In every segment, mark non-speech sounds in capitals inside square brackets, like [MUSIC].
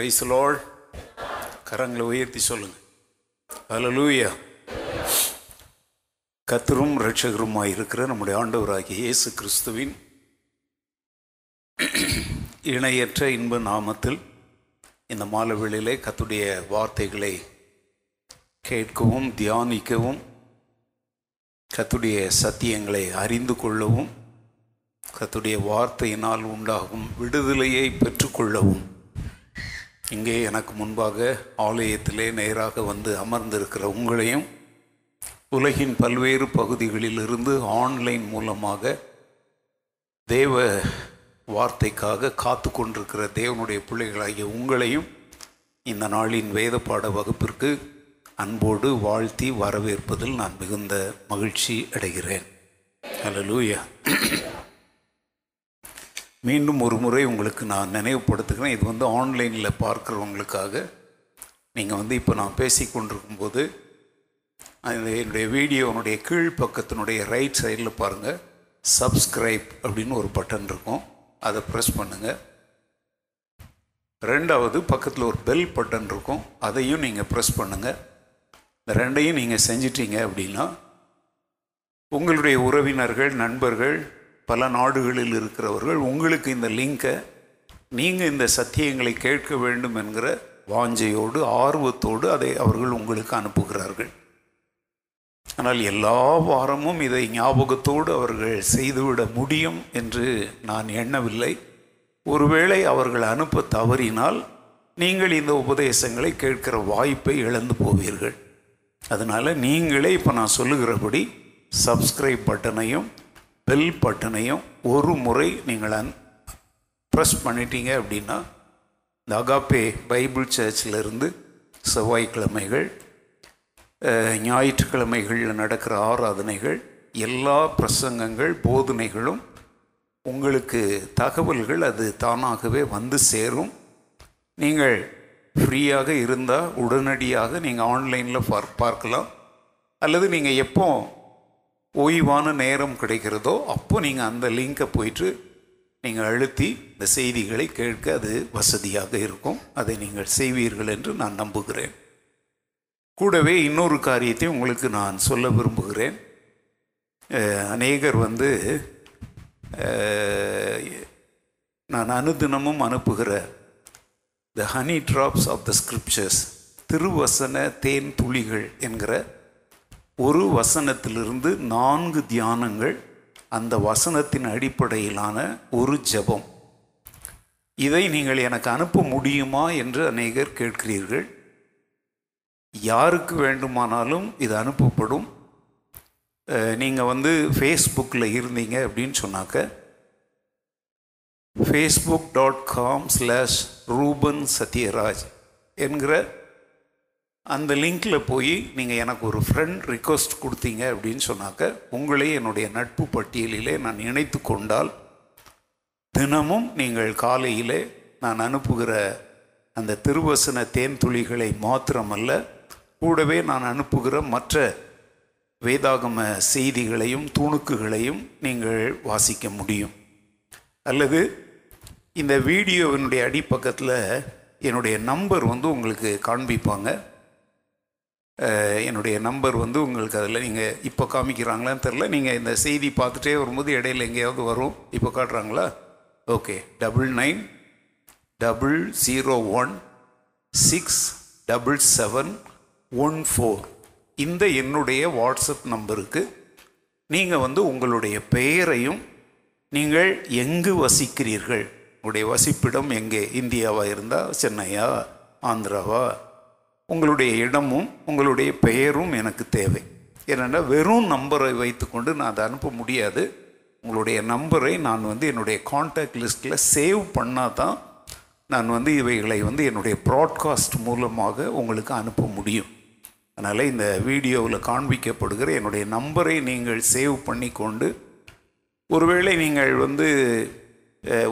Price lol கரங்களை உயர்த்தி சொல்லுங்க. லூயா கத்தரும் இரட்சகருமாய் இருக்கிற நம்முடைய ஆண்டவராகிய இயேசு கிறிஸ்துவின் இணையற்ற இன்ப நாமத்தில் இந்த மாலவெளியிலே கத்துடைய வார்த்தைகளை கேட்கவும் தியானிக்கவும் கத்துடைய சத்தியங்களை அறிந்து கொள்ளவும் கத்துடைய வார்த்தையினால் உண்டாகும் விடுதலையை பெற்றுக்கொள்ளவும். இங்கே எனக்கு முன்பாக ஆலயத்திலே நேராக வந்து அமர்ந்திருக்கிற உங்களையும் உலகின் பல்வேறு பகுதிகளிலிருந்து ஆன்லைன் மூலமாக தேவ வார்த்தைக்காக காத்து கொண்டிருக்கிற தேவனுடைய பிள்ளைகளாகிய உங்களையும் இந்த நாளின் வேத பாட வகுப்பிற்கு அன்போடு வாழ்த்தி வரவேற்பதில் நான் மிகுந்த மகிழ்ச்சி அடைகிறேன். ஹலோ லூயா மீண்டும் ஒரு முறை உங்களுக்கு நான் நினைவுபடுத்துகிறேன். இது வந்து ஆன்லைனில் பார்க்குறவங்களுக்காக. நீங்கள் வந்து இப்போ நான் பேசி கொண்டிருக்கும்போது என்னுடைய வீடியோனுடைய கீழ் பக்கத்தினுடைய ரைட் சைடில் பாருங்கள் சப்ஸ்கிரைப் அப்படின்னு ஒரு பட்டன் இருக்கும். அதை ப்ரெஸ் பண்ணுங்கள் ரெண்டாவது பக்கத்தில் ஒரு பெல் பட்டன் இருக்கும். அதையும் நீங்கள் ப்ரெஸ் பண்ணுங்கள் இந்த ரெண்டையும் நீங்கள் செஞ்சிட்டீங்க அப்படின்னா உங்களுடைய உறவினர்கள் நண்பர்கள் பல நாடுகளில் இருக்கிறவர்கள் உங்களுக்கு இந்த லிங்கை நீங்கள் இந்த சத்தியங்களை கேட்க வேண்டும் என்கிற வாஞ்சையோடு ஆர்வத்தோடு அதை அவர்கள் உங்களுக்கு அனுப்புகிறார்கள். ஆனால் எல்லா வாரமும் இதை ஞாபகத்தோடு அவர்கள் செய்துவிட முடியும் என்று நான் எண்ணவில்லை. ஒருவேளை அவர்கள் அனுப்ப தவறினால் நீங்கள் இந்த உபதேசங்களை கேட்கிற வாய்ப்பை இழந்து போவீர்கள். அதனால் நீங்களே இப்போ நான் சொல்லுகிறபடி சப்ஸ்கிரைப் பட்டனையும் பெல் பட்டனையும் ஒரு முறை நீங்கள் அன் ப்ரெஸ் பண்ணிட்டீங்க அப்படின்னா இந்த அகாப்பே பைபிள் சர்ச்சிலிருந்து செவ்வாய்க்கிழமைகள் ஞாயிற்றுக்கிழமைகளில் நடக்கிற ஆராதனைகள் எல்லா பிரசங்கங்கள் போதனைகளும் உங்களுக்கு தகவல்கள் அது தானாகவே வந்து சேரும். நீங்கள் ஃப்ரீயாக இருந்தால் உடனடியாக நீங்கள் ஆன்லைனில் பார் பார்க்கலாம். அல்லது நீங்கள் எப்போ ஓய்வான நேரம் கிடைக்கிறதோ அப்போ நீங்கள் அந்த லிங்கை போயிட்டு நீங்கள் அழுத்தி இந்த செய்திகளை கேட்க அது வசதியாக இருக்கும். அதை நீங்கள் செய்வீர்கள் என்று நான் நம்புகிறேன். கூடவே இன்னொரு காரியத்தை உங்களுக்கு நான் சொல்ல விரும்புகிறேன். அநேகர் வந்து நான் அனுதினமும் அனுப்புகிற the honey drops of the scriptures திருவசன தேன் துளிகள் என்கிற ஒரு வசனத்திலிருந்து நான்கு தியானங்கள் அந்த வசனத்தின் அடிப்படையிலான ஒரு ஜெபம். இதை நீங்கள் எனக்கு அனுப்ப முடியுமா என்று அநேகர் கேட்கிறீர்கள். யாருக்கு வேண்டுமானாலும் இது அனுப்பப்படும். நீங்கள் வந்து ஃபேஸ்புக்கில் இருந்தீங்க அப்படின்னு சொன்னாக்க Facebook dot com slash Ruban Sathyaraj என்கிற அந்த லிங்கில் போய் நீங்கள் எனக்கு ஒரு ஃப்ரெண்ட் ரிக்வஸ்ட் கொடுத்தீங்க அப்படின்னு சொன்னாக்க உங்களே என்னுடைய நட்பு பட்டியலிலே நான் இணைத்து கொண்டால் தினமும் நீங்கள் காலையிலே நான் அனுப்புகிற அந்த திருவசன தேன் துளிகளை மாத்திரமல்ல கூடவே நான் அனுப்புகிற மற்ற வேதாகம செய்திகளையும் துணுக்குகளையும் நீங்கள் வாசிக்க முடியும். அல்லது இந்த வீடியோவினுடைய அடிப்பக்கத்தில் என்னுடைய நம்பர் வந்து உங்களுக்கு காண்பிப்பாங்க. என்னுடைய நம்பர் வந்து உங்களுக்கு அதில் நீங்கள் இப்போ காமிக்கிறாங்களான்னு தெரில. நீங்கள் இந்த செய்தி பார்த்துட்டே வரும்போது இடையில எங்கேயாவது வரும். இப்போ காட்டுறாங்களா? Okay. Double nine double zero one six double seven one four. இந்த என்னுடைய வாட்ஸ்அப் நம்பருக்கு நீங்கள் வந்து உங்களுடைய பெயரையும் நீங்கள் எங்கு வசிக்கிறீர்கள்? உங்களுடைய வசிப்பிடம் எங்கே? இந்தியாவாக இருந்தால் சென்னையா ஆந்திராவா? உங்களுடைய இடமும் உங்களுடைய பெயரும் எனக்கு தேவை. ஏனென்றால் வெறும் நம்பரை வைத்துக்கொண்டு நான் அதை அனுப்ப முடியாது. உங்களுடைய நம்பரை நான் வந்து என்னுடைய காண்டாக்ட் லிஸ்ட்டில் சேவ் பண்ணால் தான் நான் வந்து இவைகளை வந்து என்னுடைய ப்ராட்காஸ்ட் மூலமாக உங்களுக்கு அனுப்ப முடியும். அதனால் இந்த வீடியோவில் காண்பிக்கப்படுகிற என்னுடைய நம்பரை நீங்கள் சேவ் பண்ணி கொண்டு ஒருவேளை நீங்கள் வந்து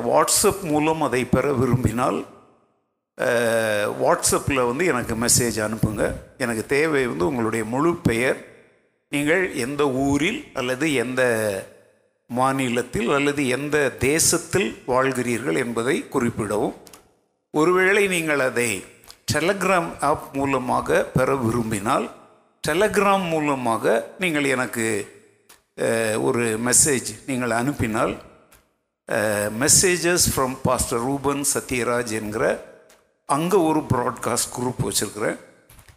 வாட்ஸ்அப் மூலம் அதை பெற விரும்பினால் வாட்ஸ்அப்பில் வந்து எனக்கு மெசேஜ் அனுப்புங்க. எனக்கு தேவை வந்து உங்களுடைய முழு பெயர். நீங்கள் எந்த ஊரில் அல்லது எந்த மாநிலத்தில் அல்லது எந்த தேசத்தில் வாழ்கிறீர்கள் என்பதை குறிப்பிடவும். ஒருவேளை நீங்கள் அதை டெலகிராம் ஆப் மூலமாக பெற விரும்பினால் டெலகிராம் மூலமாக நீங்கள் எனக்கு ஒரு மெசேஜ் நீங்கள் அனுப்பினால் messages from pastor Ruban Sathyaraj என்கிற அங்கே ஒரு ப்ராட்காஸ்ட் குரூப் வச்சுருக்கிறேன்.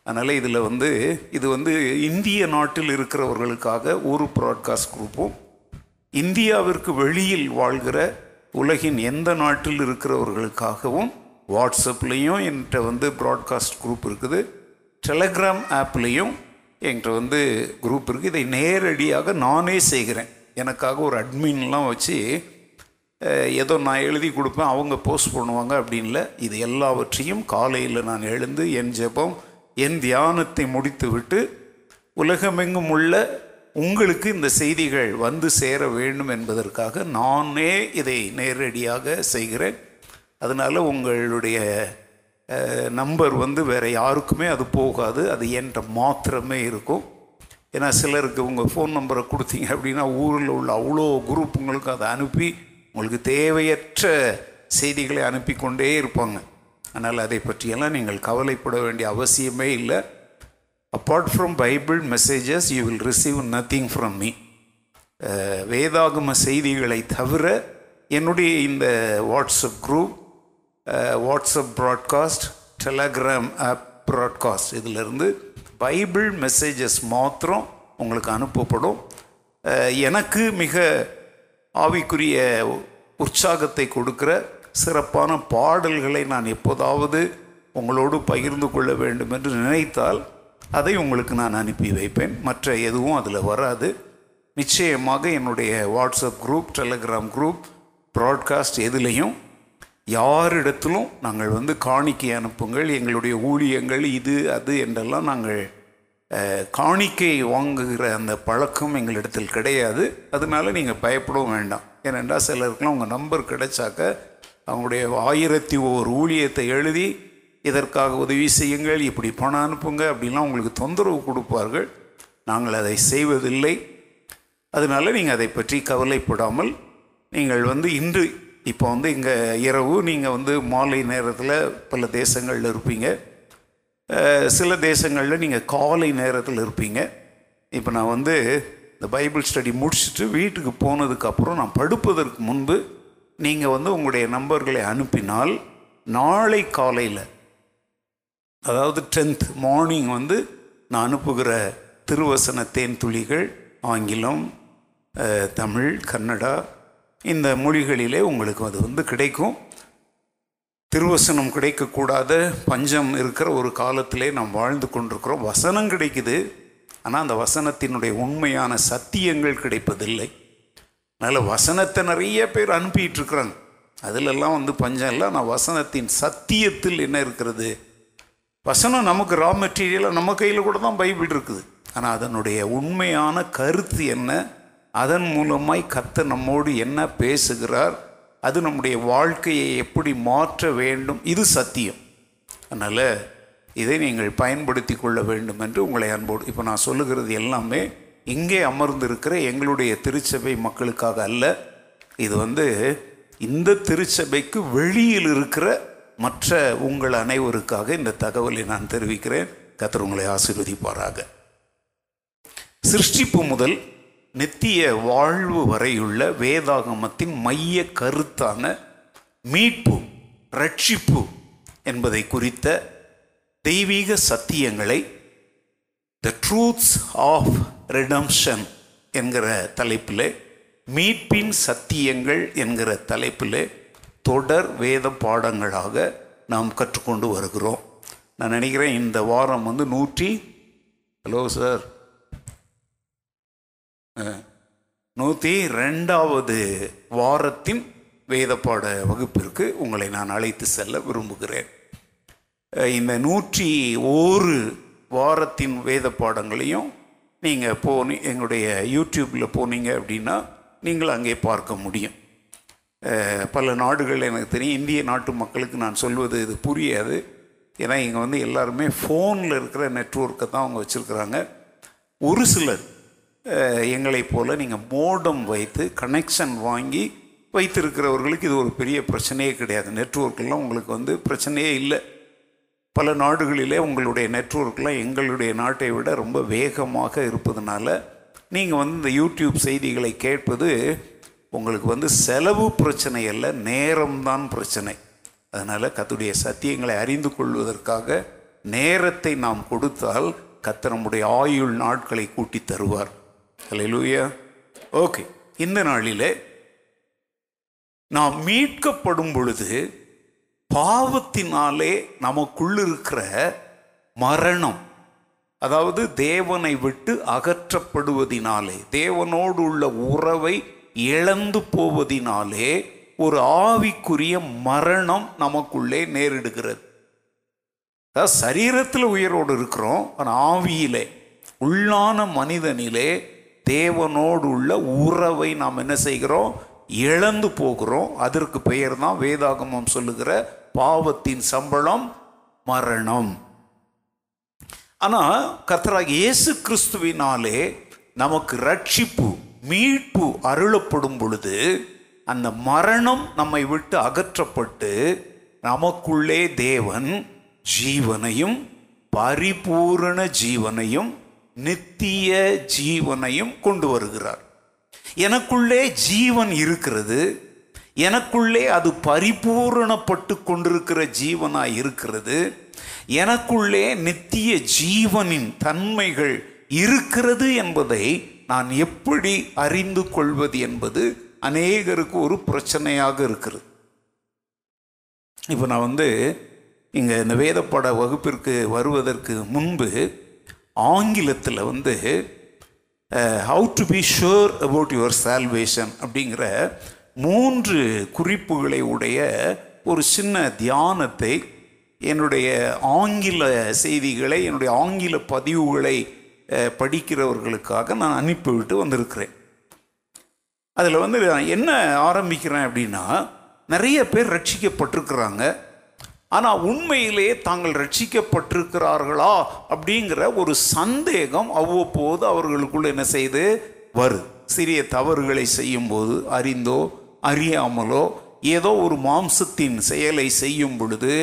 அதனால் இதில் வந்து இது வந்து இந்திய நாட்டில் இருக்கிறவர்களுக்காக ஒரு ப்ராட்காஸ்ட் குரூப்பும் இந்தியாவிற்கு வெளியில் வாழ்கிற உலகின் எந்த நாட்டில் இருக்கிறவர்களுக்காகவும் வாட்ஸ்அப்லேயும் என்கிட்ட வந்து ப்ராட்காஸ்ட் குரூப் இருக்குது. டெலகிராம் ஆப்லேயும் என்கிட்ட வந்து குரூப் இருக்குது இதை நேரடியாக நானே செய்கிறேன். எனக்காக ஒரு அட்மின்லாம் வச்சு ஏதோ நான் எழுதி கொடுப்பேன் அவங்க போஸ்ட் பண்ணுவாங்க அப்படின்ல இது எல்லாவற்றையும் காலையில் நான் எழுந்து என் ஜெபம் என் தியானத்தை முடித்துவிட்டு உலகமெங்கும் உள்ள உங்களுக்கு இந்த செய்திகள் வந்து சேர வேண்டும் என்பதற்காக நானே இதை நேரடியாக செய்கிறேன். அதனால் உங்களுடைய நம்பர் வந்து வேறு யாருக்குமே அது போகாது. அது என்கிட்ட மாத்திரமே இருக்கும். ஏன்னா சிலருக்கு உங்கள் ஃபோன் நம்பரை கொடுத்தீங்க அப்படின்னா ஊரில் உள்ள அவ்வளோ குரூப்புங்களுக்கு அதை அனுப்பி உங்களுக்கு தேவையற்ற செய்திகளை அனுப்பி கொண்டே இருப்பாங்க. அதனால் அதை பற்றியெல்லாம் நீங்கள் கவலைப்பட வேண்டிய அவசியமே இல்லை. Apart from Bible messages you will receive nothing from me வேதாகம செய்திகளை தவிர என்னுடைய இந்த WhatsApp group WhatsApp broadcast Telegram app broadcast இதிலிருந்து பைபிள் மெசேஜஸ் மாத்திரம் உங்களுக்கு அனுப்பப்படும். எனக்கு மிக ஆவிக்குரிய உற்சாகத்தை கொடுக்கிற சிறப்பான பாடல்களை நான் எப்போதாவது உங்களோடு பகிர்ந்து கொள்ள வேண்டும் என்று நினைத்தால் அதை உங்களுக்கு நான் அனுப்பி வைப்பேன். மற்ற எதுவும் அதில் வராது. நிச்சயமாக என்னுடைய WhatsApp group Telegram group broadcast எதுலேயும் யாரிடத்திலும் நாங்கள் வந்து காணிக்கை அனுப்புங்கள். எங்களுடைய ஊழியங்கள் இது அது என்றெல்லாம் நாங்கள் காணிக்கை வாங்குகிற அந்த பழக்கம் எங்களிடத்தில் கிடையாது. அதனால நீங்கள் பயப்படவும் வேண்டாம். ஏனென்றால் சிலருக்குலாம் உங்கள் நம்பர் கிடைச்சாக்க அவங்களுடைய ஆயிரத்தி ஓர் ஊழியத்தை எழுதி இதற்காக உதவி செய்யுங்கள் இப்படி பணம் அனுப்புங்க அப்படின்லாம் உங்களுக்கு தொந்தரவு கொடுப்பார்கள். நாங்கள் அதை செய்வதில்லை. அதனால நீங்கள் அதை பற்றி கவலைப்படாமல் நீங்கள் வந்து இன்று இப்போ வந்து இங்கே இரவு நீங்கள் வந்து மாலை நேரத்தில் பல தேசங்களில் இருப்பீங்க. சில தேசங்களில் நீங்கள் காலை நேரத்தில் இருப்பீங்க. இப்போ நான் வந்து இந்த பைபிள் ஸ்டடி முடிச்சுட்டு வீட்டுக்கு போனதுக்கப்புறம் நான் படுப்பதற்கு முன்பு நீங்கள் வந்து உங்களுடைய நம்பர்களை அனுப்பினால் நாளை காலையில் அதாவது டென்த் மார்னிங் வந்து நான் அனுப்புகிற திருவசன தேன் துளிகள் ஆங்கிலம் தமிழ் கன்னடா இந்த மொழிகளிலே உங்களுக்கு அது வந்து கிடைக்கும். திருவசனம் கிடைக்கக்கூடாத பஞ்சம் இருக்கிற ஒரு காலத்திலே நாம் வாழ்ந்து கொண்டிருக்கிறோம். வசனம் கிடைக்குது. ஆனால் அந்த வசனத்தினுடைய உண்மையான சத்தியங்கள் கிடைப்பதில்லை. அதனால் வசனத்தை நிறைய பேர் அனுப்பிட்டு இருக்கிறாங்க அதிலெல்லாம் வந்து பஞ்சம் இல்லை. ஆனால் வசனத்தின் சத்தியத்தில் என்ன இருக்கிறது? வசனம் நமக்கு ரா மெட்டீரியலாக நம்ம கையில் கூட தான் பைபிள் இருக்குது. ஆனால் அதனுடைய உண்மையான கருத்து என்ன? அதன் மூலமாய் கத்த நம்மோடு என்ன பேசுகிறார்? அது நம்முடைய வாழ்க்கையை எப்படி மாற்ற வேண்டும்? இது சத்தியம். அதனால் இதை நீங்கள் பயன்படுத்தி கொள்ள வேண்டும் என்று உங்களை அன்போடு இப்போ நான் சொல்லுகிறது எல்லாமே இங்கே அமர்ந்திருக்கிற எங்களுடைய திருச்சபை மக்களுக்காக அல்ல. இது வந்து இந்த திருச்சபைக்கு வெளியில் இருக்கிற மற்ற உங்கள் அனைவருக்காக இந்த தகவலை நான் தெரிவிக்கிறேன். கத்தர் உங்களை ஆசீர்வதிப்பாராக. சிருஷ்டிப்பு முதல் நித்திய வாழ்வு வரையுள்ள வேதாகமத்தின் மைய கருத்தான மீட்பு ரட்சிப்பு என்பதை குறித்த தெய்வீக சத்தியங்களை த ட்ரூத்ஸ் ஆஃப் ரிடம்ஷன் என்கிற தலைப்பில் மீட்பின் சத்தியங்கள் என்கிற தலைப்பில் தொடர் வேத பாடங்களாக நாம் கற்றுக்கொண்டு வருகிறோம். நான் நினைக்கிறேன் இந்த வாரம் வந்து நூற்றி ஹலோ சார் நூற்றி ரெண்டாவது வாரத்தின் வேதப்பாட வகுப்பிற்கு உங்களை நான் அழைத்து செல்ல விரும்புகிறேன். இந்த நூற்றி ஓரு வாரத்தின் வேத பாடங்களையும் நீங்கள் போனி எங்களுடைய யூடியூப்பில் போனீங்க அப்படின்னா நீங்கள் அங்கே பார்க்க முடியும். பல நாடுகள் எனக்கு தெரியும் இந்திய நாட்டு மக்களுக்கு நான் சொல்வது இது புரியாது. ஏன்னா இங்கே வந்து எல்லாருமே ஃபோனில் இருக்கிற நெட்வொர்க்கை தான் அவங்க வச்சுருக்குறாங்க. ஒரு சிலர் எங்களைப் போல் நீங்கள் மோடம் வைத்து கனெக்ஷன் வாங்கி வைத்திருக்கிறவர்களுக்கு இது ஒரு பெரிய பிரச்சனையே கிடையாது. நெட்ஒர்க்கெல்லாம் உங்களுக்கு வந்து பிரச்சனையே இல்லை. பல நாடுகளிலே உங்களுடைய நெட்ஒர்க்லாம் எங்களுடைய நாட்டை விட ரொம்ப வேகமாக இருப்பதனால நீங்கள் வந்து இந்த யூடியூப் செய்திகளை கேட்பது உங்களுக்கு வந்து செலவு பிரச்சனை அல்ல நேரம்தான் பிரச்சனை. அதனால் கத்துடைய சத்தியங்களை அறிந்து கொள்வதற்காக நேரத்தை நாம் கொடுத்தால் கத்த நம்முடைய ஆயுள் நாட்களை கூட்டி தருவார். ஹலெலூயா ஓகே இந்த நாளில் நாம் மீட்கப்படும் பொழுது பாவத்தினாலே நமக்குள்ளிருக்கிற மரணம் அதாவது தேவனை விட்டு அகற்றப்படுவதினாலே தேவனோடு உள்ள உறவை இழந்து போவதினாலே ஒரு ஆவிக்குரிய மரணம் நமக்குள்ளே நேரிடுகிறது. அதாவது சரீரத்தில் உயிரோடு இருக்கிறோம் ஆனால் ஆவியிலே உள்ளான மனிதனிலே தேவனோடு உள்ள உறவை நாம் என்ன செய்கிறோம்? இழந்து போகிறோம். அதற்கு பெயர் தான் வேதாகமம் சொல்லுகிற பாவத்தின் சம்பளம் மரணம். ஆனால் கர்த்தராக இயேசு கிறிஸ்துவினாலே நமக்கு ரட்சிப்பு மீட்பு அருளப்படும் பொழுது அந்த மரணம் நம்மை விட்டு அகற்றப்பட்டு நமக்குள்ளே தேவன் ஜீவனையும் பரிபூரண ஜீவனையும் நித்திய ஜீவனையும் கொண்டு வருகிறார். எனக்குள்ளே ஜீவன் இருக்கிறது எனக்குள்ளே அது பரிபூரணப்பட்டு கொண்டிருக்கிற ஜீவனாய் இருக்கிறது எனக்குள்ளே நித்திய ஜீவனின் தன்மைகள் இருக்கிறது என்பதை நான் எப்படி அறிந்து கொள்வது என்பது அநேகருக்கு ஒரு பிரச்சனையாக இருக்கிறது. இப்போ நான் வந்து இங்கே இந்த வேதப்பட வகுப்பிற்கு வருவதற்கு முன்பு ஆங்கிலத்தில் வந்து how to be sure about your salvation அப்படிங்கிற மூன்று குறிப்புகளை உடைய ஒரு சின்ன தியானத்தை என்னுடைய ஆங்கில செய்திகளை என்னுடைய ஆங்கில பதிவுகளை படிக்கிறவர்களுக்காக நான் அனுப்பிவிட்டு வந்திருக்கிறேன். அதில் வந்து நான் என்ன ஆரம்பிக்கிறேன் அப்படின்னா நிறைய பேர் ரட்சிக்கப்பட்டிருக்கிறாங்க. ஆனால் உண்மையிலே தாங்கள் ரட்சிக்கப்பட்டிருக்கிறார்களா அப்படிங்கிற ஒரு சந்தேகம் அவ்வப்போது அவர்களுக்குள் என்ன செய்து வருது சிறிய தவறுகளை செய்யும்போது அறிந்தோ அறியாமலோ ஏதோ ஒரு மாம்சத்தின் செயலை செய்யும் பொழுது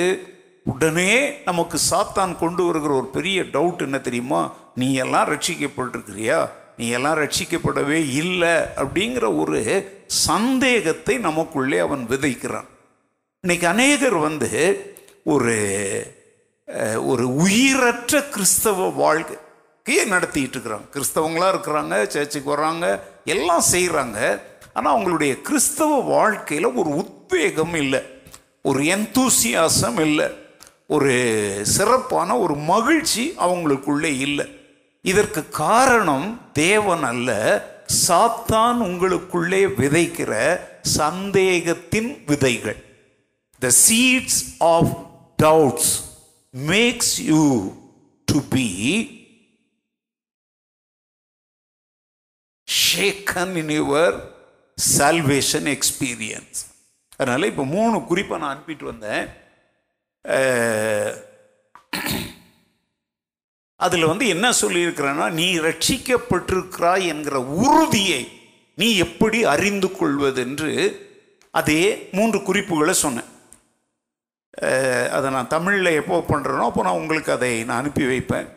உடனே நமக்கு சாத்தான் கொண்டு வருகிற ஒரு பெரிய டவுட் என்ன தெரியுமா? நீ எல்லாம் ரட்சிக்கப்பட்டிருக்கிறியா? நீ எல்லாம் ரட்சிக்கப்படவே இல்லை. அப்படிங்கிற ஒரு சந்தேகத்தை நமக்குள்ளே அவன் விதைக்கிறான். இன்னைக்கு அநேகர் வந்து ஒரு ஒரு உயிரற்ற கிறிஸ்தவ வாழ்க்கையை நடத்திட்டு இருக்கிறாங்க. கிறிஸ்தவங்களாக இருக்கிறாங்க சர்ச்சுக்கு வர்றாங்க எல்லாம் செய்கிறாங்க ஆனால் அவங்களுடைய கிறிஸ்தவ வாழ்க்கையில் ஒரு உத்வேகம் இல்லை. ஒரு எந்தூசியாசம் இல்லை. ஒரு சிறப்பான ஒரு மகிழ்ச்சி அவங்களுக்குள்ளே இல்லை. இதற்கு காரணம் தேவன் அல்ல. சாத்தான் உங்களுக்குள்ளே விதைக்கிற சந்தேகத்தின் விதைகள். The seeds of doubts makes you to be shaken in your salvation experience அதனால் இப்போ மூணு குறிப்பை நான் அனுப்பிட்டு வந்தேன். அதில் வந்து என்ன சொல்லியிருக்கிறேன்னா நீ ரட்சிக்கப்பட்டிருக்கிறாய் என்கிற உறுதியை நீ எப்படி அறிந்து கொள்வதென்று அதே மூன்று குறிப்புகளை சொன்னேன். அதை நான் தமிழில் எப்போ பண்ணுறேனோ அப்போ நான் உங்களுக்கு அதை நான் அனுப்பி வைப்பேன்.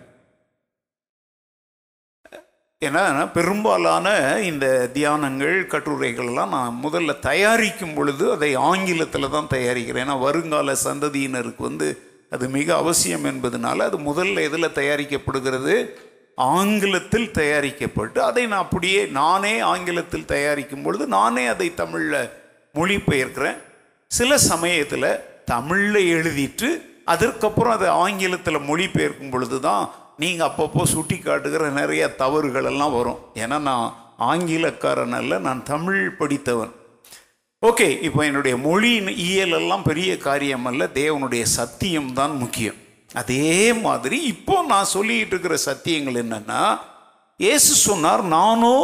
ஏன்னா பெரும்பாலான இந்த தியானங்கள் கட்டுரைகள்லாம் நான் முதல்ல தயாரிக்கும் பொழுது அதை ஆங்கிலத்தில் தான் தயாரிக்கிறேன். ஏன்னா வருங்கால சந்ததியினருக்கு வந்து அது மிக அவசியம் என்பதனால அது முதல்ல எதில் தயாரிக்கப்படுகிறது? ஆங்கிலத்தில் தயாரிக்கப்பட்டு அதை நான் அப்படியே நானே ஆங்கிலத்தில் தயாரிக்கும் பொழுது நானே அதை தமிழில் மொழிபெயர்க்கிறேன். சில சமயத்தில் தமிழில் எழுதிட்டு அதற்கப்புறம் அதை ஆங்கிலத்தில் மொழிபெயர்க்கும் பொழுது தான் நீங்கள் அப்பப்போ சுட்டி காட்டுகிற நிறைய தவறுகள் எல்லாம் வரும். ஏன்னா நான் ஆங்கிலக்காரன் அல்ல நான் தமிழ் படித்தவன். ஓகே இப்போ என்னுடைய மொழியின் இயல் எல்லாம் பெரிய காரியம் அல்ல தேவனுடைய சத்தியம் தான் முக்கியம். அதே மாதிரி இப்போ நான் சொல்லிட்டு இருக்கிற சத்தியங்கள் என்னென்னா இயேசு சொன்னார் நானோ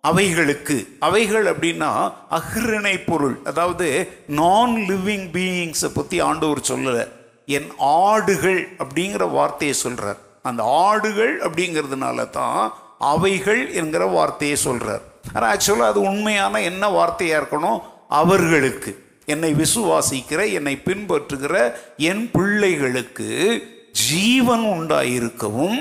அவைகளுக்கு. அவைகள் அப்படின்னா அகிரணை பொருள். அதாவது நான் லிவிங் பீயிங்ஸை பற்றி ஆண்டவர் சொல்லலை. என் ஆடுகள் அப்படிங்கிற வார்த்தையை சொல்கிறார் அந்த ஆடுகள் அப்படிங்கிறதுனால தான் அவைகள் என்கிற வார்த்தையை சொல்கிறார் ஆனால் ஆக்சுவலாக அது உண்மையான என்ன வார்த்தையாக இருக்கணும்? அவர்களுக்கு. என்னை விசுவாசிக்கிற என்னை பின்பற்றுகிற என் பிள்ளைகளுக்கு ஜீவன் உண்டாயிருக்கவும்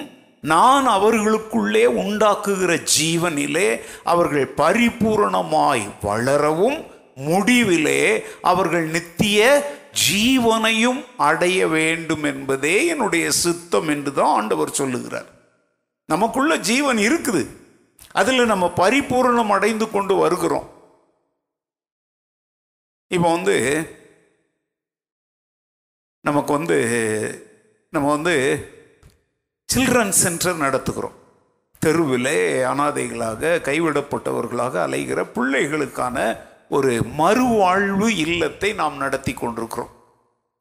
நான் அவர்களுக்குள்ளே உண்டாக்குகிற ஜீவனிலே அவர்கள் பரிபூரணமாய் வளரவும் முடிவிலே அவர்கள் நித்திய ஜீவனையும் அடைய வேண்டும் என்பதே என்னுடைய சித்தம் என்று தான் ஆண்டவர் சொல்லுகிறார். நமக்குள்ள ஜீவன் இருக்குது. அதில் நம்ம பரிபூரணம் அடைந்து கொண்டு வருகிறோம். இப்போ வந்து நமக்கு வந்து நம்ம வந்து சில்ட்ரன் சென்டர் நடத்துகிறோம். தெருவிலே அனாதைகளாக கைவிடப்பட்டவர்களாக அலைகிற பிள்ளைகளுக்கான ஒரு மறுவாழ்வு இல்லத்தை நாம் நடத்தி கொண்டிருக்கிறோம்.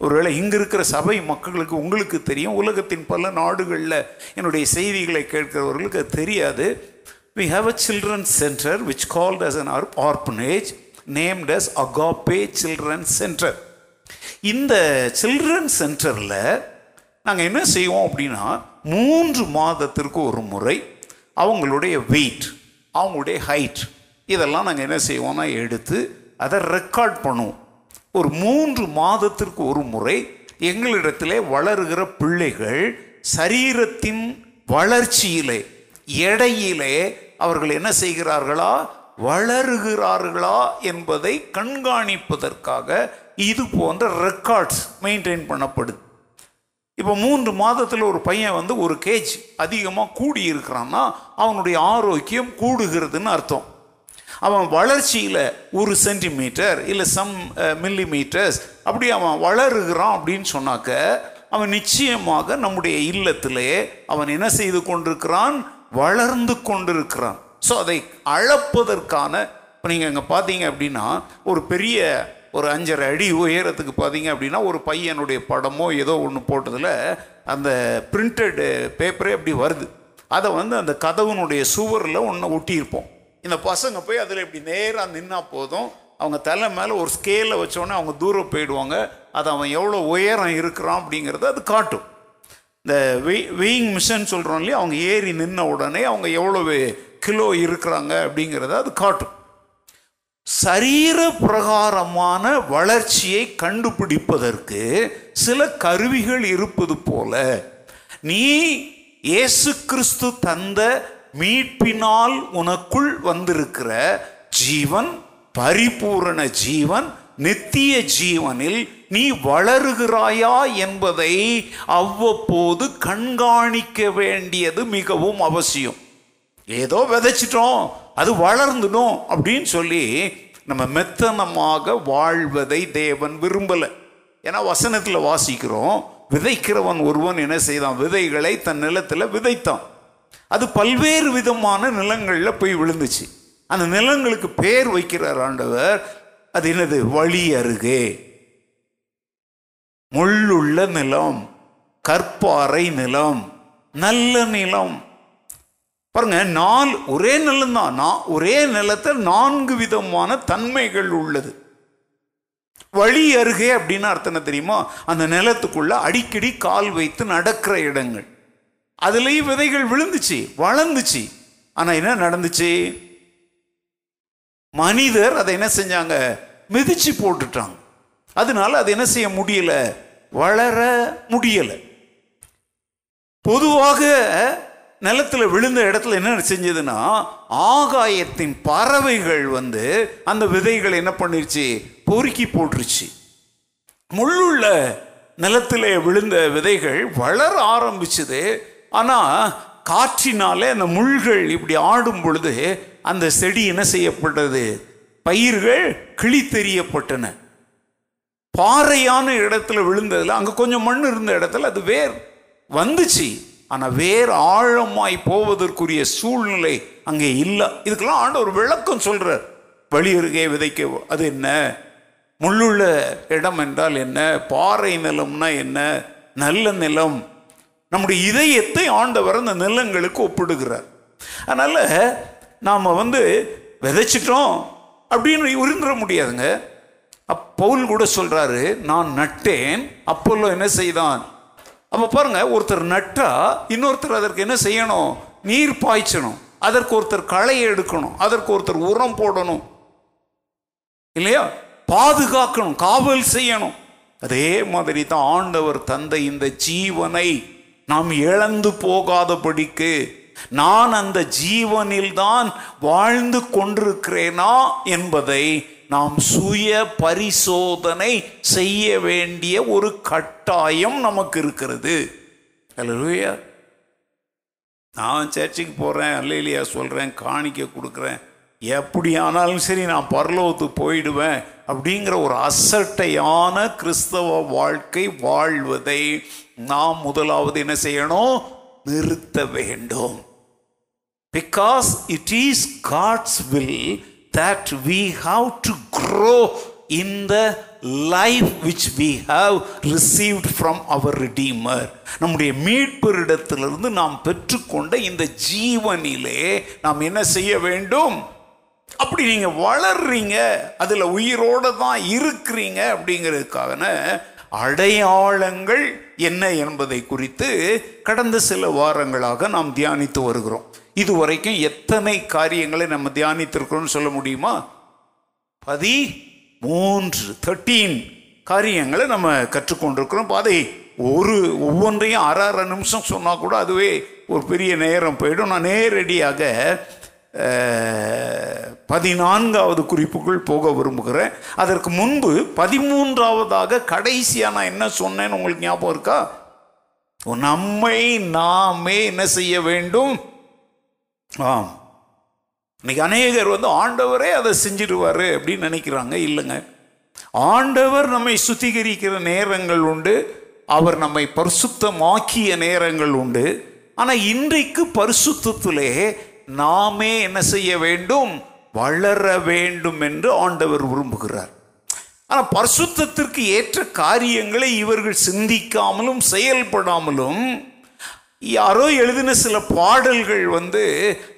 ஒருவேளை இங்கே இருக்கிற சபை மக்களுக்கு உங்களுக்கு தெரியும். உலகத்தின் பல நாடுகளில் என்னுடைய செய்திகளை கேட்கிறவர்களுக்கு அது தெரியாது we have a children centre which called as an orphanage named as Agape children centre இந்த சில்ட்ரன் சென்டரில் நாங்கள் என்ன செய்வோம் அப்படின்னா மூன்று மாதத்திற்கு ஒரு முறை அவங்களுடைய வெயிட் அவங்களுடைய ஹைட் இதெல்லாம் நாங்கள் என்ன செய்வோம்னா எடுத்து அதை ரெக்கார்ட் பண்ணுவோம். ஒரு மூன்று மாதத்திற்கு ஒரு முறை எங்களிடத்திலே வளருகிற பிள்ளைகள் சரீரத்தின் வளர்ச்சியிலே எடையிலே அவர்கள் என்ன செய்கிறார்களா? வளருகிறார்களா என்பதை கண்காணிப்பதற்காக இது போன்ற ரெக்கார்ட்ஸ் மெயின்டைன் பண்ணப்படுது. இப்போ மூன்று மாதத்தில் ஒரு பையன் வந்து ஒரு கேஜ் அதிகமாக கூடி இருக்கிறான்னா அவனுடைய ஆரோக்கியம் கூடுகிறதுன்னு அர்த்தம். அவன் வளர்ச்சியில் ஒரு சென்டிமீட்டர் இல்லை சம் மில்லி மீட்டர்ஸ் அப்படி அவன் வளருகிறான் அப்படின்னு சொன்னாக்க அவன் நிச்சயமாக நம்முடைய இல்லத்திலே அவன் என்ன செய்து கொண்டிருக்கிறான்? வளர்ந்து கொண்டிருக்கிறான். ஸோ அதை அளப்பதற்கான இப்போ நீங்கள் அங்கே பார்த்தீங்க அப்படின்னா ஒரு பெரிய ஒரு அஞ்சரை அடி உயரத்துக்கு பார்த்தீங்க அப்படின்னா ஒரு பையனுடைய படமோ ஏதோ ஒன்று போட்டதில் அந்த பிரிண்டட் பேப்பரே அப்படி வருது. அதை வந்து அந்த கதவுனுடைய சுவரில் ஒன்று ஒட்டியிருப்போம். இந்த பசங்க போய் அதில் இப்படி நேராக நின்னா போதும். அவங்க தலை மேலே ஒரு ஸ்கேலை வச்சோடனே அவங்க தூரம் போயிடுவாங்க. அது அவன் எவ்வளோ உயரம் இருக்கிறான் அப்படிங்கிறத அது காட்டும். இந்த வெய் வெயிங் மிஷன் சொல்கிறோம் இல்லையா? அவங்க ஏறி நின்ன உடனே அவங்க எவ்வளோ கிலோ இருக்கிறாங்க அப்படிங்கிறத அது காட்டும். சரீர பிரகாரமான வளர்ச்சியை கண்டுபிடிப்பதற்கு சில கருவிகள் இருப்பது போல நீ இயேசு கிறிஸ்து தந்த மீட்பினால் உனக்குள் வந்திருக்கிற ஜீவன் பரிபூரண ஜீவன் நித்திய ஜீவனில் நீ வளருகிறாயா என்பதை அவ்வப்போது கண்காணிக்க வேண்டியது மிகவும் அவசியம். ஏதோ விதைச்சிட்டோம். அது வளர்ந்துடும் அப்படின்னு சொல்லி நம்ம மெத்தனமாக வாழ்வதை தேவன் விரும்பலை. ஏன்னா வசனத்தில் வாசிக்கிறோம் விதைக்கிறவன் ஒருவன் என்ன செய்தான்? விதைகளை தன் நிலத்தில் விதைத்தான். அது பல்வேறு விதமான நிலங்களில் போய் விழுந்துச்சு. அந்த நிலங்களுக்கு பேர் வைக்கிறார் ஆண்டவர். அது என்னது? வழி அருகே. முள்ளுள்ள நிலம் கற்பாறை நிலம் நல்ல நிலம் பாருங்க நாலு ஒரே நிலம் தான் நான் ஒரே நிலத்தில் நான்கு விதமான தன்மைகள் உள்ளது. வழி அருகே அப்படின்னு அர்த்தம் என்ன தெரியுமா? அந்த நிலத்துக்குள்ள அடிக்கடி கால் வைத்து நடக்கிற இடங்கள். அதுலேயும் விதைகள் விழுந்துச்சு வளர்ந்துச்சு. ஆனால் என்ன நடந்துச்சு? மனிதர் அதை என்ன செஞ்சாங்க? மிதிச்சு போட்டுட்டாங்க. அதனால அது என்ன செய்ய முடியல? வளர முடியல. பொதுவாக நிலத்தில் விழுந்த இடத்துல என்ன செஞ்சதுன்னா ஆகாயத்தின் பறவைகள் வந்து அந்த விதைகளை என்ன பண்ணிருச்சு? பொறுக்கி போட்டுருச்சு. முள்ளுள்ள நிலத்திலே விழுந்த விதைகள் வளர ஆரம்பிச்சது. ஆனால் காற்றினாலே அந்த முள்கள் இப்படி ஆடும் பொழுது அந்த செடி என்ன செய்யப்பட்டது? பயிர்கள் கிழித்தெறியப்பட்டன. பாறையான இடத்துல விழுந்ததில் அங்கே கொஞ்சம் மண் இருந்த இடத்துல அது வேர் வந்துச்சு. ஆனால் வேறு ஆழமாய் போவதற்குரிய சூழ்நிலை அங்கே இல்லை. இதுக்கெல்லாம் ஆண்டவர் விளக்கம் சொல்கிறார் வழி அருகே விதைக்க அது என்ன? முள்ளுள்ள இடம் என்றால் என்ன? பாறை நிலம்னா என்ன? நல்ல நிலம். நம்முடைய இதயத்தை ஆண்டவர் அந்த நிலங்களுக்கு ஒப்பிடுகிறார். அதனால் நாம் வந்து விதைச்சிட்டோம் அப்படின்னு இருந்துட முடியாதுங்க. அப்பவுல் கூட சொல்கிறாரு நான் நட்டேன் அப்போல்லாம் என்ன செய்தான்? அப்போ பாருங்க ஒருத்தர் நட்டா இன்னொருத்தர் அதற்கு என்ன செய்யணும்? நீர் பாய்ச்சணும். அதற்கு ஒருத்தர் களை எடுக்கணும். அதற்கு ஒருத்தர் உரம் போடணும். இல்லையா? பாதுகாக்கணும் காவல் செய்யணும். அதே மாதிரி தான் ஆண்டவர் தந்த இந்த ஜீவனை நாம் இழந்து போகாதபடிக்கு நான் அந்த ஜீவனில் தான் வாழ்ந்து கொண்டிருக்கிறேனா என்பதை நாம் சுய பரிசோதனை செய்ய வேண்டிய ஒரு கட்டாயம் நமக்கு இருக்கிறது. அல்லேலூயா நான் சர்ச்சுக்கு போகிறேன் அல்லையிலையா சொல்கிறேன் காணிக்க கொடுக்குறேன். எப்படி ஆனாலும் சரி நான் பரலோகத்துக்கு போயிடுவேன் அப்படிங்கிற ஒரு அசட்டையான கிறிஸ்தவ வாழ்க்கை வாழ்வதை நாம் முதலாவது என்ன செய்யணும்? நிறுத்த வேண்டும். Because it is God's will that we have to grow in the life which we have received from our redeemer நம்முடைய மீட்பரிடத்திலிருந்து நாம் பெற்றுக்கொண்ட இந்த ஜீவனிலே நாம் என்ன செய்ய வேண்டும்? அப்படி நீங்கள் வளர்றீங்க அதில் உயிரோடு தான் இருக்கிறீங்க அப்படிங்கிறதுக்கான அடையாளங்கள் என்ன என்பதை குறித்து கடந்த சில வாரங்களாக நாம் தியானித்து வருகிறோம். இதுவரைக்கும் எத்தனை காரியங்களை நம்ம தியானித்திருக்கிறோம்னு சொல்ல முடியுமா? பதி மூன்று தேர்ட்டீன் காரியங்களை நம்ம கற்றுக்கொண்டிருக்கிறோம். பாதை ஒரு ஒவ்வொன்றையும் அரை அரை நிமிஷம் சொன்னால் கூட அதுவே ஒரு பெரிய நேரம் போயிடும். நான் நேரடியாக பதினான்காவது குறிப்புக்குள் போக விரும்புகிறேன். அதற்கு முன்பு பதிமூன்றாவதாக கடைசியாக நான் என்ன சொன்னேன்னு உங்களுக்கு ஞாபகம் இருக்கா? நம்மை நாமே என்ன செய்ய வேண்டும்? ஆம். இன்னைக்கு அநேகர் வந்து ஆண்டவரே அதை செஞ்சிடுவாரு அப்படின்னு நினைக்கிறாங்க. இல்லைங்க. ஆண்டவர் நம்மை சுத்திகரிக்கிற நேரங்கள் உண்டு. அவர் நம்மை பரிசுத்தமாக்கிய நேரங்கள் உண்டு. ஆனால் இன்றைக்கு பரிசுத்திலே நாமே என்ன செய்ய வேண்டும்? வளர வேண்டும் என்று ஆண்டவர் விரும்புகிறார். ஆனால் பரிசுத்தத்திற்கு ஏற்ற காரியங்களை இவர்கள் சிந்திக்காமலும் செயல்படாமலும் யாரோ எழுதின சில பாடல்கள் வந்து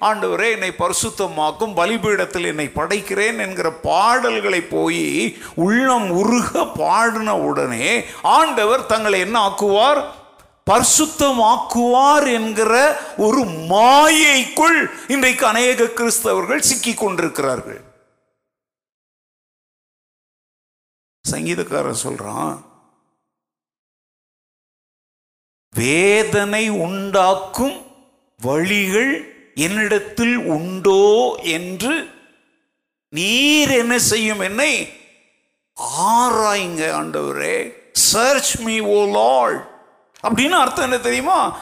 ஆண்டவரே என்னை பரிசுத்தமாக்கும் பலிபீடத்தில் என்னை படைக்கிறேன் என்கிற பாடல்களை போய் உள்ளம் உருக பாடின உடனே ஆண்டவர் தங்களை என்ன ஆக்குவார்? பரிசுத்தமாக்குவார் என்கிற ஒரு மாயைக்குள் இன்றைக்கு அநேக கிறிஸ்தவர்கள் சிக்கிக் கொண்டிருக்கிறார்கள். சங்கீதக்காரன் சொல்றான் வேதனை உண்டாக்கும் வழிகள் என்னிடத்தில் உண்டோ என்று நீர் என்ன செய்யும் என்னை ஆராய்ங்க ஆண்டவரே. சர்ச் மீ ஓ லார்ட் அப்படின்னு அர்த்தம் என்ன தெரியுமா?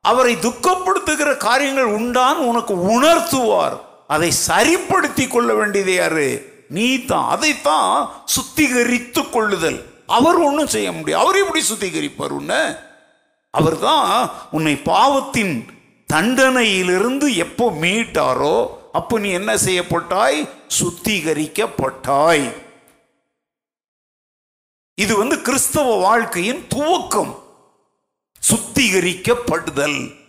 அவரை துக்கப்படுத்துகிற காரியங்கள் உண்டான்னு உனக்கு உணர்த்துவார். அதை சரிப்படுத்தி கொள்ள வேண்டியது யாரு? நீ தான் அதைத்தான் சுத்திகரித்து கொள்ளுதல். அவர் ஒன்றும் செய்ய முடியும் அவர் எப்படி சுத்திகரிப்பார் உன்ன? அவர்தான் உன்னை பாவத்தின் தண்டனையிலிருந்து எப்போ மீட்டாரோ அப்போ நீ என்ன செய்யப்பட்டாய்? சுத்திகரிக்கப்பட்டாய். இது வந்து கிறிஸ்தவ வாழ்க்கையின் துவக்கம். சுத்திகரிக்கப்படுதல்.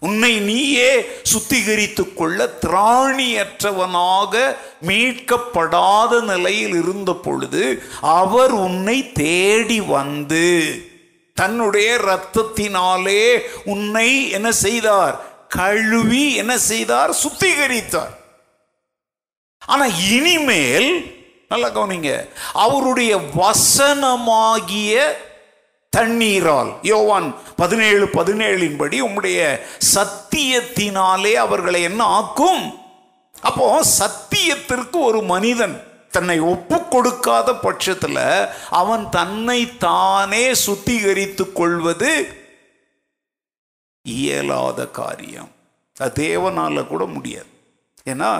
உன்னை நீயே சுத்திகரித்துக் கொள்ள திராணியற்றவனாக மீட்கப்படாத நிலையில் இருந்த பொழுது அவர் உன்னை தேடி வந்து தன்னுடைய இரத்தத்தினாலே உன்னை என்ன செய்தார்? கழுவி என்ன செய்தார்? சுத்திகரித்தார். ஆனா இனிமேல் நல்லா கவனிங்க அவருடைய வசனமாகிய தண்ணீரால் யோவான் பதினேழு பதினேழின் படி உம்முடைய சத்தியத்தினாலே அவர்களை என்ன ஆக்கும்? அப்போ சத்தியத்திற்கு ஒரு மனிதன் தன்னை ஒப்பு கொடுக்காத பட்சத்தில் அவன் தன்னை தானே சுத்திகரித்து கொள்வது இயலாத காரியம். அது தேவனால கூட முடியாது. ஏன்னா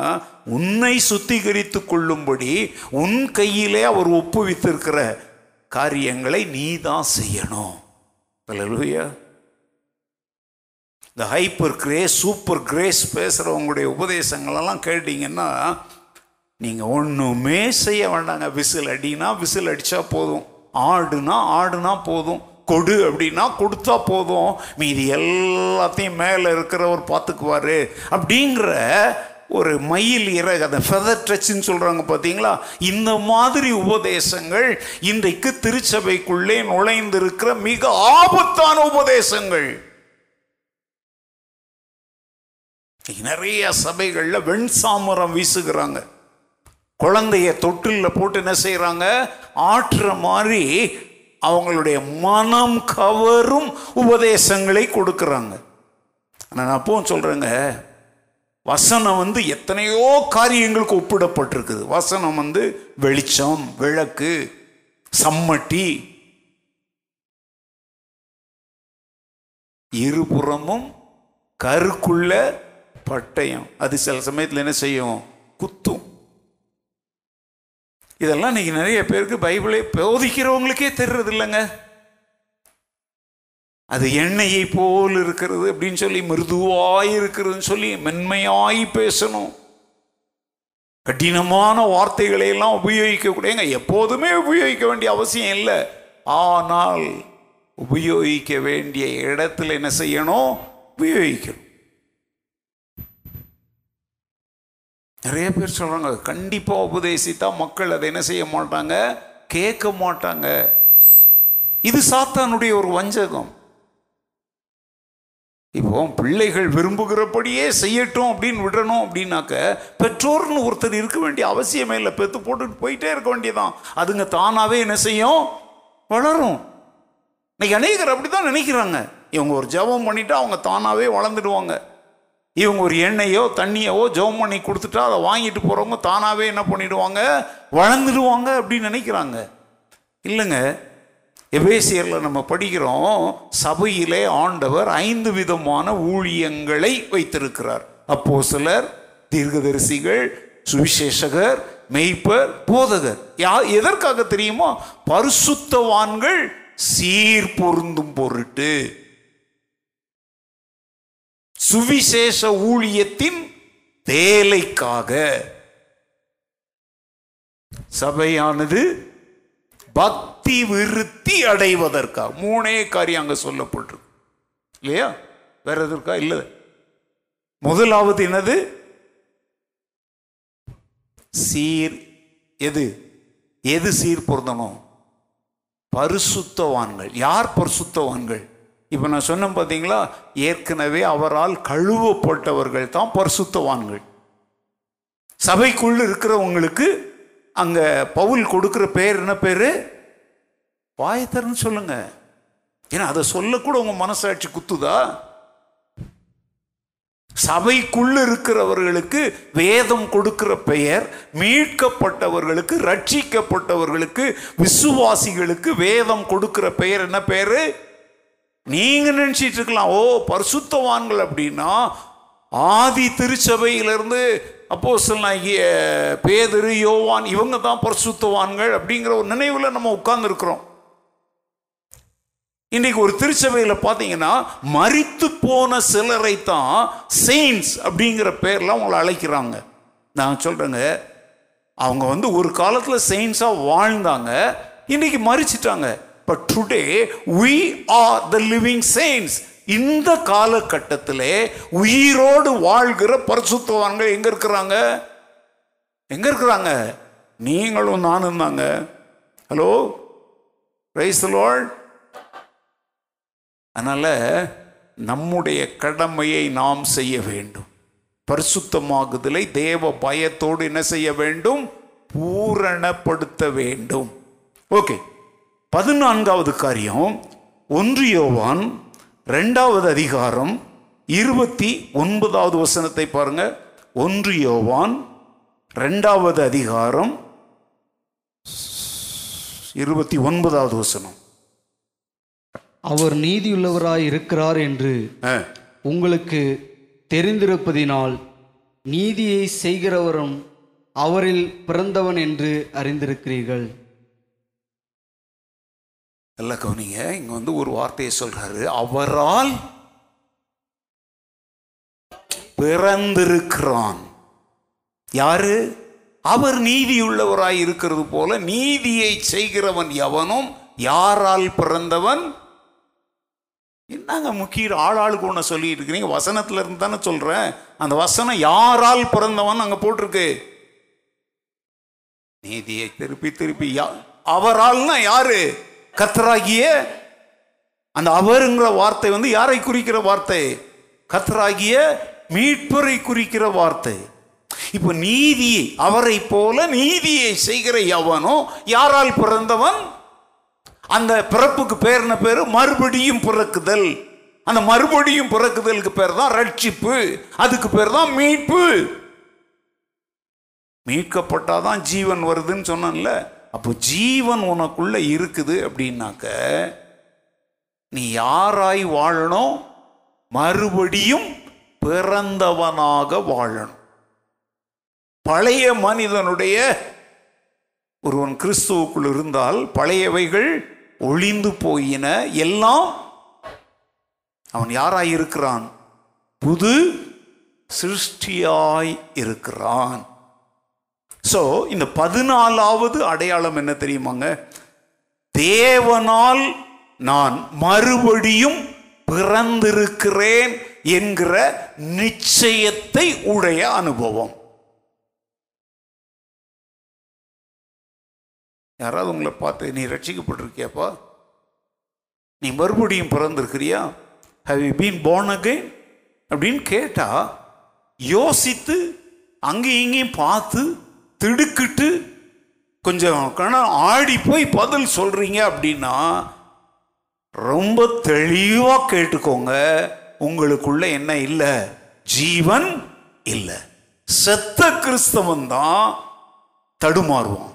உன்னை சுத்திகரித்து கொள்ளும்படி உன் கையிலே அவர் ஒப்புவித்திருக்கிற காரியங்களை நீ தான் செய்யணும் இந்த ஹைப்பர் கிரேஸ் சூப்பர் கிரேஸ் பேசுகிறவங்களுடைய உபதேசங்களெல்லாம் கேட்டிங்கன்னா நீங்கள் ஒன்றுமே செய்ய வேண்டாங்க. விசில் அடினா விசில் அடித்தா போதும். ஆடுனா ஆடுனா போதும். கொடு அப்படின்னா கொடுத்தா போதும். மீதி எல்லாத்தையும் மேலே இருக்கிறவர் பார்த்துக்குவார். அப்படிங்கிற ஒரு மயில் இறகு அந்த ஃபெதர் டச்சுன்னு சொல்கிறாங்க பார்த்தீங்களா இந்த மாதிரி உபதேசங்கள் இன்றைக்கு திருச்சபைக்குள்ளே நுழைந்திருக்கிற மிக ஆபத்தான உபதேசங்கள். நிறைய சபைகளில் வெண்சாமரம் வீசுகிறாங்க. குழந்தைய தொட்டிலில் போட்டு என்ன செய்கிறாங்க ஆற்றுற மாதிரி அவங்களுடைய மனம் கவரும் உபதேசங்களை கொடுக்குறாங்க. நான் அப்பவும் சொல்கிறேங்க வசனம் வந்து எத்தனையோ காரியங்களுக்கு ஒப்பிடப்பட்டிருக்குது. வசனம் வந்து வெளிச்சம் விளக்கு சம்மட்டி இருபுறமும் கருக்குள்ள பட்டயம். அது சில சமயத்தில் என்ன செய்யும்? குத்தும். இதெல்லாம் இன்றைக்கி நிறைய பேருக்கு பைபிளை போதிக்கிறவங்களுக்கே தெரிறது இல்லைங்க. அது எண்ணெயை போல் இருக்கிறது அப்படின்னு சொல்லி மிருதுவாய் இருக்கிறதுன்னு சொல்லி மென்மையாய் பேசணும். கடினமான வார்த்தைகளை எல்லாம் உபயோகிக்க எப்போதுமே உபயோகிக்க வேண்டிய அவசியம் இல்லை. ஆனால் உபயோகிக்க வேண்டிய இடத்துல என்ன செய்யணும்? உபயோகிக்கணும். நிறைய பேர் சொல்கிறாங்க கண்டிப்பாக உபதேசித்தா மக்கள் அதை என்ன செய்ய மாட்டாங்க? கேட்க மாட்டாங்க. இது சாத்தானுடைய ஒரு வஞ்சகம். இப்போ பிள்ளைகள் விரும்புகிறபடியே செய்யட்டும் அப்படின்னு விடணும் அப்படின்னாக்க பெற்றோர்னு ஒருத்தர் இருக்க வேண்டிய அவசியமே இல்லை. பெத்து போட்டுட்டு போயிட்டே இருக்க வேண்டியதான் அதுங்க தானாவே என்ன செய்யும்? வளரும். இன்னைக்கு அநேகர் அப்படிதான் நினைக்கிறாங்க. இவங்க ஒரு ஜெபம் பண்ணிட்டா அவங்க தானாவே வளர்ந்துடுவாங்க. இவங்க ஒரு எண்ணெயோ தண்ணியவோ ஜெபம் பண்ணி கொடுத்துட்டா அதை வாங்கிட்டு போகிறவங்க தானாவே என்ன பண்ணிடுவாங்க? வளர்ந்துடுவாங்க அப்படின்னு நினைக்கிறாங்க. இல்லைங்க எபேசியரில் நம்ம படிக்கிறோம் சபையிலே ஆண்டவர் ஐந்து விதமான ஊழியங்களை வைத்திருக்கிறார். அப்போ சிலர் தீர்க்கதரிசிகள் சுவிசேஷகர் மெய்ப்பர் போதகர். யா எதற்காக தெரியுமோ? பரிசுத்தவான்கள் சீர் பொருந்தும் பொருட்டு. சுவிசேஷ ஊழியத்தின் வேலைக்காக. சபையானது பக்தி விருத்தி அடைவதற்காக மூணே காரியம் அங்க சொல்லப்பட்டிருக்கு. இல்லையா? வேற எதற்கா இல்ல. முதலாவது என்னது? சீர் எது? எது சீர் பொருந்தணும்? பரிசுத்தவான்கள். யார் பரிசுத்தவான்கள்? இப்போ நான் சொன்னேன் பார்த்தீங்களா ஏற்கனவே அவரால் கழுவப்பட்டவர்கள் தான் பரிசுத்தவான்கள். சபைக்குள்ள இருக்கிறவங்களுக்கு அங்க பவுல் கொடுக்குற பேர் என்ன பேரு? வாயத்தர்னு சொல்லுங்க. ஏன்னா அதை சொல்லக்கூட உங்க மனசாட்சி குத்துதா? சபைக்குள்ள இருக்கிறவர்களுக்கு வேதம் கொடுக்கிற பெயர் மீட்கப்பட்டவர்களுக்கு ரட்சிக்கப்பட்டவர்களுக்கு விசுவாசிகளுக்கு வேதம் கொடுக்கிற பெயர் என்ன பேரு? நீங்கள் நினச்சிட்டு இருக்கலாம் ஓ பரிசுத்தவான்கள் அப்படின்னா ஆதி திருச்சபையிலிருந்து அப்போ நாயகிய பேதரு யோவான் இவங்க தான் பரிசுத்தவான்கள் அப்படிங்கிற ஒரு நினைவில் நம்ம உட்கார்ந்துருக்குறோம். இன்றைக்கு ஒரு திருச்சபையில் பார்த்தீங்கன்னா மறித்து போன சிலரை தான் செயின்ஸ் அப்படிங்கிற பேரில் அவங்கள அழைக்கிறாங்க. நான் சொல்கிறேங்க அவங்க வந்து ஒரு காலத்தில் செயின்ஸாக வாழ்ந்தாங்க இன்றைக்கி மறிச்சிட்டாங்க. But today we are the living saints இந்த காலகட்டத்திலே உயிரோடு வாழ்கிற பரிசுத்தவான்கள் எங்க இருக்கிறாங்க? எங்க இருக்கிறாங்க? நீங்களும் நானும் தாங்க. ஹலோ ரைஸ் லார்ட் அதனால நம்முடைய கடமையை நாம் செய்ய வேண்டும். பரிசுத்தமாகுதலை தேவ பயத்தோடு என்ன செய்ய வேண்டும்? பூரணப்படுத்த வேண்டும். ஓகே பதினான்காவது காரியம் ஒன்று யோவான் ரெண்டாவது அதிகாரம் இருபத்தி ஒன்பதாவது வசனத்தை பாருங்க. ஒன்று யோவான் ரெண்டாவது அதிகாரம் இருபத்தி ஒன்பதாவது வசனம். அவர் நீதியுள்ளவராய் இருக்கிறார் என்று உங்களுக்கு தெரிந்திருப்பதினால் நீதியை செய்கிறவரும் அவரில் பிறந்தவன் என்று அறிந்திருக்கிறீர்கள். நல்லா கவனிங்க. இங்கே வந்து ஒரு வார்த்தையை சொல்கிறாரு அவரால் பிறந்திருக்கிறான். யாரு? அவர் நீதியுள்ளவராய் இருக்கிறது போல நீதியை செய்கிறவன் எவனும் யாரால் பிறந்தவன்? என்னங்க முக்கிய ஆளாளுக்கு ஒன்று சொல்லிட்டு இருக்கிறீங்க வசனத்துல இருந்து தானே சொல்றேன். அந்த வசனம் யாரால் பிறந்தவன் அங்க போட்டிருக்கு? நீதியை திருப்பி திருப்பி யா- அவரால்னா யாரு? கத்தராகிய அந்த அவருங்கிற வார்த்தை வந்து யாரை குறிக்கிற வார்த்தை? கத்தராகிய மீட்பரை குறிக்கிற வார்த்தை. இப்போ நீதி அவரை போல நீதியை செய்கிற எவனோ யாரால் பிறந்தவன்? அந்த பிறப்புக்கு பேர் என்ன மறுபடியும் பிறக்குதல். அந்த மறுபடியும் பிறக்குதலுக்கு பேர் தான் ரட்சிப்பு. அதுக்கு பேர் தான் மீட்பு. மீட்கப்பட்டாதான் ஜீவன் வருதுன்னு சொன்னேன்ல. அப்போ ஜீவன் உனக்குள்ள இருக்குது அப்படின்னாக்க நீ யாராய் வாழணும்? மறுபடியும் பிறந்தவனாக வாழணும். பழைய மனிதனுடைய ஒருவன் கிறிஸ்துவுக்குள் இருந்தால் பழையவைகள் ஒளிந்து போயின எல்லாம் அவன் யாராய் இருக்கிறான்? புது சிருஷ்டியாய் இருக்கிறான். ஸோ இந்த பதினாலாவது அடையாளம் என்ன தெரியுமாங்க? தேவனால் நான் மறுபடியும் பிறந்திருக்கிறேன் என்கிற நிச்சயத்தை உடைய அனுபவம். யாராவது உங்களை பார்த்து நீ ரட்சிக்கப்பட்டிருக்கியாப்பா? நீ மறுபடியும் பிறந்திருக்கிறியா? Have you been born again அப்படின்னு கேட்டா யோசித்து அங்கேயும் இங்கேயும் பார்த்து திடுக்கிட்டு கொஞ்சம் கணம் ஆடி போய் பதில் சொல்கிறீங்க அப்படின்னா ரொம்ப தெளிவாக கேட்டுக்கோங்க. உங்களுக்குள்ள என்ன இல்லை? ஜீவன் இல்லை. செத்த கிறிஸ்தவன் தான் தடுமாறுவான்.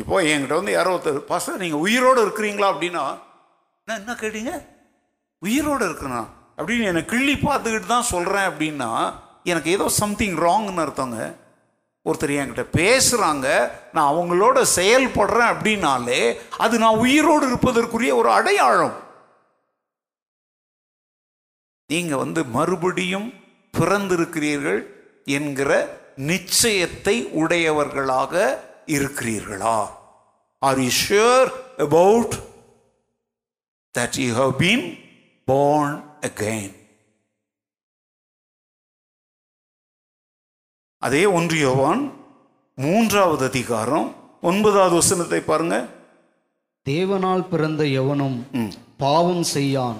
இப்போ என்கிட்ட வந்து யாரோ ஒருத்தர் பாஸ்டர் நீங்கள் உயிரோடு இருக்கிறீங்களா? அப்படின்னா நான் என்ன கேட்டீங்க? உயிரோடு இருக்கிறனா? அப்படின்னு என்னை கிள்ளி பார்த்துக்கிட்டு தான் சொல்கிறேன் அப்படின்னா எனக்கு ஏதோ சம்திங் ராங்னு அர்த்தங்க. ஒருத்தர் என்கிட்ட பேசுகிறாங்க நான் அவங்களோட செயல்படுறேன் அப்படின்னாலே அது நான் உயிரோடு இருப்பதற்குரிய ஒரு அடையாளம். நீங்கள் வந்து மறுபடியும் பிறந்திருக்கிறீர்கள் என்கிற நிச்சயத்தை உடையவர்களாக இருக்கிறீர்களா? Are you sure about that you have been born again? அதே ஒன்று யோவான் மூன்றாவது அதிகாரம் ஒன்பதாவது வசனத்தை பாருங்க. தேவனால் பிறந்த எவனும் பாவம் செய்யான்.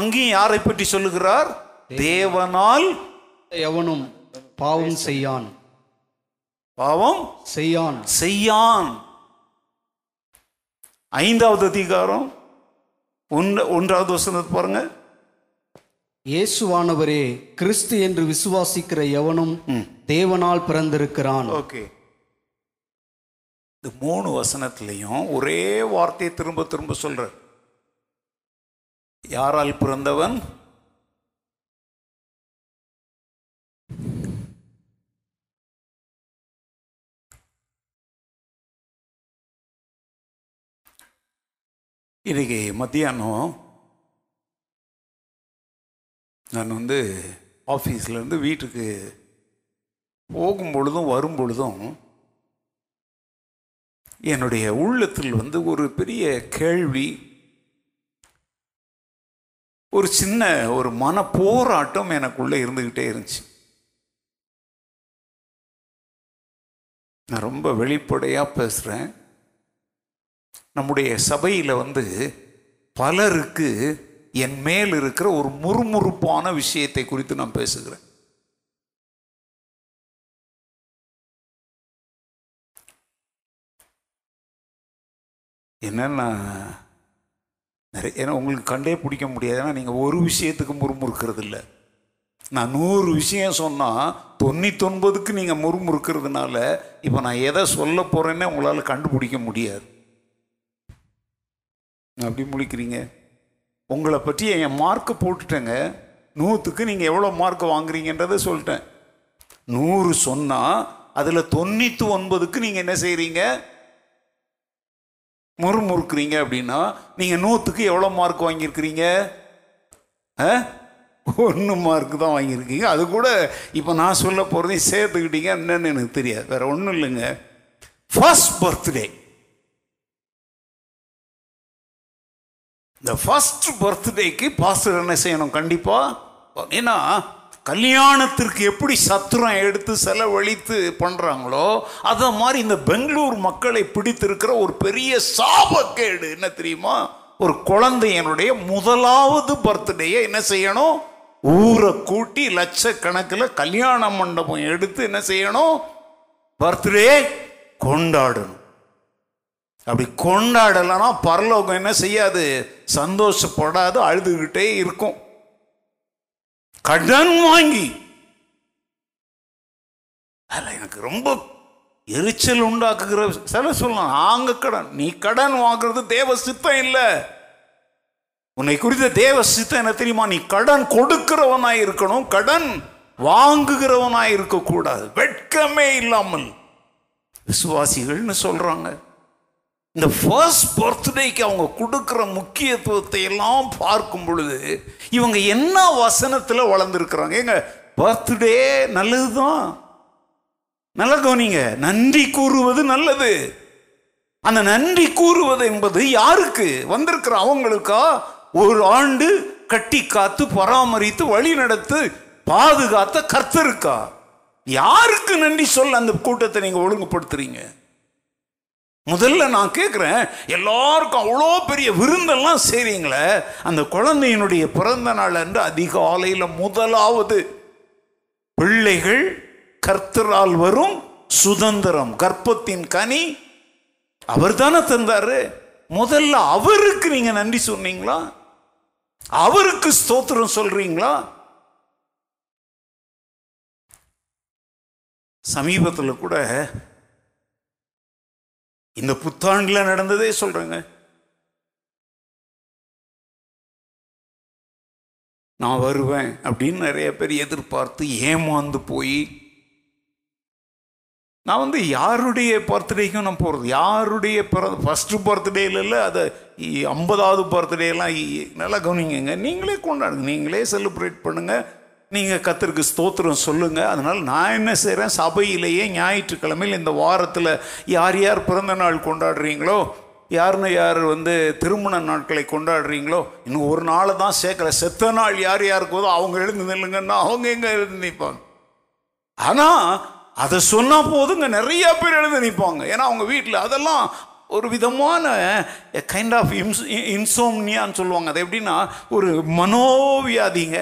அங்கேயும் யாரை பற்றி சொல்லுகிறார்? தேவனால் எவனும் பாவம் செய்யான். பாவம் செய்யான். செய்யான். ஐந்தாவது அதிகாரம் ஒன்று ஒன்றாவது வசனத்தை பாருங்க. இயேசுவானவரே கிறிஸ்து என்று விசுவாசிக்கிற எவனும் தேவனால் பிறந்திருக்கிறான். ஓகே இந்த மூணு வசனத்திலையும் ஒரே வார்த்தையை திரும்ப திரும்ப சொல்ற யாரால் பிறந்தவன்? இன்னைக்கு மத்தியானம் நான் வந்து ஆஃபீஸ்லேருந்து வீட்டுக்கு போகும் பொழுதும் வரும் பொழுதும் என்னுடைய உள்ளத்தில் வந்து ஒரு பெரிய கேள்வி ஒரு சின்ன ஒரு மன போராட்டம் எனக்குள்ளே இருந்துக்கிட்டே இருந்துச்சு. நான் ரொம்ப வெளிப்படையாக பேசுகிறேன் நம்முடைய சபையில் வந்து பலருக்கு என் மேல் இருக்கிற ஒரு முறுமுறுப்பான விஷயத்தை குறித்து நான் பேசுகிறேன். என்னன்னா நிறைய ஏன்னா உங்களுக்கு கண்டே பிடிக்க முடியாது. ஏன்னா நீங்கள் ஒரு விஷயத்துக்கு முறுமுறுக்கிறது இல்லை நான் நூறு விஷயம் சொன்னால் தொண்ணூத்தொன்பதுக்கு நீங்கள் முறுமுறுக்கிறதுனால இப்போ நான் எதை சொல்ல போகிறேன்னே உங்களால் கண்டுபிடிக்க முடியாது. அப்படி முடிக்கிறீங்க உங்களை பற்றி என் மார்க்கை போட்டுட்டேங்க. நூற்றுக்கு நீங்கள் எவ்வளோ மார்க் வாங்குறீங்கன்றதை சொல்லிட்டேன். நூறு சொன்னால் அதில் தொண்ணூற்றி ஒன்பதுக்கு நீங்கள் என்ன செய்கிறீங்க முறுமுறுக்கிறீங்க அப்படின்னா நீங்கள் நூற்றுக்கு எவ்வளோ மார்க் வாங்கியிருக்கிறீங்க? ஒன்று மார்க்கு தான் வாங்கியிருக்கீங்க. அது கூட இப்போ நான் சொல்ல போகிறதையும் சேர்த்துக்கிட்டீங்க என்னன்னு எனக்கு தெரியாது. வேற ஒன்றும் இல்லைங்க. ஃபர்ஸ்ட் பர்த்டே இந்த ஃபர்ஸ்ட் பர்த்டேக்கு பாஸ்டர் என்ன செய்யணும்? கண்டிப்பாக ஏன்னா கல்யாணத்திற்கு எப்படி சத்துரம் எடுத்து செலவழித்து பண்ணுறாங்களோ அதை மாதிரி இந்த பெங்களூர் மக்களை பிடித்திருக்கிற ஒரு பெரிய சாபக்கேடு என்ன தெரியுமா? ஒரு குழந்தையனுடைய முதலாவது பர்த்டேயை என்ன செய்யணும்? ஊரை கூட்டி லட்சக்கணக்கில் கல்யாண மண்டபம் எடுத்து என்ன செய்யணும்? பர்த்டே கொண்டாடணும். அப்படி கொண்டாடலைன்னா பரலோகம் என்ன செய்யாது? சந்தோஷப்படாது அழுதுகிட்டே இருக்கும். கடன் வாங்கி. அதில் எனக்கு ரொம்ப எரிச்சல் உண்டாக்குகிற சில சொல்லலாம். ஆங்க கடன். நீ கடன் வாங்குறது தேவ சித்தம் இல்லை. உன்னை குறித்த தேவ சித்தம் என்ன தெரியுமா? நீ கடன் கொடுக்கிறவனாய் இருக்கணும். கடன் வாங்குகிறவனாய் இருக்கக்கூடாது. வெட்கமே இல்லாமல். விசுவாசிகள்னு சொல்றாங்க. இந்த ஃபர்ஸ்ட் பர்த்டேக்கு அவங்க கொடுக்குற முக்கியத்துவத்தை எல்லாம் பார்க்கும் பொழுது இவங்க என்ன வசனத்தில் வளர்ந்துருக்குறாங்க? எங்க பர்த்டே நல்லதுதான். நல்லா கவனிங்க நன்றி கூறுவது நல்லது. அந்த நன்றி கூறுவது என்பது யாருக்கு? வந்திருக்கிற அவங்களுக்கா? ஒரு ஆண்டு கட்டி காத்து பராமரித்து வழி நடத்து பாதுகாத்த கர்த்தருக்கா? யாருக்கு நன்றி சொல்ல அந்த கூட்டத்தை நீங்கள் ஒழுங்குபடுத்துறீங்க? முதல்ல நான் கேட்குறேன் எல்லாருக்கும் அவ்வளோ பெரிய விருந்தெல்லாம் செய்வீங்களே அந்த குழந்தையினுடைய பிறந்த நாள் அன்று அதிகாலையில் முதலாவது பிள்ளைகள் கர்த்தரால் வரும் சுதந்திரம் கர்ப்பத்தின் கனி. அவர் தானே தந்தாரு. முதல்ல அவருக்கு நீங்க நன்றி சொன்னீங்களா? அவருக்கு ஸ்தோத்திரம் சொல்றீங்களா? சமீபத்தில் கூட இந்த புத்தாண்டில் நடந்ததே சொல்றேங்க. நான் வருவேன் அப்படின்னு நிறைய பேர் எதிர்பார்த்து ஏமாந்து போய் நான் வந்து யாருடைய பர்த்டேக்கும் நான் போகிறது யாருடைய பிற ஃபஸ்ட்டு பர்த்டேல இல்லை அதை இ- ஐம்பதாவது பர்த்டேலாம் நல்லா கவனிங்க நீங்களே கொண்டாடுங்க நீங்களே செலிப்ரேட் பண்ணுங்கள் நீங்கள் கத்திற்கு ஸ்தோத்திரம் சொல்லுங்கள் அதனால் நான் என்ன செய்கிறேன் சபையிலேயே ஞாயிற்றுக்கிழமையில் இந்த வாரத்தில் யார் யார் பிறந்த நாள் கொண்டாடுறீங்களோ யாருன்னு யார் வந்து திருமண நாட்களை கொண்டாடுறீங்களோ இன்னும் ஒரு நாளை தான் சேர்க்குற செத்த நாள் யார் யாருக்கு போதோ அவங்க எழுந்து நில்லுங்கன்னா அவங்க எங்கே எழுந்து நிற்பாங்க? ஆனால் அதை சொன்னால் போதுங்க. நிறைய பேர் எழுந்து நிற்பாங்க. ஏன்னா அவங்க வீட்டில் அதெல்லாம் ஒரு விதமான கைண்ட் ஆஃப் இன்ஸ் இன்சோம்னியான்னு சொல்லுவாங்க. அது எப்படின்னா ஒரு மனோவியாதிங்க.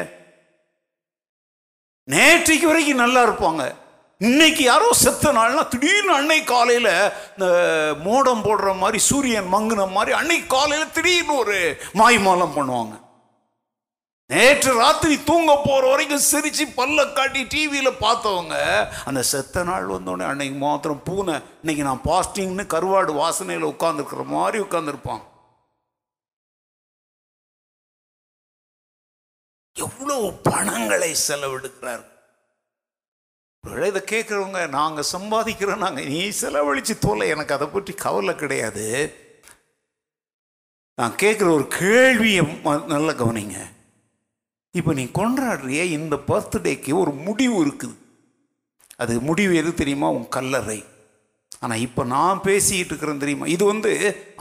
நேற்றைக்கு வரைக்கும் நல்லா இருப்பாங்க. இன்னைக்கு யாரோ செத்த நாள்னா திடீர்னு அன்னை காலையில் இந்த மோடம் போடுற மாதிரி சூரியன் மங்குன மாதிரி அன்னைக்கு காலையில் திடீர்னு ஒரு மாய்மாலம் பண்ணுவாங்க. நேற்று ராத்திரி தூங்க போகிற வரைக்கும் சிரித்து பல்ல காட்டி டிவியில் பார்த்தவங்க அந்த செத்த நாள் வந்தோடனே அன்னைக்கு மாத்திரம் பூனை இன்னைக்கு நான் பாஸ்டிங்னு கருவாடு வாசனையில் உட்காந்துருக்கிற மாதிரி உட்காந்துருப்பான் எவ்வளவு பணங்களை செலவெடுக்கிறார் இதை கேட்குறவங்க நாங்கள் சம்பாதிக்கிறோம் நாங்கள் நீ செலவழித்து தோலை எனக்கு அதை பற்றி கவலை கிடையாது. நான் கேட்குற ஒரு கேள்வியை நல்ல நல்லா கவனிங்க. இப்போ நீ கொண்டாடுறிய இந்த பர்த்டேக்கு ஒரு முடிவு இருக்குது. அது முடிவு எது தெரியுமா? உன் கல்லறை. ஆனால் இப்போ நான் பேசிக்கிட்டு இருக்கிறேன் தெரியுமா? இது வந்து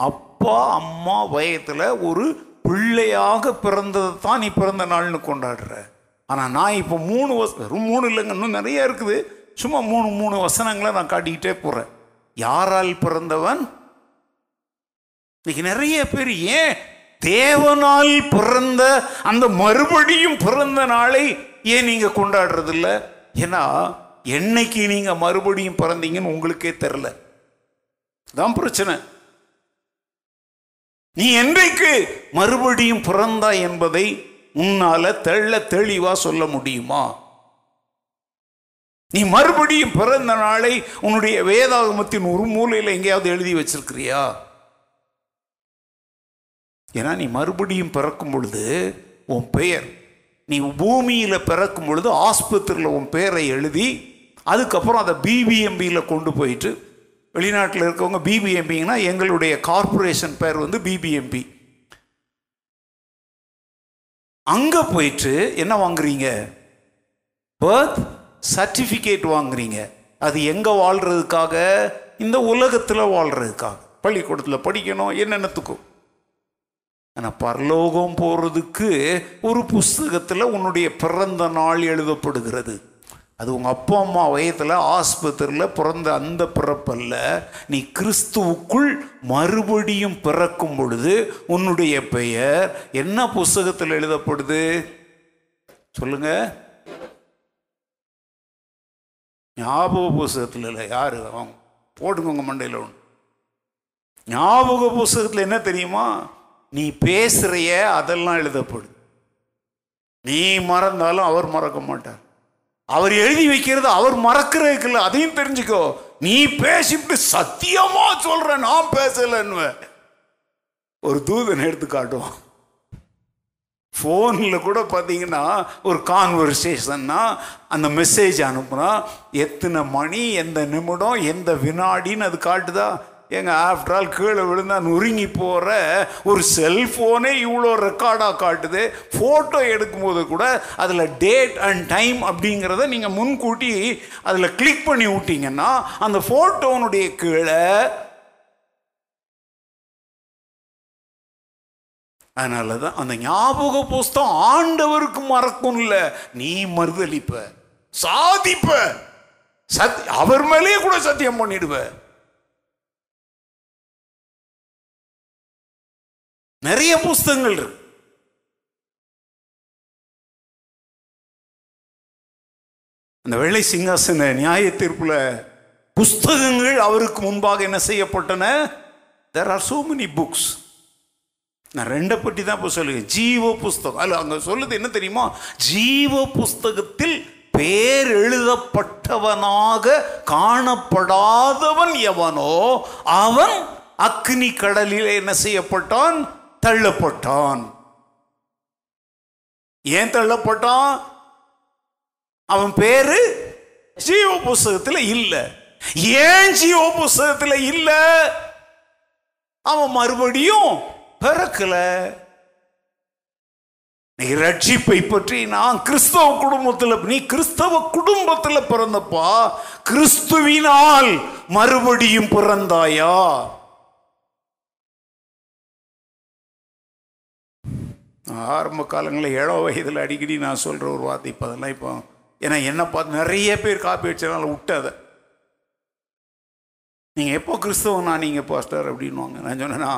அப்பா அம்மா வயத்தில் ஒரு பிள்ளையாக பிறந்ததை தான் நீ பிறந்த நாள்னு கொண்டாடுற. ஆனால் நான் இப்போ மூணு வச மூணு இல்லைங்க இன்னும் நிறைய இருக்குது. சும்மா மூணு மூணு வசனங்களை நான் காட்டிக்கிட்டே போகிறேன் யாரால் பிறந்தவன்? இன்னைக்கு நிறைய பேர் ஏன் தேவனால் பிறந்த அந்த மறுபடியும் பிறந்த நாளை ஏன் நீங்கள் கொண்டாடுறது இல்ல ஏன்னா என்னைக்கு நீங்கள் மறுபடியும் பிறந்தீங்கன்னு உங்களுக்கே தெரில தான் பிரச்சனை. நீ என்றைக்கு மறுபடியும் பிறந்தாய் என்பதை உன்னால தெள்ள தெளிவா சொல்ல முடியுமா? நீ மறுபடியும் பிறந்த நாளை உன்னுடைய வேதாகமத்தின் ஒரு மூலையில் எங்கேயாவது எழுதி வச்சிருக்கிறியா? ஏன்னா நீ மறுபடியும் பிறக்கும் பொழுது உன் பெயர் நீ பூமியில் பிறக்கும் பொழுது ஆஸ்பத்திரியில் உன் பெயரை எழுதி அதுக்கப்புறம் அதை பிபிஎம்பியில் கொண்டு போயிட்டு வெளிநாட்டில் இருக்கவங்க பிபிஎம்பிங்கன்னா எங்களுடைய கார்ப்பரேஷன் பேர் வந்து பிபிஎம்பி அங்கே போயிட்டு என்ன வாங்குறீங்க? பர்த் சர்டிஃபிகேட் வாங்குறீங்க. அது எங்கே வாழ்கிறதுக்காக இந்த உலகத்தில் வாழ்கிறதுக்காக பள்ளிக்கூடத்தில் படிக்கணும் என்னென்னத்துக்கும் ஆனால் பரலோகம் போகிறதுக்கு ஒரு புஸ்தகத்தில் உன்னுடைய பிறந்த நாள் எழுதப்படுகிறது. அது உங்கள் அப்பா அம்மா வயத்தில் ஆஸ்பத்திரியில் பிறந்த அந்த பிறப்பல்ல நீ கிறிஸ்துவுக்குள் மறுபடியும் பிறக்கும் பொழுது உன்னுடைய பெயர் என்ன புஸ்தகத்தில் எழுதப்படுது? சொல்லுங்க. ஞாபக புஸ்தகத்தில் இல்லை யார்? அவங்க போட்டுக்கோங்க மண்டையில் ஒன்று ஞாபக புஸ்தகத்தில் என்ன தெரியுமா? நீ பேசுகிறைய அதெல்லாம் எழுதப்படுது. நீ மறந்தாலும் அவர் மறக்க மாட்டார். அவர் எழுதி வைக்கிறது அவர் மறக்கிறதுக்கு இல்லை அதையும் தெரிஞ்சுக்கோ. நீ பேசிட்டு சத்தியமா சொல்ற நான் பேசலன்னு ஒரு தூதன் எடுத்து காட்டுவான் ஃபோனில் கூட பார்த்தீங்கன்னா ஒரு கான்வர்சேஷன்னா அந்த மெசேஜ் அனுப்புனா எத்தனை மணி எந்த நிமிடம் எந்த வினாடின்னு அது காட்டுதா? ஏங்க ஆஃப்டர் ஆல் கீழே விழுந்தா நொறுங்கி போகிற ஒரு செல்ஃபோனே இவ்வளோ ரெக்கார்டாக காட்டுது. ஃபோட்டோ எடுக்கும்போது கூட அதில் டேட் அண்ட் டைம் அப்படிங்கிறத நீங்கள் முன்கூட்டி அதில் கிளிக் பண்ணி விட்டீங்கன்னா அந்த ஃபோட்டோனுடைய கீழே அதனால தான் அந்த ஞாபக புஸ்தம் ஆண்டவருக்கு மறக்கும் இல்லை. நீ மறுதளிப்ப சாதிப்ப சத் அவர் மேலேயே கூட சத்தியம் பண்ணிடுவேன் நிறைய புஸ்தகங்கள் இருக்கு. அந்த வெள்ளை சிங்காசன நியாய தீர்ப்புல புஸ்தகங்கள் அவருக்கு முன்பாக என்ன செய்யப்பட்டன? There are so many books நான் ரெண்டை பற்றி தான் இப்போ சொல்லுவேன். ஜீவ புஸ்தகம். அல்ல அங்கே சொல்லுது என்ன தெரியுமா? ஜீவ புஸ்தகத்தில் பேர் எழுதப்பட்டவனாக காணப்படாதவன் எவனோ அவன் அக்னி கடலில் என்ன செய்யப்பட்டான்? தள்ளப்பட்டான். ஏன் தள்ளப்பட்டான்? அவன் பேரு ஜீவ புஸ்தகத்தில் இல்லை. ஏன் ஜீவ புஸ்தகத்தில் இல்லை? அவன் மறுபடியும் பிறக்கல. நீ ரட்சிப்பை பற்றி நான் கிறிஸ்தவ குடும்பத்தில் நீ கிறிஸ்தவ குடும்பத்தில் பிறந்தப்பா கிறிஸ்துவினால் மறுபடியும் பிறந்தாயா? ஆரம்ப காலங்களில் ஏழோ வயதில் அடிக்கடி நான் சொல்கிற ஒரு வார்த்தை இப்போ அதெல்லாம் இப்போ ஏன்னா என்ன பார்த்து நிறைய பேர் காப்பி அடிச்சதுனால விட்டதை நீங்கள் எப்போ கிறிஸ்தவனா நீங்கள் பாஸ்டர் அப்படின்வாங்க நான் சொன்னேன்னா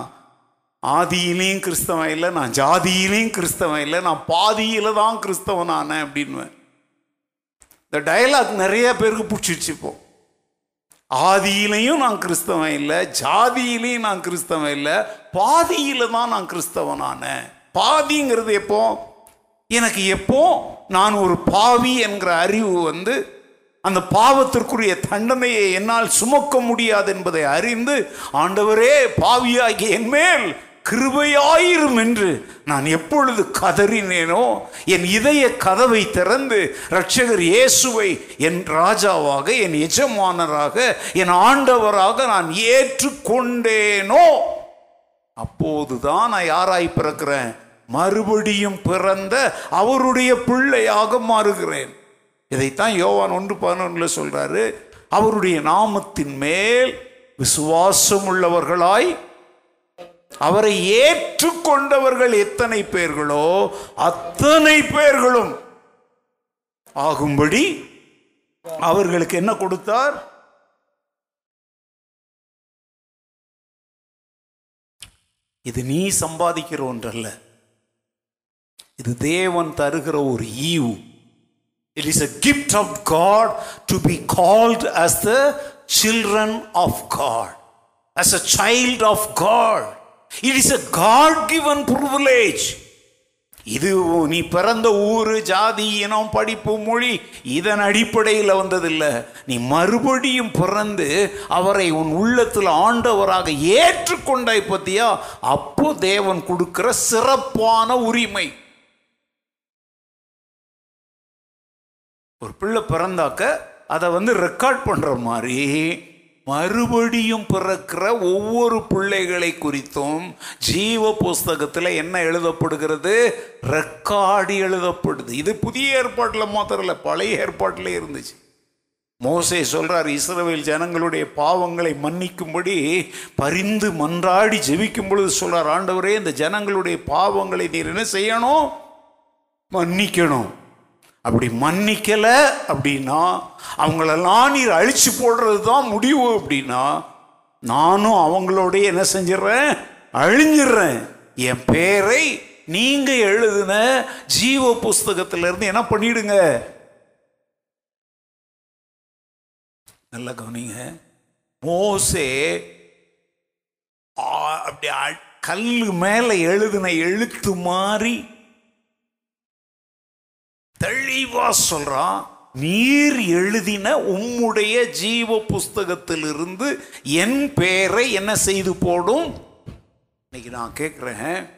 ஆதியிலையும் கிறிஸ்தவன் இல்லை நான் ஜாதியிலையும் கிறிஸ்தவன் இல்லை நான் பாதியில் தான் கிறிஸ்தவன் ஆனேன் அப்படின்வேன் இந்த டயலாக் நிறைய பேருக்கு பிடிச்சிருச்சு இப்போ. ஆதியிலையும் நான் கிறிஸ்தவன் இல்லை ஜாதியிலையும் நான் கிறிஸ்தவன் இல்லை பாதியில் தான் நான் கிறிஸ்தவன் ஆனேன் பாதிங்கிறது எப்போ? எனக்கு எப்போ நான் ஒரு பாவி என்கிற அறிவு வந்து அந்த பாவத்திற்குரிய தண்டனையை என்னால் சுமக்க முடியாது என்பதை அறிந்து ஆண்டவரே பாவியாகிய என்மேல் கிருபையாயிரும் என்று நான் எப்பொழுது கதறினேனோ என் இதய கதவை திறந்து ரட்சகர் இயேசுவை என் ராஜாவாக என் எஜமானராக என் ஆண்டவராக நான் ஏற்றுக்கொண்டேனோ. அப்போதுதான் நான் யாராய் பிறக்கிறேன்? மறுபடியும் பிறந்த அவருடைய பிள்ளையாக மாறுகிறேன். இதைத்தான் யோவான் ஒன்று பதினொன்றில் சொல்றாரு. அவருடைய நாமத்தின் மேல் விசுவாசம் உள்ளவர்களாய் அவரை ஏற்றுக்கொண்டவர்கள் எத்தனை பேர்களோ அத்தனை பேர்களும். ஆகும்படி அவர்களுக்கு என்ன கொடுத்தார்? இது நீ சம்பாதிக்கிற ஒன்றல்ல இது தேவன் தருகிற ஒரு ஈவு it is a gift of God to be called as the children of God as a child of God it is a God given privilege இது நீ பிறந்த ஊர் ஜாதி இனம் படிப்பு மொழி இதன் அடிப்படையில் வந்ததில்லை. நீ மறுபடியும் பிறந்து அவரை உன் உள்ளத்தில் ஆண்டவராக ஏற்றுக்கொண்டாய் பத்தியா அப்போ தேவன் கொடுக்கிற சிறப்பான உரிமை. ஒரு பிள்ளை பிறந்தாக்க அதை வந்து ரெக்கார்ட் பண்ணுற மாதிரி மறுபடியும் பிறக்கிற ஒவ்வொரு பிள்ளைகளை குறித்தும் ஜீவ புஸ்தகத்தில் என்ன எழுதப்படுகிறது? ரெக்கார்டு எழுதப்படுது. இது புதிய ஏற்பாட்டில் மாத்திரம் இல்லை பழைய ஏற்பாட்டில் இருந்துச்சு. மோசை சொல்கிறார் இஸ்ரவேல் ஜனங்களுடைய பாவங்களை மன்னிக்கும்படி பரிந்து மன்றாடி ஜெபிக்கும் பொழுது சொல்கிறார் ஆண்டவரே இந்த ஜனங்களுடைய பாவங்களை நீர் என்ன செய்யணும்? மன்னிக்கணும். அப்படி மன்னிக்கலை அப்படின்னா அவங்களெல்லாம் நீர் அழிச்சு போடுறது தான் முடிவு அப்படின்னா நானும் அவங்களோடைய என்ன செஞ்சிடறேன்? அழிஞ்சிடுறேன். என் பேரை நீங்க எழுதின ஜீவ புஸ்தகத்திலிருந்து என்ன பண்ணிடுங்க? நல்லா கவனிங்க. மோசே அப்படி அ- மேலே எழுதின எழுத்து மாதிரி தெளிவா சொல்றான் நீர் எழுதின உம்முடைய ஜீவ புஸ்தகத்திலிருந்து என் பெயரை என்ன செய்து போடும்? இன்னைக்கு நான் கேட்குறேன்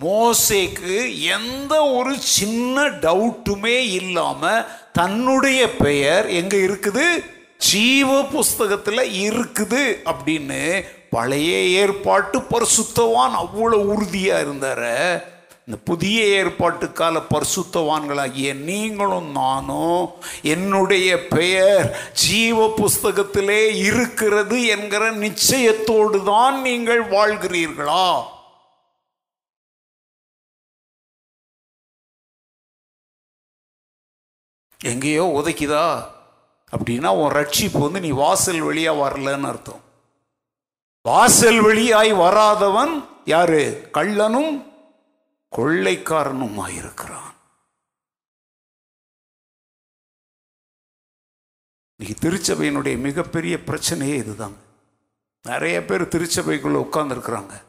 மோசேக்கு எந்த ஒரு சின்ன டவுட்டுமே இல்லாம தன்னுடைய பெயர் எங்க இருக்குது? ஜீவ புஸ்தகத்துல இருக்குது அப்படின்னு பழைய ஏற்பாட்டு பரிசுத்தவான் அவ்வளோ உறுதியா இருந்தார. இந்த புதிய ஏற்பாட்டு கால பரிசுத்தவான்களாகிய நீங்களும் நானும் என்னுடைய பெயர் ஜீவ புஸ்தகத்திலே இருக்கிறது என்கிற நிச்சயத்தோடு தான் நீங்கள் வாழ்கிறீர்களா? எங்கேயோ உதைக்குதா? அப்படின்னா உன் ரட்சிப்பு வந்து நீ வாசல் வழியாக வரலன்னு அர்த்தம். வாசல் வழியாய் வராதவன் யாரு? கள்ளனும் கொள்ளைக்காரனுமாயிருக்கிறான். இன்னைக்கு திருச்சபையினுடைய மிகப்பெரிய பிரச்சனையே இதுதாங்க. நிறைய பேர் திருச்சபைக்குள்ள உட்கார்ந்துருக்குறாங்க.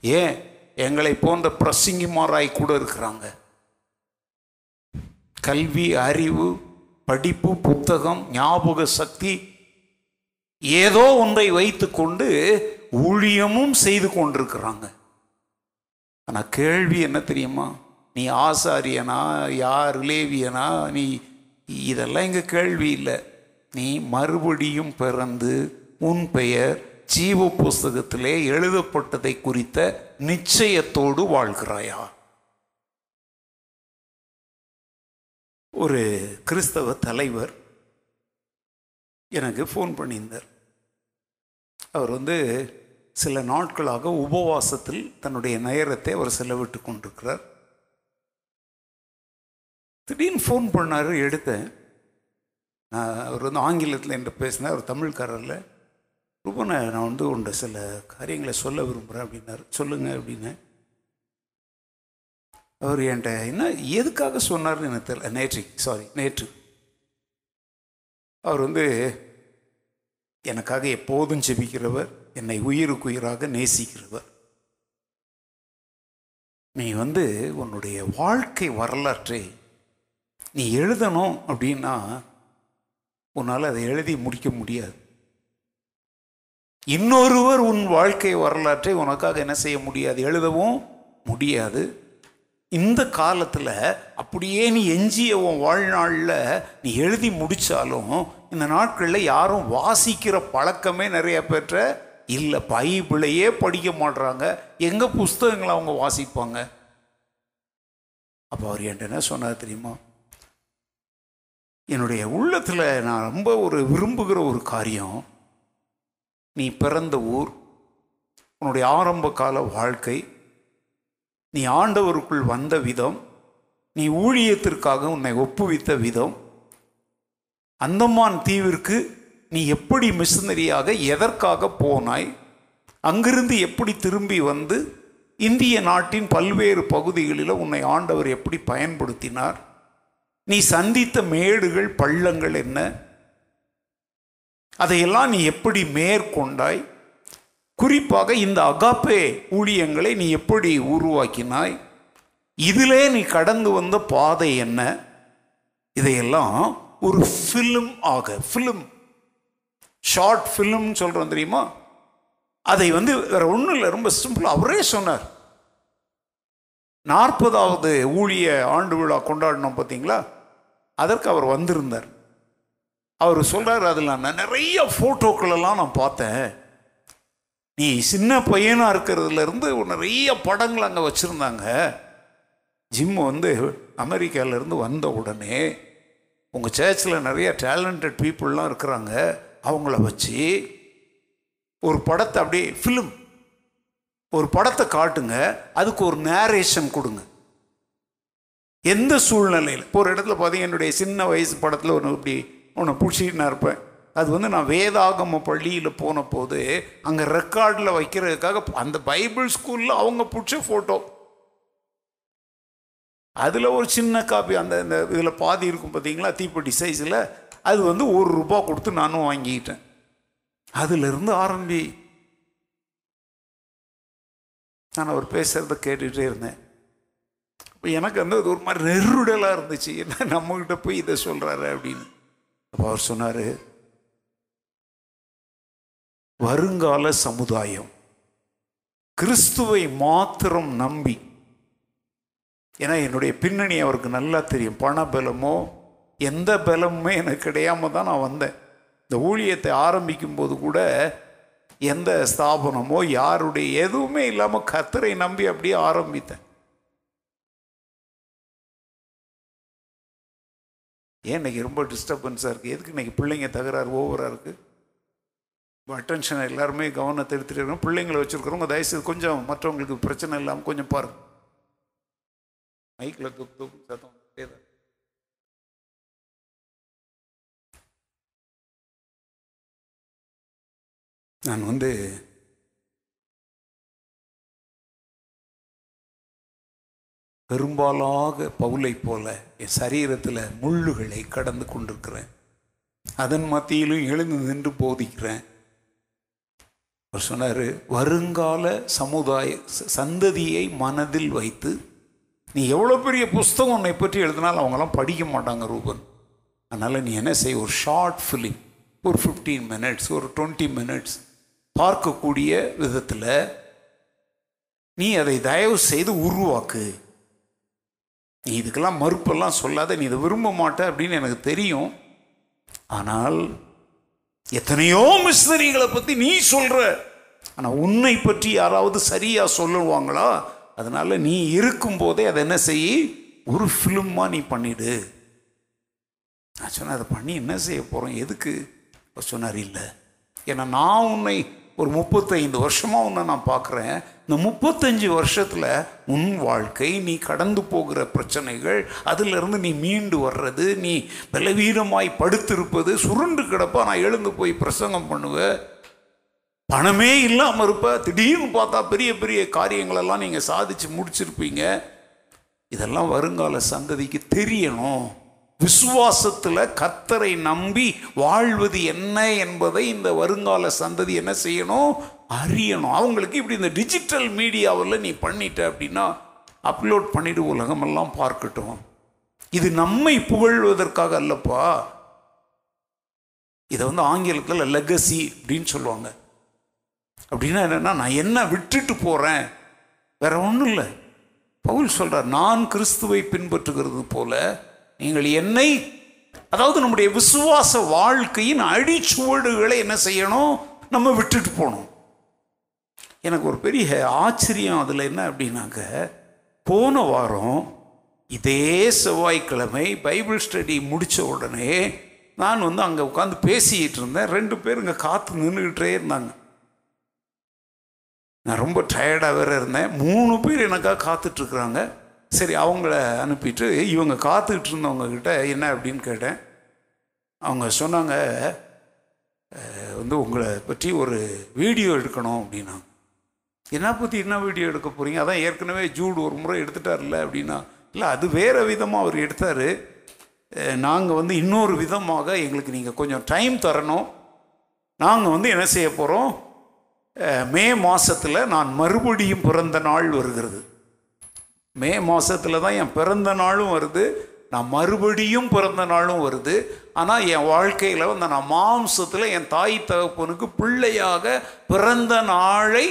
ஏன்? எங்களை போன்ற பிரசிங்கிமாராய் கூட இருக்கிறாங்க. கல்வி அறிவு படிப்பு புத்தகம் ஞாபக சக்தி ஏதோ ஒன்றை வைத்துக்கொண்டு ஊழியமும் செய்து கொண்டிருக்கிறாங்க. ஆனால் கேள்வி என்ன தெரியுமா? நீ ஆசாரியனா? யார் லேவியனா? நீ இதெல்லாம் இங்கே கேள்வி இல்லை. நீ மறுபடியும் பிறந்து உன் பெயர் ஜீவ புஸ்தகத்திலே எழுதப்பட்டதை குறித்த நிச்சயத்தோடு வாழ்கிறாயா? ஒரு கிறிஸ்தவ தலைவர் எனக்கு ஃபோன் பண்ணியிருந்தார். அவர் வந்து சில நாட்களாக உபவாசத்தில் தன்னுடைய நேரத்தை அவர் செலவிட்டு கொண்டிருக்கிறார். திடீர்னு ஃபோன் பண்ணார் எடுத்தேன். நான் அவர் வந்து ஆங்கிலத்தில் என்கிட்ட பேசினார் அவர் தமிழ்காரரில். ரொம்ப நான் வந்து உண்ட சில காரியங்களை சொல்ல விரும்புகிறேன் அப்படின்னாரு. சொல்லுங்க அப்படின்னு. அவர் என்கிட்ட என்ன எதுக்காக சொன்னார்னு எனக்கு தெரியல. நேற்று சாரி நேற்று. அவர் வந்து எனக்காக எப்போதும் ஜெபிக்கிறவர். என்னை உயிருக்கு உயிராக நேசிக்கிறவர். நீ வந்து உன்னுடைய வாழ்க்கை வரலாற்றை நீ எழுதணும் அப்படின்னா உன்னால் அதை எழுதி முடிக்க முடியாது. இன்னொருவர் உன் வாழ்க்கை வரலாற்றை உனக்காக என்ன செய்ய முடியாது? எழுதவும் முடியாது. இந்த காலத்தில் அப்படியே நீ எஞ்சிய உன் வாழ்நாளில் நீ எழுதி முடித்தாலும் இந்த நாட்களில் யாரும் வாசிக்கிற பழக்கமே நிறைய பேற்ற இல்லை பைபிளையே படிக்க மாட்றாங்க. எங்கே புஸ்தகங்களை அவங்க வாசிப்பாங்க? அப்போ அவர் என்கிட்ட என்ன சொன்னார் தெரியுமா? என்னுடைய உள்ளத்தில் நான் ரொம்ப ஒரு விரும்புகிற ஒரு காரியம் நீ பிறந்த ஊர் உன்னுடைய ஆரம்ப கால வாழ்க்கை நீ ஆண்டவருக்குள் வந்த விதம் நீ ஊழியத்திற்காக உன்னை ஒப்புவித்த விதம் அந்தமான் தீவிற்கு நீ எப்படி மிஷினரியாக எதற்காக போனாய்? அங்கிருந்து எப்படி திரும்பி வந்து இந்திய நாட்டின் பல்வேறு பகுதிகளில் உன்னை ஆண்டவர் எப்படி பயன்படுத்தினார்? நீ சந்தித்த மேடுகள் பள்ளங்கள் என்ன? அதையெல்லாம் நீ எப்படி மேற்கொண்டாய்? குறிப்பாக இந்த அகாப்பே ஊழியங்களை நீ எப்படி உருவாக்கினாய்? இதிலே நீ கடந்து வந்த பாதை என்ன? இதையெல்லாம் ஒரு ஃபிலிம் ஆக ஃபிலிம் ஷார்ட் ஃபிலிம்னு சொல்கிறோம் தெரியுமா? அதை வந்து வேற ஒன்றும் இல்லை ரொம்ப சிம்பிள் அவரே சொன்னார். நாற்பதாவது ஊழிய ஆண்டு விழா கொண்டாடினோம் பார்த்தீங்களா அதற்கு அவர் வந்திருந்தார். அவர் சொல்கிறார் அதில் நான் நிறைய ஃபோட்டோக்களெல்லாம் நான் பார்த்தேன். நீ சின்ன பையனாக இருக்கிறதுலேருந்து நிறைய படங்கள் அங்கே வச்சுருந்தாங்க. ஜிம் வந்து அமெரிக்காவிலேருந்து வந்த உடனே உங்கள் சர்ச்சில் நிறைய டேலண்டட் பீப்புளெலாம் இருக்கிறாங்க. அவங்கள வச்சு ஒரு படத்தை அப்படியே ஃபிலிம் ஒரு படத்தை காட்டுங்க அதுக்கு ஒரு நேரேஷன் கொடுங்க. எந்த சூழ்நிலையில் இப்போ ஒரு இடத்துல பார்த்தீங்க என்னுடைய சின்ன வயசு படத்தில் ஒன்று இப்படி ஒன்று பிடிச்சிட்டு நான் இருப்பேன். அது வந்து நான் வேதாகம பள்ளியில் போன போது அங்கே ரெக்கார்டில் வைக்கிறதுக்காக அந்த பைபிள் ஸ்கூலில் அவங்க பிடிச்ச ஃபோட்டோ அதில் ஒரு சின்ன காப்பி அந்த இந்த இதில் பாதி இருக்கும் பார்த்தீங்களா தீப்பெட்டி சைஸில் அது வந்து ஒரு ரூபா கொடுத்து நானும் வாங்கிக்கிட்டேன். அதிலிருந்து ஆரம்பி. நான் அவர் பேசுகிறத கேட்டுகிட்டே இருந்தேன். இப்போ எனக்கு வந்து அது ஒரு மாதிரி நெருடலாக இருந்துச்சு. என்ன நம்மக்கிட்ட போய் இதை சொல்கிறாரு அப்படின்னு. அப்போ அவர் சொன்னார் வருங்கால சமுதாயம் கிறிஸ்துவை மாத்திரம் நம்பி ஏன்னா என்னுடைய பின்னணி அவருக்கு நல்லா தெரியும். பண பலமோ எந்த பலமுமே எனக்கு கிடையாம தான் நான் வந்தேன். இந்த ஊழியத்தை ஆரம்பிக்கும் போது கூட எந்த ஸ்தாபனமோ யாருடைய எதுவுமே இல்லாமல் கத்தரை நம்பி அப்படியே ஆரம்பித்தேன். ஏன் இன்றைக்கி ரொம்ப டிஸ்டர்பன்ஸாக இருக்குது எதுக்கு இன்றைக்கி பிள்ளைங்க தகராறு ஓவராக இருக்குது இப்போ அட்டென்ஷன் எல்லாருமே கவனத்தை எடுத்துகிட்டு இருக்கணும். பிள்ளைங்களை வச்சுருக்கிறவங்க தயவுசெய்து கொஞ்சம் மற்றவங்களுக்கு பிரச்சனை இல்லாமல் கொஞ்சம் பாருங்கள் மைக்கில் துப்பு துப்பு சத்தம். நான் வந்து பெரும்பாலாக பவுலை போல என் சரீரத்தில் முள்ளுகளை கடந்து கொண்டிருக்கிறேன். அதன் மத்தியிலும் எழுந்து நின்று போதிக்கிறேன். அவர் சொன்னார் வருங்கால சமுதாய ச- சந்ததியை மனதில் வைத்து நீ எவ்வளோ பெரிய புஸ்தகம் உன்னை பற்றி எழுதினாலும் அவங்களாம் படிக்க மாட்டாங்க ரூபன். அதனால் நீ என்ன செய் ஒரு ஷார்ட் ஃபிலிம் ஒரு ஃபிஃப்டீன் மினிட்ஸ் ஒரு டுவெண்ட்டி மினிட்ஸ் பார்க்கக்கூடிய விதத்தில் நீ அதை தயவு செய்து உருவாக்கு. நீ இதுக்கெல்லாம் மறுப்பெல்லாம் சொல்லாத நீ இதை விரும்ப மாட்ட அப்படின்னு எனக்கு தெரியும். ஆனால் எத்தனையோ மிஸ்னரிகளை பற்றி நீ சொல்கிற ஆனால் உன்னை பற்றி யாராவது சரியாக சொல்லுவாங்களா? அதனால நீ இருக்கும்போதே அதை என்ன செய்? ஒரு ஃபிலிமாக நீ பண்ணிடு. நான் சொன்னேன் அதை பண்ணி என்ன செய்ய போகிறோம் எதுக்கு? சொன்னார் இல்லை. ஏன்னா நான் உன்னை ஒரு முப்பத்தைந்து வருஷமாக உன்னை நான் பார்க்குறேன். இந்த முப்பத்தஞ்சு வருஷத்தில் உன் வாழ்க்கை நீ கடந்து போகிற பிரச்சனைகள் அதிலிருந்து நீ மீண்டு வர்றது நீ பலவீனமாய் படுத்திருப்பது சுருண்டு கிடப்பா நான் எழுந்து போய் பிரசங்கம் பண்ணுவேன். பணமே இல்லாமல் இருப்ப திடீர்னு பார்த்தா பெரிய பெரிய காரியங்களெல்லாம் நீங்கள் சாதிச்சு முடிச்சிருப்பீங்க. இதெல்லாம் வருங்கால சந்ததிக்கு தெரியணும். விசுவாசத்தில் கத்தரை நம்பி வாழ்வது என்ன என்பதை இந்த வருங்கால சந்ததி என்ன செய்யணும்? அறியணும். அவங்களுக்கு இப்படி இந்த டிஜிட்டல் மீடியாவில் நீ பண்ணிட்ட அப்படின்னா அப்லோட் பண்ணிட்டு உலகமெல்லாம் பார்க்கட்டும். இது நம்மை புகழ்வதற்காக அல்லப்பா. இதை வந்து ஆங்கிலத்தில் லெகசி அப்படின்னு சொல்லுவாங்க. அப்படின்னா என்னன்னா நான் என்ன விட்டுட்டு போகிறேன் வேற ஒன்றும் இல்லை. பவுல் சொல்கிறார் நான் கிறிஸ்துவை பின்பற்றுகிறது போல நீங்கள் என்னை அதாவது நம்முடைய விசுவாச வாழ்க்கையின் அடிச்சுவடுகளை என்ன செய்யணும்? நம்ம விட்டுட்டு போகணும். எனக்கு ஒரு பெரிய ஆச்சரியம் அதில் என்ன அப்படின்னாக்க போன வாரம் இதே செவ்வாய்க்கிழமை பைபிள் ஸ்டடி முடித்த உடனே நான் வந்து அங்கே உட்காந்து பேசிக்கிட்டு இருந்தேன். ரெண்டு பேர் இங்கே காத்து நின்றுக்கிட்டே இருந்தாங்க. நான் ரொம்ப டயர்டாக வேற இருந்தேன். மூணு பேர் எனக்காக காத்துட்ருக்குறாங்க சரி அவங்கள அனுப்பிட்டு இவங்க காத்துக்கிட்டு இருந்தவங்கக்கிட்ட என்ன அப்படின்னு கேட்டேன். அவங்க சொன்னாங்க வந்து உங்களை பற்றி ஒரு வீடியோ எடுக்கணும் அப்படின்னாங்க என்ன பற்றி என்ன வீடியோ எடுக்க போகிறீங்க அதான் ஏற்கனவே ஜூடு ஒரு முறை எடுத்துட்டார்ல அப்படின்னா. இல்லை அது வேறு விதமாக அவர் எடுத்தார். நாங்கள் வந்து இன்னொரு விதமாக எங்களுக்கு நீங்கள் கொஞ்சம் டைம் தரணும். நாங்கள் வந்து என்ன செய்ய போகிறோம் மே மாதத்தில் நான் மறுபடியும் பிறந்த நாள் வருகிறது. மே மாதத்தில் தான் என் பிறந்த நாளும் வருது. நான் மறுபடியும் பிறந்த நாளும் வருது. ஆனால் என் வாழ்க்கையில் வந்து நான் மாம்சத்தில் என் தாய் தகப்பனுக்கு பிள்ளையாக பிறந்த நாளை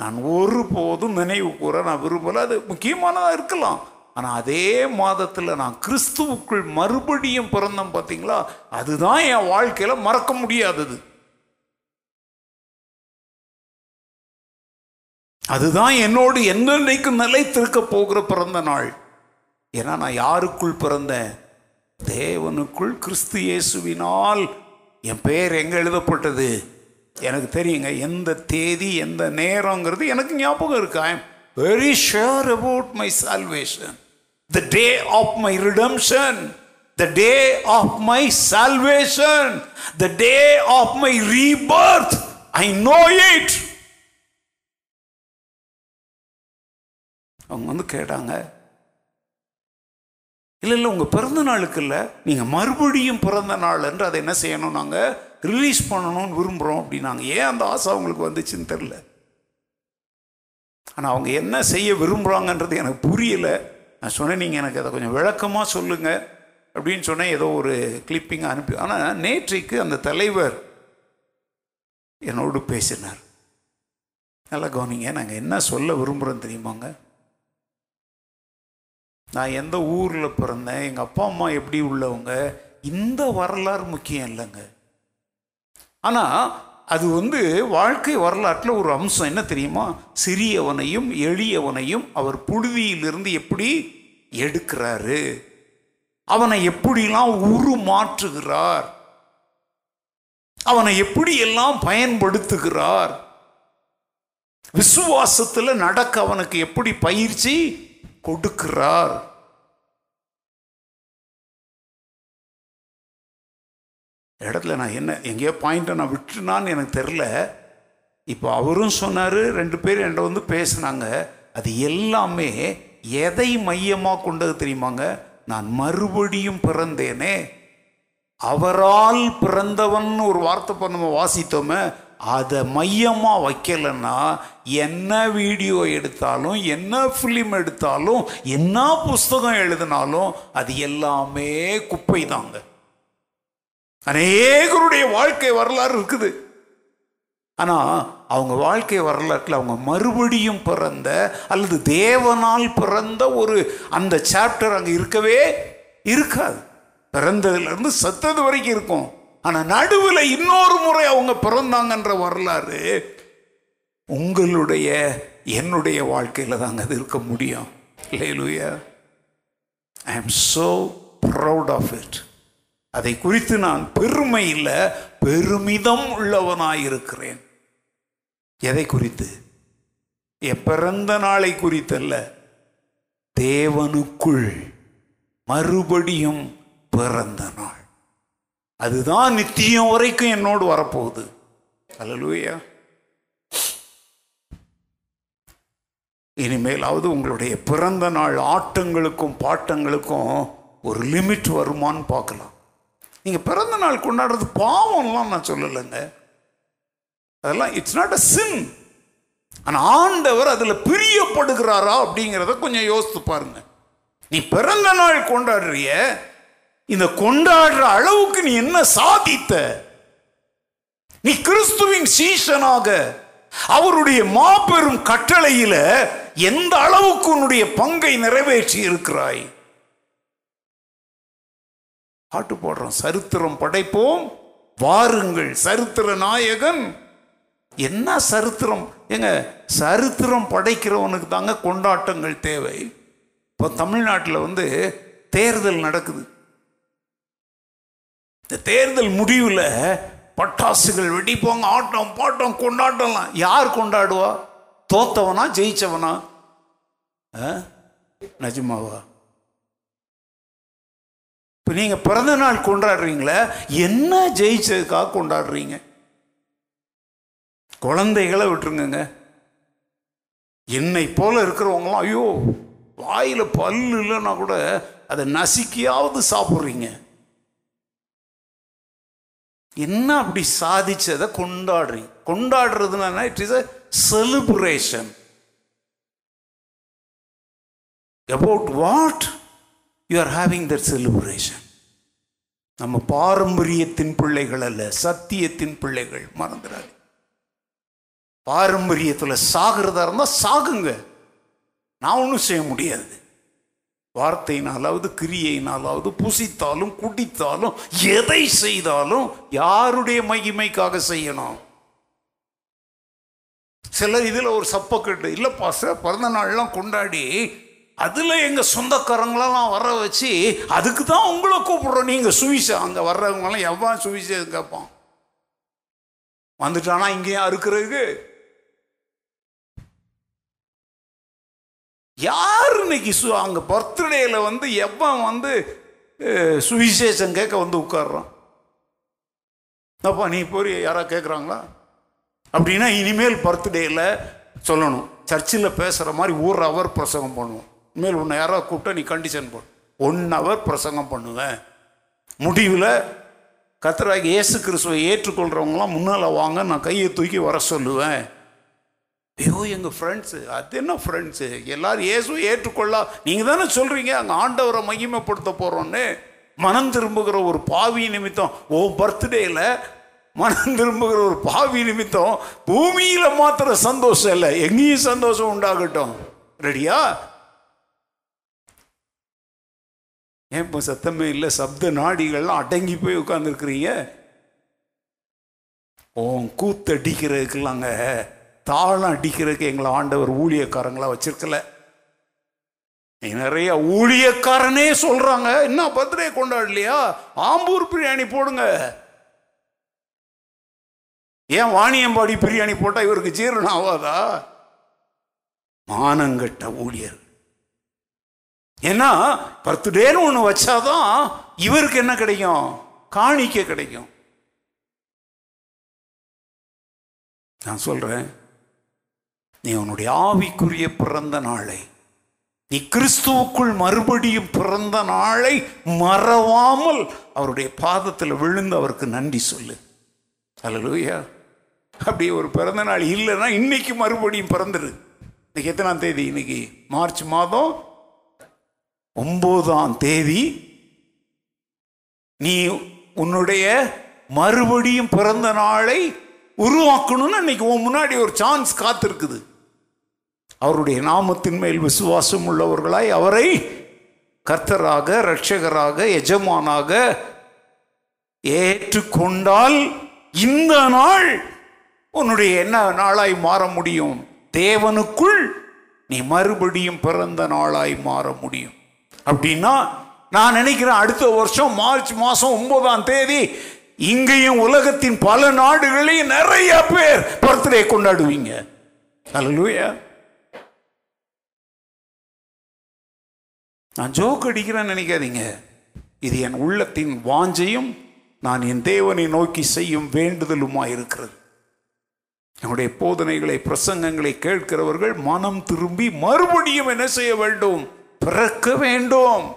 நான் ஒருபோதும் நினைவு கூற நான் விரும்பலை. அது முக்கியமானதாக இருக்கலாம். ஆனால் அதே மாதத்தில் நான் கிறிஸ்துவுக்குள் மறுபடியும் பிறந்தேன் பார்த்தீங்களா அதுதான் என் வாழ்க்கையில் மறக்க முடியாதது. அதுதான் என்னோடு என்னென்னைக்கும் நிலைத்திருக்க போகிற பிறந்த நாள். ஏன்னா நான் யாருக்குள் பிறந்தேன்? தேவனுக்குள் கிறிஸ்து இயேசுவினால். என் பெயர் எங்கே எழுதப்பட்டது? எனக்கு தெரியுங்க எந்த தேதி எந்த நேரங்கிறது எனக்கு ஞாபகம் இருக்கு? I am very sure about my salvation the day of my redemption the day of my salvation the day of my rebirth I know it அவங்க வந்து கேட்டாங்க. இல்லை இல்லை உங்கள் பிறந்த நாளுக்கு இல்லை. நீங்கள் மறுபடியும் பிறந்த நாள் என்று அதை என்ன செய்யணும்? நாங்கள் ரிலீஸ் பண்ணணும்னு விரும்புகிறோம் அப்படின்னாங்க. ஏன் அந்த ஆசை அவங்களுக்கு வந்துச்சுன்னு தெரில ஆனால் அவங்க என்ன செய்ய விரும்புகிறாங்கன்றது எனக்கு புரியல. நான் சொன்னேன் நீங்கள் எனக்கு அதை கொஞ்சம் விளக்கமாக சொல்லுங்கள் அப்படின்னு சொன்னேன். ஏதோ ஒரு கிளிப்பிங் அனுப்பி ஆனால் நேற்றைக்கு அந்த தலைவர் என்னோடு பேசினார். நல்லா கவனிங்க நாங்கள் என்ன சொல்ல விரும்புகிறோம் தெரியுமாங்க? நான் எந்த ஊரில் பிறந்தேன் எங்கள் அப்பா அம்மா எப்படி உள்ளவங்க இந்த வரலாறு முக்கியம் இல்லைங்க. ஆனால் அது வந்து வாழ்க்கை வரலாற்றில் ஒரு அம்சம் என்ன தெரியுமா? சிறியவனையும் எளியவனையும் அவர் புழுதியிலிருந்து எப்படி எடுக்கிறாரு? அவனை எப்படிலாம் உருமாற்றுகிறார்? அவனை எப்படியெல்லாம் பயன்படுத்துகிறார்? விசுவாசத்தில் நடக்க அவனுக்கு எப்படி பயிற்சி கொடுக்கிறார். இடத்துல நான் என்ன எங்கேயோ பாயிண்ட்டை நான் விட்டுனான்னு எனக்கு தெரில. இப்போ அவரும் சொன்னார் ரெண்டு பேரும் என்கிட்ட வந்து பேசினாங்க. அது எல்லாமே எதை மையமாக கொண்டது தெரியுமாங்க? நான் மறுபடியும் பிறந்தேனே. அவரால் பிறந்தவன் ஒரு வார்த்தை இப்போ நம்ம வாசித்தோமே அதை மையமாக வைக்கலைன்னா என்ன வீடியோ எடுத்தாலும் என்ன ஃபிலிம் எடுத்தாலும் என்ன புஸ்தகம் எழுதினாலும் அது எல்லாமே குப்பை தாங்க அநேகருடைய வாழ்க்கை வரலாறு இருக்குது. ஆனால் அவங்க வாழ்க்கை வரலாற்றில் அவங்க மறுபடியும் பிறந்த அல்லது தேவனால் பிறந்த ஒரு அந்த சாப்டர் அங்கே இருக்கவே இருக்காது. பிறந்ததுலேருந்து சத்தது வரைக்கும் இருக்கும். ஆனால் நடுவில் இன்னொரு முறை அவங்க பிறந்தாங்கன்ற வரலாறு உங்களுடைய என்னுடைய வாழ்க்கையில் தாங்க அது இருக்க முடியும். இல்லையிலுயா I am so proud of it அதை குறித்து நான் பெருமை இல்லை பெருமிதம் உள்ளவனாயிருக்கிறேன் எதை குறித்து? என் பிறந்த நாளை குறித்தல்ல. தேவனுக்குள் மறுபடியும் பிறந்த நாள். அதுதான் நித்தியம் வரைக்கும் என்னோடு வரப்போகுது. அல்லலூயா இனிமேலாவது உங்களுடைய பிறந்த நாள் ஆட்டங்களுக்கும் பாட்டங்களுக்கும் ஒரு லிமிட் வருமான்னு பார்க்கலாம். நீங்கள் பிறந்த நாள் கொண்டாடுறது பாவம்லாம் நான் சொல்லலைங்க. அதெல்லாம் இட்ஸ் நாட் அ சின் ஆனால் ஆண்டவர் அதில் பிரியப்படுகிறாரா அப்படிங்கிறத கொஞ்சம் யோசித்து பாருங்க. நீ பிறந்த நாள் கொண்டாடுறிய இந்த கொண்டாடுற அளவுக்கு நீ என்ன சாதித்த? நீ கிறிஸ்துவின் சீஷனாக அவருடைய மாபெரும் கட்டளையில எந்த அளவுக்கு உன்னுடைய பங்கை நிறைவேற்றி இருக்கிறாய்? பாட்டு போடுறோம். சரித்திரம் படைப்போம். வாருங்கள் சரித்திர நாயகன். என்ன சரித்திரம்? ஏங்க சரித்திரம் படைக்கிறவனுக்கு தாங்க கொண்டாட்டங்கள் தேவை. இப்போ தமிழ்நாட்டில் வந்து தேர்தல் நடக்குது. இந்த தேர்தல் முடிவில் பட்டாசுகள் வெடிப்பாங்க ஆட்டம் பாட்டம் கொண்டாட்டம்லாம். யார் கொண்டாடுவா? தோத்தவனா ஜெயிச்சவனா? ஆ? நிஜமாவா? இப்போ நீங்கள் பிறந்த நாள் கொண்டாடுறீங்களே என்ன ஜெயிச்சதுக்காக கொண்டாடுறீங்க? குழந்தைகளை விட்டுருங்கங்க. என்னை போல இருக்கிறவங்களாம் ஐயோ வாயில் பல்லு இல்லைன்னா கூட அதை நசுக்கியாவது சாப்பிட்றீங்க. என்ன அப்படி சாதிச்சதை கொண்டாடுறீங்க கொண்டாடுறதுனா it is a celebration about what you are having that celebration நம்ம பாரம்பரியத்தின் பிள்ளைகள் அல்ல சத்தியத்தின் பிள்ளைகள் மறந்துடாது பாரம்பரியத்தில் சாகிறதா இருந்தால் சாகுங்க. நான் ஒன்றும் செய்ய முடியாது. வார்த்தையினாலாவது கிரியையினாலாவது புசித்தாலும் குடித்தாலும் எதை செய்தாலும் யாருடைய மகிமைக்காக செய்யணும்? சிலர் இதில் ஒரு சப்பக்கட்டு இல்லைப்பா சார் பிறந்த நாள்லாம் கொண்டாடி அதில் எங்கள் சொந்தக்காரங்களெல்லாம் வர வச்சு அதுக்கு தான் உங்களை கூப்பிடுறோம். நீங்கள் சுவிசா அங்கே வர்றவங்களாம் எவ்வளோ சுவிசேஷம் கேட்பான்? வந்துட்டானா இங்கேயும் அறுக்கிறதுக்கு? யார் இன்னைக்கு சு அங்கே பர்த்டேயில் வந்து எவன் வந்து சுவிசேஷம் கேட்க வந்து உட்கார்றான்? அப்பா நீ போய் யாராவது கேட்குறாங்களா அப்படின்னா இனிமேல் பர்த்டேயில் சொல்லணும். சர்ச்சில் பேசுகிற மாதிரி ஒரு ஹவர் பிரசங்கம் பண்ணுவோம். இனிமேல் உன்னை யாராவது கூப்பிட்டா நீ கண்டிஷன் போடு. ஒன் ஹவர் பிரசங்கம் பண்ணுவேன். முடிவில் கத்தராகி இயேசு கிறிஸ்துவை ஏற்றுக்கொள்கிறவங்களாம் முன்னால் வாங்க நான் கையை தூக்கி வர சொல்லுவேன். ஐயோ எங்கள் ஃப்ரெண்ட்ஸு அது என்ன ஃப்ரெண்ட்ஸு எல்லாரும் இயேசுவை ஏற்றுக்கொள்ளா. நீங்கள் தானே சொல்கிறீங்க அங்கே ஆண்டவரை மகிமைப்படுத்த போகிறோன்னு மனம் திரும்புகிற ஒரு பாவி நிமித்தம் ஓ பர்த்டேயில் மனம் திரும்புகிற ஒரு பாவி நிமித்தம் பூமியில் மாத்திர சந்தோஷம் இல்லை எங்கேயும் சந்தோஷம் உண்டாகட்டும். ரெடியா ஏன் இப்போ சத்தமே இல்லை சப்த நாடிகள்லாம் அடங்கி போய் உட்காந்துருக்குறீங்க ஓன் கூத்தடிக்கிறதுக்குலாங்க தாளம் அடிக்கிறதுக்கு எங்களை ஆண்டவர் ஊழியக்காரங்களா வச்சிருக்கல. நிறைய ஊழியக்காரனே சொல்றாங்க. என்ன பர்த்டே கொண்டாடலையா? ஆம்பூர் பிரியாணி போடுங்க. ஏன் வாணியம்பாடி பிரியாணி போட்டா இவருக்கு ஜீரணம் ஆகாதா? மானங்கட்ட ஊழியர். ஏன்னா பர்த்டேன்னு ஒன்று வச்சாதான் இவருக்கு என்ன கிடைக்கும்? காணிக்க கிடைக்கும். நான் சொல்றேன் நீ உன்னுடைய ஆவிக்குரிய பிறந்த நாளை நீ கிறிஸ்துவுக்குள் மறுபடியும் பிறந்த நாளை மறவாமல் அவருடைய பாதத்தில் விழுந்து அவருக்கு நன்றி சொல்லு. அலலூயா அப்படி ஒரு பிறந்த நாள் இல்லைன்னா இன்னைக்கு மறுபடியும் பிறந்துரு. இன்னைக்கு எத்தனாம் தேதி? இன்னைக்கு மார்ச் மாதம் ஒன்பதாம் தேதி. நீ உன்னுடைய மறுபடியும் பிறந்த நாளை உருவாக்கணும்னு இன்னைக்கு உன் முன்னாடி ஒரு சான்ஸ் காத்திருக்குது. அவருடைய நாமத்தின் மேல் விசுவாசம் உள்ளவர்களாய் அவரை கர்த்தராக இரட்சகராக எஜமானாக ஏற்றுக்கொண்டால் இந்த நாள் உன்னுடைய என்ன நாளாய் மாற முடியும்? தேவனுக்குள் நீ மறுபடியும் பிறந்த நாளாய் மாற முடியும். அப்படின்னா நான் நினைக்கிறேன் அடுத்த வருஷம் மார்ச் மாதம் ஒன்பதாம் தேதி இங்கேயும் உலகத்தின் பல நாடுகளையும் நிறைய பேர் பர்த்டே கொண்டாடுவீங்க. அல்லூயா நான் ஜோக் அடிக்கிறேன்னு நினைக்காதீங்க. இது என் உள்ளத்தின் வாஞ்சையும் நான் என் தேவனை நோக்கி செய்யும் வேண்டுதலுமாய் இருக்கிறது. என்னுடைய போதனைகளை பிரசங்கங்களை கேட்கிறவர்கள் மனம் திரும்பி மறுபடியும் என்ன செய்ய வேண்டும்? பிறக்க வேண்டும்.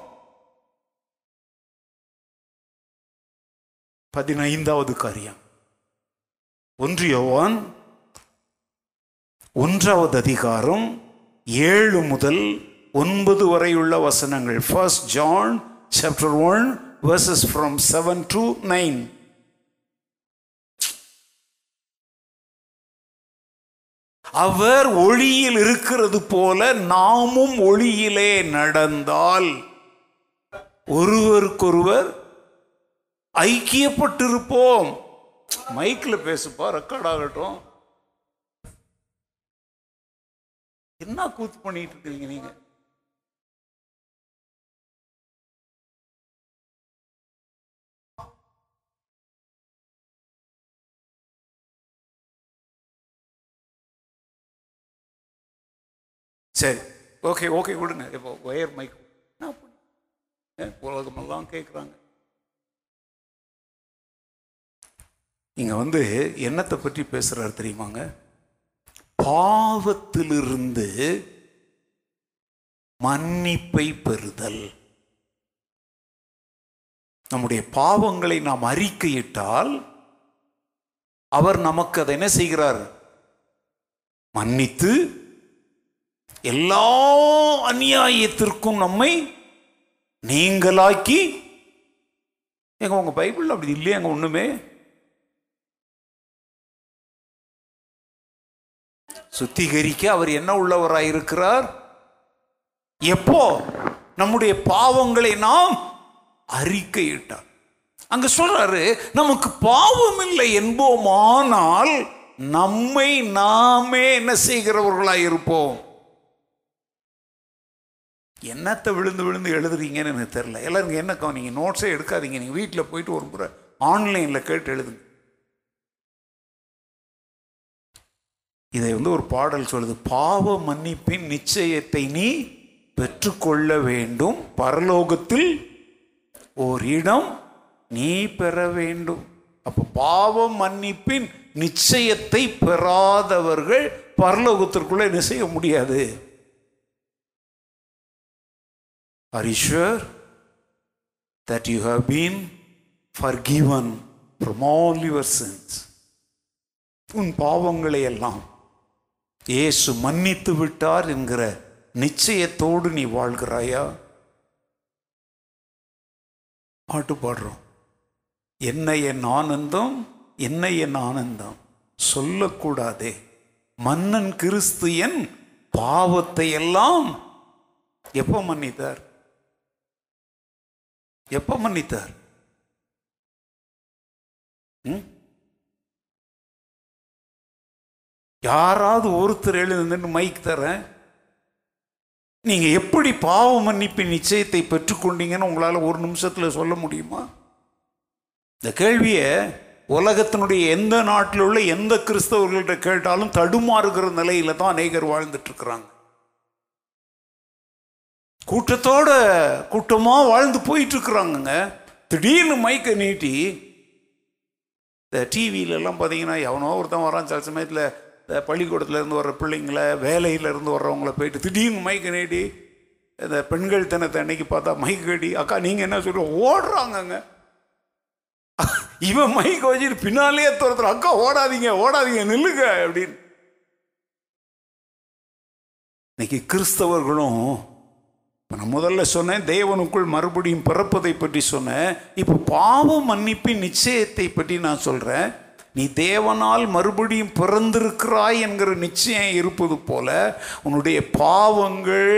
பதினைந்தாவது காரியம். ஒன்றியவான் ஒன்றாவது அதிகாரம் ஏழு முதல் ஒன்பது வரையுள்ள வசனங்கள். First John chapter one verses from seven to nine அவர் ஒளியில் இருக்கிறது போல நாமும் ஒளியிலே நடந்தால் ஒருவருக்கொருவர் ஐக்கியப்பட்டிருப்போம். மைக்கில் பேசுப்பா ரெக்கார்ட் ஆகட்டும். என்ன கூத்து பண்ணிட்டு இருக்கீங்க நீங்க? சரி ஓகே ஓகே கொடுங்க இப்போ ஒயர் மைக் என்ன பண்ணு? உலகமெல்லாம் கேட்குறாங்க இங்கே வந்து என்னத்தை பற்றி பேசுகிறாரு தெரியுமாங்க? பாவத்திலிருந்து மன்னிப்பை பெறுதல். நம்முடைய பாவங்களை நாம் அறிக்கையிட்டால் அவர் நமக்கு அதை என்ன செய்கிறார்? மன்னித்து எல்லா அநியாயத்திற்கும் நம்மை நீங்களாக்கி எங்க உங்க பைபிள் அப்படி இல்லையாங்க ஒண்ணுமே? சுத்திகரிக்க அவர் என்ன உள்ளவராக இருக்கிறார் எப்போ நம்முடைய பாவங்களை நாம் அறிக்கையிட்டார். அங்க சொல்றாரு நமக்கு பாவம் இல்லை என்போமானால் நம்மை நாமே என்ன செய்கிறவர்களாக இருப்போம் என்னத்தை விழுந்து விழுந்து எழுதுறீங்கன்னு எனக்கு தெரில எல்லாருக்கும் என்ன நீங்கள் நோட்ஸே எடுக்காதீங்க. நீங்கள் வீட்டில் போயிட்டு ஒரு முறை ஆன்லைனில் கேட்டு எழுதுங்க. இதை வந்து ஒரு பாடல் சொல்லுது. பாவ மன்னிப்பின் நிச்சயத்தை நீ பெற்றுக்கொள்ள வேண்டும். பரலோகத்தில் ஓர் இடம் நீ பெற வேண்டும். அப்போ பாவ மன்னிப்பின் நிச்சயத்தை பெறாதவர்கள் பரலோகத்திற்குள்ளே என்ன செய்ய முடியாது? ஹரிஸ்வர் that you have been forgiven from all your sins? உன் பாவங்களை எல்லாம் இயேசு மன்னித்து விட்டார் என்கிற நிச்சயத்தோடு நீ வாழ்கிறாயா? பாட்டு பாடுறோம். என்ன என் ஆனந்தம் என்ன என் ஆனந்தம் சொல்லக்கூடாதே. மன்னன் கிறிஸ்து என் பாவத்தை எல்லாம் எப்போ மன்னித்தார்? எப்போ மன்னித்தார்? ம்? யாராவது ஒருத்தர் எழுந்து மைக் தரேன். நீங்க எப்படி பாவ மன்னிப்பு நிச்சயத்தை பெற்றுக்கொண்டீங்கன்னு உங்களால ஒரு நிமிஷத்தில் சொல்ல முடியுமா? இந்த கேள்வியை உலகத்தினுடைய எந்த நாட்டில் உள்ள எந்த கிறிஸ்தவர்கள்ட்ட கேட்டாலும் தடுமாறுகிற நிலையில தான் அநேகர் வாழ்ந்துட்டு இருக்கிறாங்க. கூட்டத்தோட கூட்டமாக வாழ்ந்து போயிட்டுருக்குறாங்கங்க. திடீர்னு மைக்கை நீட்டி இந்த டிவியிலலாம் பார்த்தீங்கன்னா எவனோ ஒருத்தன் வரான் சில சமயத்தில் இந்த பள்ளிக்கூடத்துலேருந்து வர்ற பிள்ளைங்கள வேலையிலேருந்து வர்றவங்கள போயிட்டு திடீர்னு மைக்கை நீட்டி இந்த பெண்கள் தினத்தை அன்னைக்கு பார்த்தா மைக் கட்டி அக்கா நீங்கள் என்ன சொல்கிற ஓடுறாங்கங்க. இவன் மைக் வச்சுட்டு பின்னாலேயே துரத்துற அக்கா ஓடாதீங்க ஓடாதீங்க நில்லுங்க அப்படின்னு. இன்னைக்கு கிறிஸ்தவர்களும் நான் முதல்ல சொன்னேன் தேவனுக்குள் மறுபடியும் பிறப்பதை பற்றி சொன்னேன். இப்போ பாவ மன்னிப்பின் நிச்சயத்தை பற்றி நான் சொல்கிறேன் நீ தேவனால் மறுபடியும் பிறந்திருக்கிறாய் என்கிற நிச்சயம் இருப்பது போல உன்னுடைய பாவங்கள்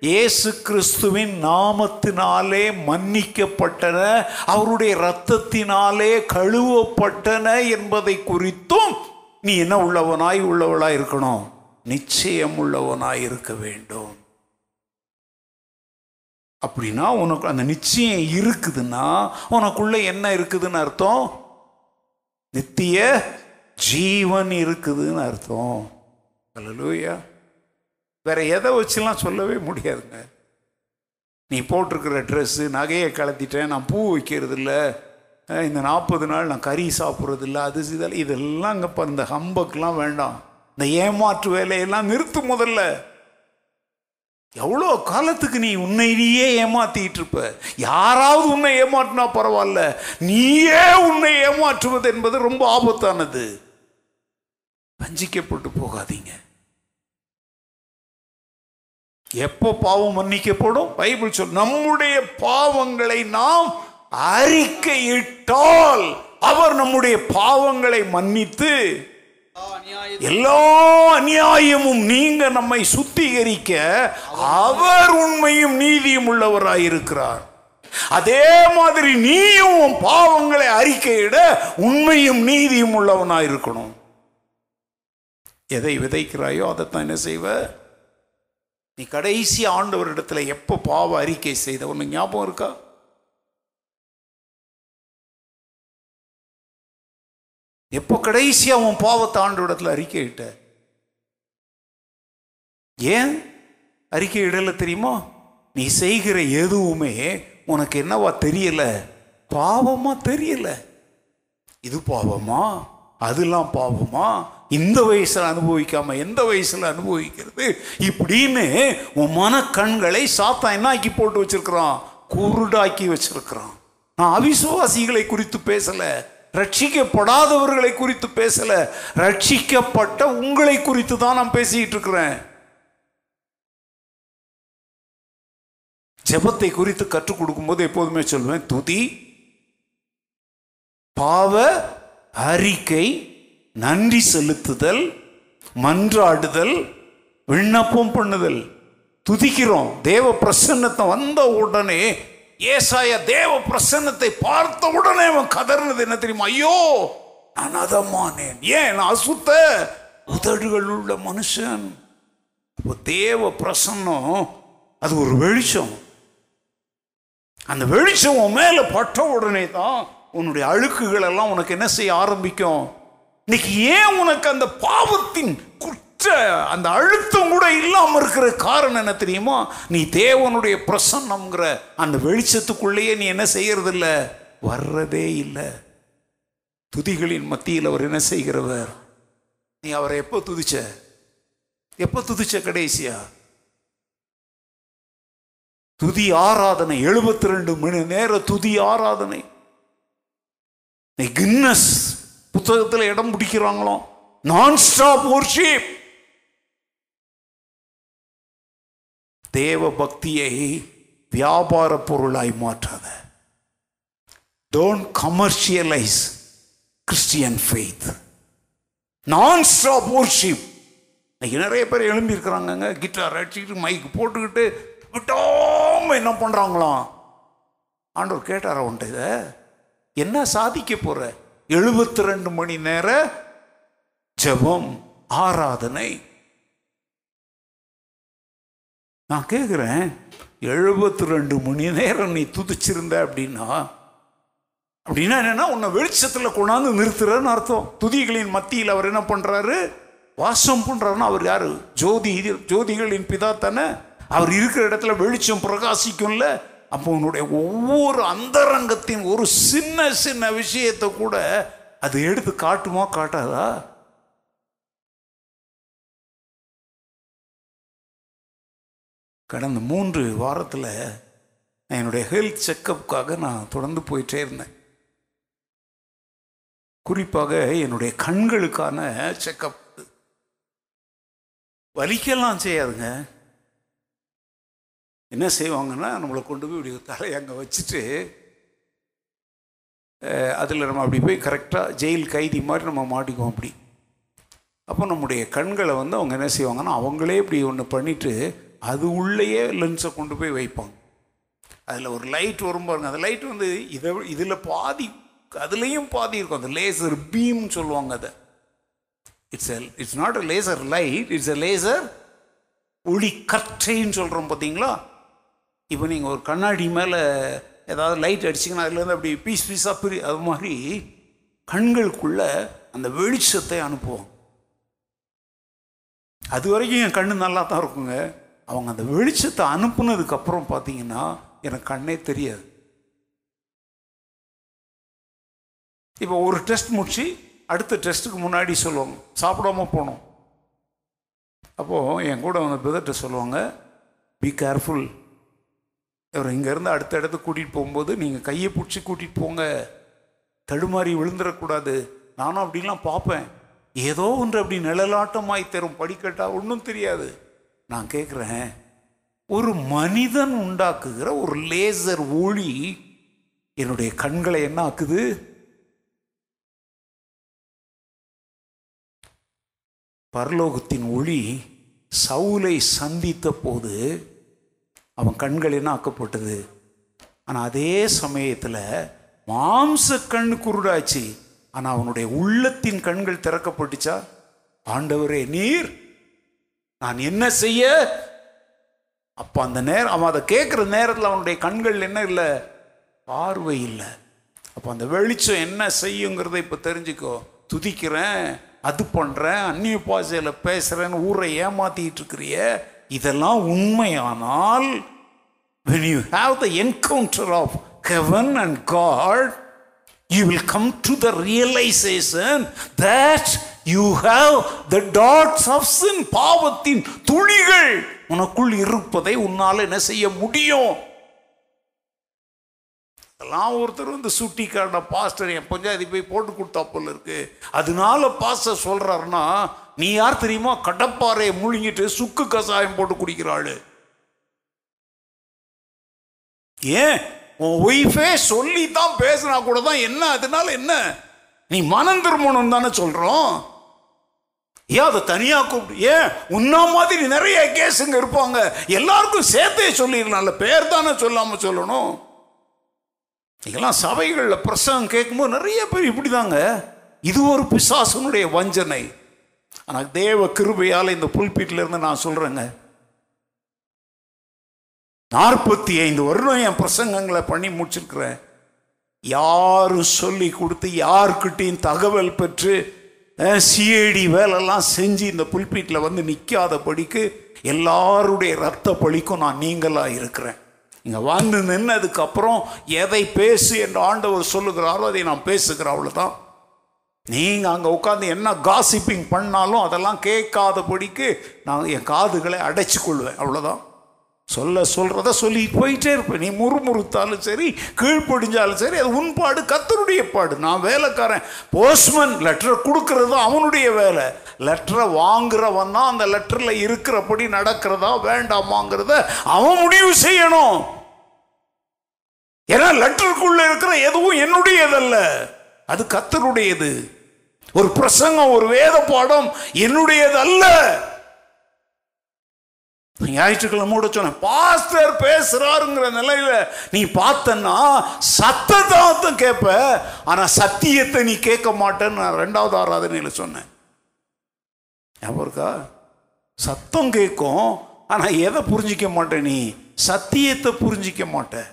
இயேசு கிறிஸ்துவின் நாமத்தினாலே மன்னிக்கப்பட்டன அவருடைய இரத்தத்தினாலே கழுவப்பட்டன என்பதை குறித்தும் நீ என்ன உள்ளவனாய் உள்ளவளாய் இருக்கணும். நிச்சயம் உள்ளவனாய் இருக்க வேண்டும். அப்படின்னா உனக்கு அந்த நிச்சயம் இருக்குதுன்னா உனக்குள்ள என்ன இருக்குதுன்னு அர்த்தம்? நித்திய ஜீவன் இருக்குதுன்னு அர்த்தம். அல்லலூயா வேற எதை வச்சுலாம் சொல்லவே முடியாதுங்க. நீ போட்டிருக்கிற ட்ரெஸ்ஸு நகையை கலத்திட்டேன் நான் பூ வைக்கிறது இல்லை இந்த நாற்பது நாள் நான் கறி சாப்பிட்றது இல்லை அது இதெல்லாம் இதெல்லாம் இங்கே இந்த ஹம்பக்கெலாம் வேண்டாம். இந்த ஏமாற்று வேலையெல்லாம் நிறுத்து முதல்ல. எவ்வளோ காலத்துக்கு நீ உன்னை நீயே ஏமாத்திட்டு இருப்ப யாராவது உன்னை ஏமாற்றினா பரவாயில்ல. நீயே உன்னை ஏமாற்றுவது என்பது ரொம்ப ஆபத்தானது. வஞ்சிக்கப்பட்டு போகாதீங்க. எப்போ பாவம் மன்னிக்கப்படும்? பைபிள் சொல் நம்முடைய பாவங்களை நாம் அறிக்கையிட்டால் அவர் நம்முடைய பாவங்களை மன்னித்து எல்லா அநியாயமும் நீங்க நம்மை சுத்திகரிக்க அவர் உண்மையும் நீதியும் உள்ளவராயிருக்கிறார். அதே மாதிரி நீயும் பாவங்களை அறிக்கையிட உண்மையும் நீதியும் உள்ளவனாயிருக்கணும். எதை விதைக்கிறாயோ அதைத்தான் என்ன செய்வ? நீ கடைசி ஆண்டவரிடத்துல எப்போ பாவ அறிக்கை செய்த? ஒன்று ஞாபகம் இருக்கா? எப்போ கடைசியா உன் பாவத்தை ஆண்டோடத்தில் அறிக்கையிட்ட ஏன்? அறிக்கை இடல தெரியுமா? நீ செய்கிற எதுவுமே உனக்கு என்னவா தெரியல? பாவமா தெரியல. இது பாவமா? அதெல்லாம் பாவமா? இந்த வயசில் அனுபவிக்காம எந்த வயசில் அனுபவிக்கிறது? இப்படின்னு உன் மன கண்களை சாத்தா என்ன ஆக்கி போட்டு வச்சிருக்கிறான்? குருடாக்கி வச்சிருக்கிறான். நான் அவிசுவாசிகளை குறித்து பேசலை. ரட்சிக்கப்படாதவர்களை குறித்து பேசல. ரட்சிக்கப்பட்ட உங்களை குறித்து தான் நான் பேசிக்கிட்டு இருக்கிறேன். ஜெபத்தை குறித்து கற்றுக் கொடுக்கும்போது எப்போதுமே சொல்லுவேன் துதி பாவ அறிக்கை நன்றி செலுத்துதல் மன்றாடுதல் விண்ணப்பம் பண்ணுதல். துதிக்கிறோம். தேவ பிரசன்னத்தை வந்த உடனே ஏசாய தேவ பிரசன்னத்தை பார்த்த உடனே அவன் கதறினது என்ன தெரியுமா? ஐயோ நான் அதமானேன். ஏன்? நான் அசுத்த உதடுகள் உள்ள மனுஷன். இப்போ தேவ பிரசன்னம் அது ஒரு வெளிச்சம். அந்த வெளிச்சம் உன் மேல பட்ட உடனே தான் உன்னுடைய அழுக்குகள் எல்லாம் உனக்கு என்ன செய்ய ஆரம்பிக்கும்? இன்னைக்கு ஏன் உனக்கு அந்த பாவத்தின் குற்ற அந்த அழுத்தம் கூட இல்லாமல் இருக்கிற காரணம் என்ன தெரியுமா? நீ தேவனுடைய பிரசன்னம்ங்கிற அந்த வெளிச்சத்துக்குள்ளேயே நீ என்ன செய்யறதில்ல? வர்றதே இல்லை. துதிகளின் மத்தியில் அவர் என்ன செய்கிறவர்? நீ அவரை எப்போ துதிச்ச? எப்போ துதிச்ச கடைசியா? துதி ஆராதனை எழுபத்தி ரெண்டு மணி நேர துதி ஆராதனை. கின்னஸ் புத்தகத்தில் இடம் பிடிக்கிறாங்களோ? நான் ஸ்டாப் ஒர்ஷிப் தேவ பக்தியை வியாபார பொருளாய் மாற்றாத. டோன்ட் கமர்ஷியலைஸ் கிறிஸ்டியன் ஃபெய்த் நான் ஸ்டாப் worship. இன்னைக்கு நிறைய பேர் எழும்பி கிட்டார் அடிச்சுக்கிட்டு மைக் போட்டுக்கிட்டு விட்டோம் என்ன பண்ணுறாங்களாம் ஆண்டவர் கேட்டார் அவன்கிட்ட இதை? என்ன சாதிக்க போகிற எழுபத்தி ரெண்டு மணி நேர ஜெபம் ஆராதனை நான் கேட்குறேன் எழுபத்தி ரெண்டு மணி நேரம் நீ துதிச்சிருந்த அப்படின்னா அப்படின்னா என்னென்னா உன்னை வெளிச்சத்தில் கொண்டாந்து நிறுத்துறன்னு அர்த்தம். துதிகளின் மத்தியில் அவர் என்ன பண்ணுறாரு வாசம் பண்ணுறாருன்னா அவர் யார்? ஜோதி ஜோதிகளின் பிதா தானே? அவர் இருக்கிற இடத்துல வெளிச்சம் பிரகாசிக்கும்ல. அப்போ உன்னுடைய ஒவ்வொரு அந்தரங்கத்தின் ஒரு சின்ன சின்ன விஷயத்தை கூட அது எடுத்து காட்டுமா காட்டாதா? கடந்த மூன்று வாரத்தில் என்னுடைய ஹெல்த் செக்கப்புக்காக நான் தொடர்ந்து போயிட்டே இருந்தேன். குறிப்பாக என்னுடைய கண்களுக்கான செக்கப் வலிக்கெல்லாம் செய்யாதுங்க. என்ன செய்வாங்கன்னா நம்மளை கொண்டு போய் இப்படி தலையை அங்கே வச்சுட்டு அதில் நம்ம அப்படி போய் கரெக்டாக ஜெயில் கைதி மாதிரி நம்ம மாட்டிக்குவோம் அப்படி. அப்போ நம்முடைய கண்களை வந்து அவங்க என்ன செய்வாங்கன்னா அவங்களே இப்படி ஒன்று பண்ணிவிட்டு அது உள்ளேயே லென்ஸை கொண்டு போய் வைப்பாங்க. அதில் ஒரு லைட் வரும் பாருங்க. அந்த லைட் வந்து இதை இதில் பாதி அதுலேயும் பாதி இருக்கும். அந்த லேசர் பீம் சொல்லுவாங்க அதை. It's it's not a laser light it's a laser ஒளி கற்றைன்னு சொல்கிறோம் பார்த்தீங்களா இப்போ நீங்கள் ஒரு கண்ணாடி மேலே ஏதாவது லைட் அடிச்சிங்கன்னா அதுலேருந்து அப்படி பீஸ் பீஸாக பிரி அது மாதிரி கண்களுக்குள்ள அந்த வெளிச்சத்தை அனுப்புவோம் அது வரைக்கும் என் கண்ணு நல்லா தான் இருக்குங்க. அவங்க அந்த வெளிச்சத்தை அனுப்புனதுக்கப்புறம் பார்த்தீங்கன்னா எனக்கு கண்ணே தெரியாது. இப்போ ஒரு டெஸ்ட் முடிச்சு அடுத்த டெஸ்ட்டுக்கு முன்னாடி சொல்லுவாங்க சாப்பிடாம போனோம். அப்போது என் கூட அவங்க பிரதர்கிட்ட சொல்லுவாங்க பி கேர்ஃபுல் இவர் இங்கேருந்து அடுத்த இடத்துக்கு கூட்டிகிட்டு போகும்போது நீங்கள் கையை பிடிச்சி கூட்டிகிட்டு போங்க. தடுமாறி விழுந்துடக்கூடாது. நானும் அப்படிலாம் பார்ப்பேன். ஏதோ ஒன்று அப்படி நிழலாட்டமாய் தரும். படிக்கட்டா ஒன்றும் தெரியாது. நான் கேட்குறேன் ஒரு மனிதன் உண்டாக்குகிற ஒரு லேசர் ஒளி என்னுடைய கண்களை என்ன ஆக்குது? பரலோகத்தின் ஒளி சவுலை சந்தித்த போது அவன் கண்கள் என்ன ஆக்கப்பட்டது? ஆனால் அதே சமயத்தில் மாம்ச கண் குருடாச்சு. ஆனால் அவனுடைய உள்ளத்தின் கண்கள் திறக்கப்பட்டுச்சா? ஆண்டவரே நீர் நான் என்ன செய்ய? அப்போ அந்த நேரம் அவன் அதை கேட்குற நேரத்தில் அவனுடைய கண்கள் என்ன இல்லை? பார்வை இல்லை. அப்போ அந்த வெளிச்சம் என்ன செய்யுங்கிறத இப்போ தெரிஞ்சுக்கோ. துதிக்கிறேன் அது பண்ணுறேன் அந்நிய பாசையில் பேசுகிறேன்னு ஊரை ஏமாத்திட்டு இருக்கிறிய. இதெல்லாம் உண்மையானால் when you have the encounter of heaven and God you will come to the realisation that you have the dots of sin பாவத்தின் துணிகள் உனக்குள் இருப்பதை உன்னால் என்ன செய்ய முடியும்? அதெல்லாம் ஒருத்தர் வந்து சுட்டி காட்ட பாஸ்டர் என் பஞ்சாயத்து போய் போட்டு கொடுத்தா போல இருக்கு. அதனால பாஸ்டர் சொல்றாருன்னா நீ யார் தெரியுமா? கடப்பாறையை முழுங்கிட்டு சுக்கு கசாயம் போட்டு குடிக்கிறாள். ஏன்? உன் ஒய்ஃபே சொல்லி தான் பேசினா கூட தான் என்ன? அதனால என்ன? நீ மனம் திரும்பணும் தானே சொல்றோம். ஏன் அதை தனியாக கூப்பிடு? ஏன்? உன்னா மாதிரி நிறைய கேஸுங்க இருப்பாங்க. எல்லாருக்கும் சேர்த்தே சொல்லிடலாம்ல பேர் தானே சொல்லாம சொல்லணும். இதெல்லாம் சபைகளில் பிரசங்கம் கேட்கும்போது நிறைய பேர் இப்படிதாங்க. இது ஒரு பிசாசனுடைய வஞ்சனை. ஆனால் தேவ கிருபையால் இந்த புல்பீட்டில் இருந்து நான் சொல்கிறேங்க நாற்பத்தி ஐந்து வருடம் என் பிரசங்கங்களை பண்ணி முடிச்சிருக்கிறேன். யாரும் சொல்லி கொடுத்து யார்கிட்டையும் தகவல் பெற்று சிஐடி வேலைலாம் செஞ்சு இந்த புல்பீட்டில் வந்து நிற்காதபடிக்கு எல்லாருடைய ரத்த பழிக்கும் நான் நீங்களாக இருக்கிறேன். இங்கே வந்து நின்னதுக்கப்புறம் எதை பேசு என்று ஆண்டவர் சொல்லுகிறாரோ அதை நான் பேசுகிறேன் அவ்வளோதான் நீங்கள் அங்கே உட்காந்து என்ன காசிப்பிங் பண்ணாலும் அதெல்லாம் கேட்காதபடிக்கு நான் என் காதுகளை அடைச்சி கொள்வேன் அவ்வளோதான் சொல்ல சொல்கிறத சொல்லிட்டு போயிட்டே இருப்பேன். நீ முறுமுறுத்தாலும் சரி கீழ்ப்படிஞ்சாலும் சரி அது உன் பாடு கத்தருடைய பாடு. நான் வேலைக்காரன். போஸ்ட்மேன் லெட்டரை கொடுக்கறது அவனுடைய வேலை. லெட்டரை வாங்குறவன் தான் அந்த லெட்டரில் இருக்கிறபடி நடக்கிறதா வேண்டாமாங்கிறத அவன் முடிவு செய்யணும். ஏன்னா லெட்டருக்குள்ள இருக்கிற எதுவும் என்னுடையதல்ல. அது கத்தருடையது ஒரு பிரசங்கம் ஒரு வேத பாடம் என்னுடையது அல்ல ஞாயிற்றுக்கிழமோட சொன்னேன் பாஸ்டர் பேசுறாருங்கிற நிலையில நீ பார்த்தன்னா சத்தத்தை கேட்ப ஆனா சத்தியத்தை நீ கேட்க மாட்டேன்னு நான் ரெண்டாவது ஆராதனையில் சொன்னேன். ஞாபகம் இருக்கா? சத்தம் கேட்கும் ஆனா எதை புரிஞ்சிக்க மாட்டேன் நீ? சத்தியத்தை புரிஞ்சிக்க மாட்டேன்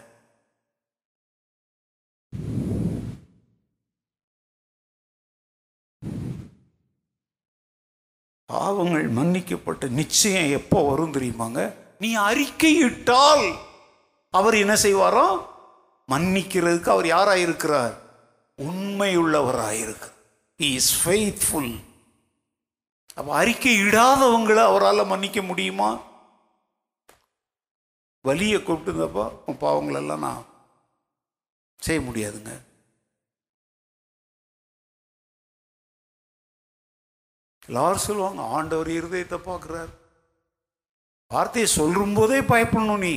பாவங்கள் மன்னிக்கப்பட்ட நிச்சயம் எப்போ வரும் தெரியுமாங்க? நீ அறிக்கையிட்டால் அவர் என்ன செய்வாரோ? மன்னிக்கிறதுக்கு அவர் யாராயிருக்கிறார்? உண்மையுள்ளவராயிருக்கு இஸ் ஃபெய்த்ஃபுல் அப்போ அறிக்கை இடாதவங்களை அவரால் மன்னிக்க முடியுமா? வலியை கூப்பிட்டுந்தப்பா உன் பாவங்களெல்லாம் நான் செய்ய முடியாதுங்க. எல்லாரும் சொல்லுவாங்க ஆண்டவர் இருதயத்தை பார்க்குறார். வார்த்தையை சொல்லும் போதே பயப்படணும் நீ.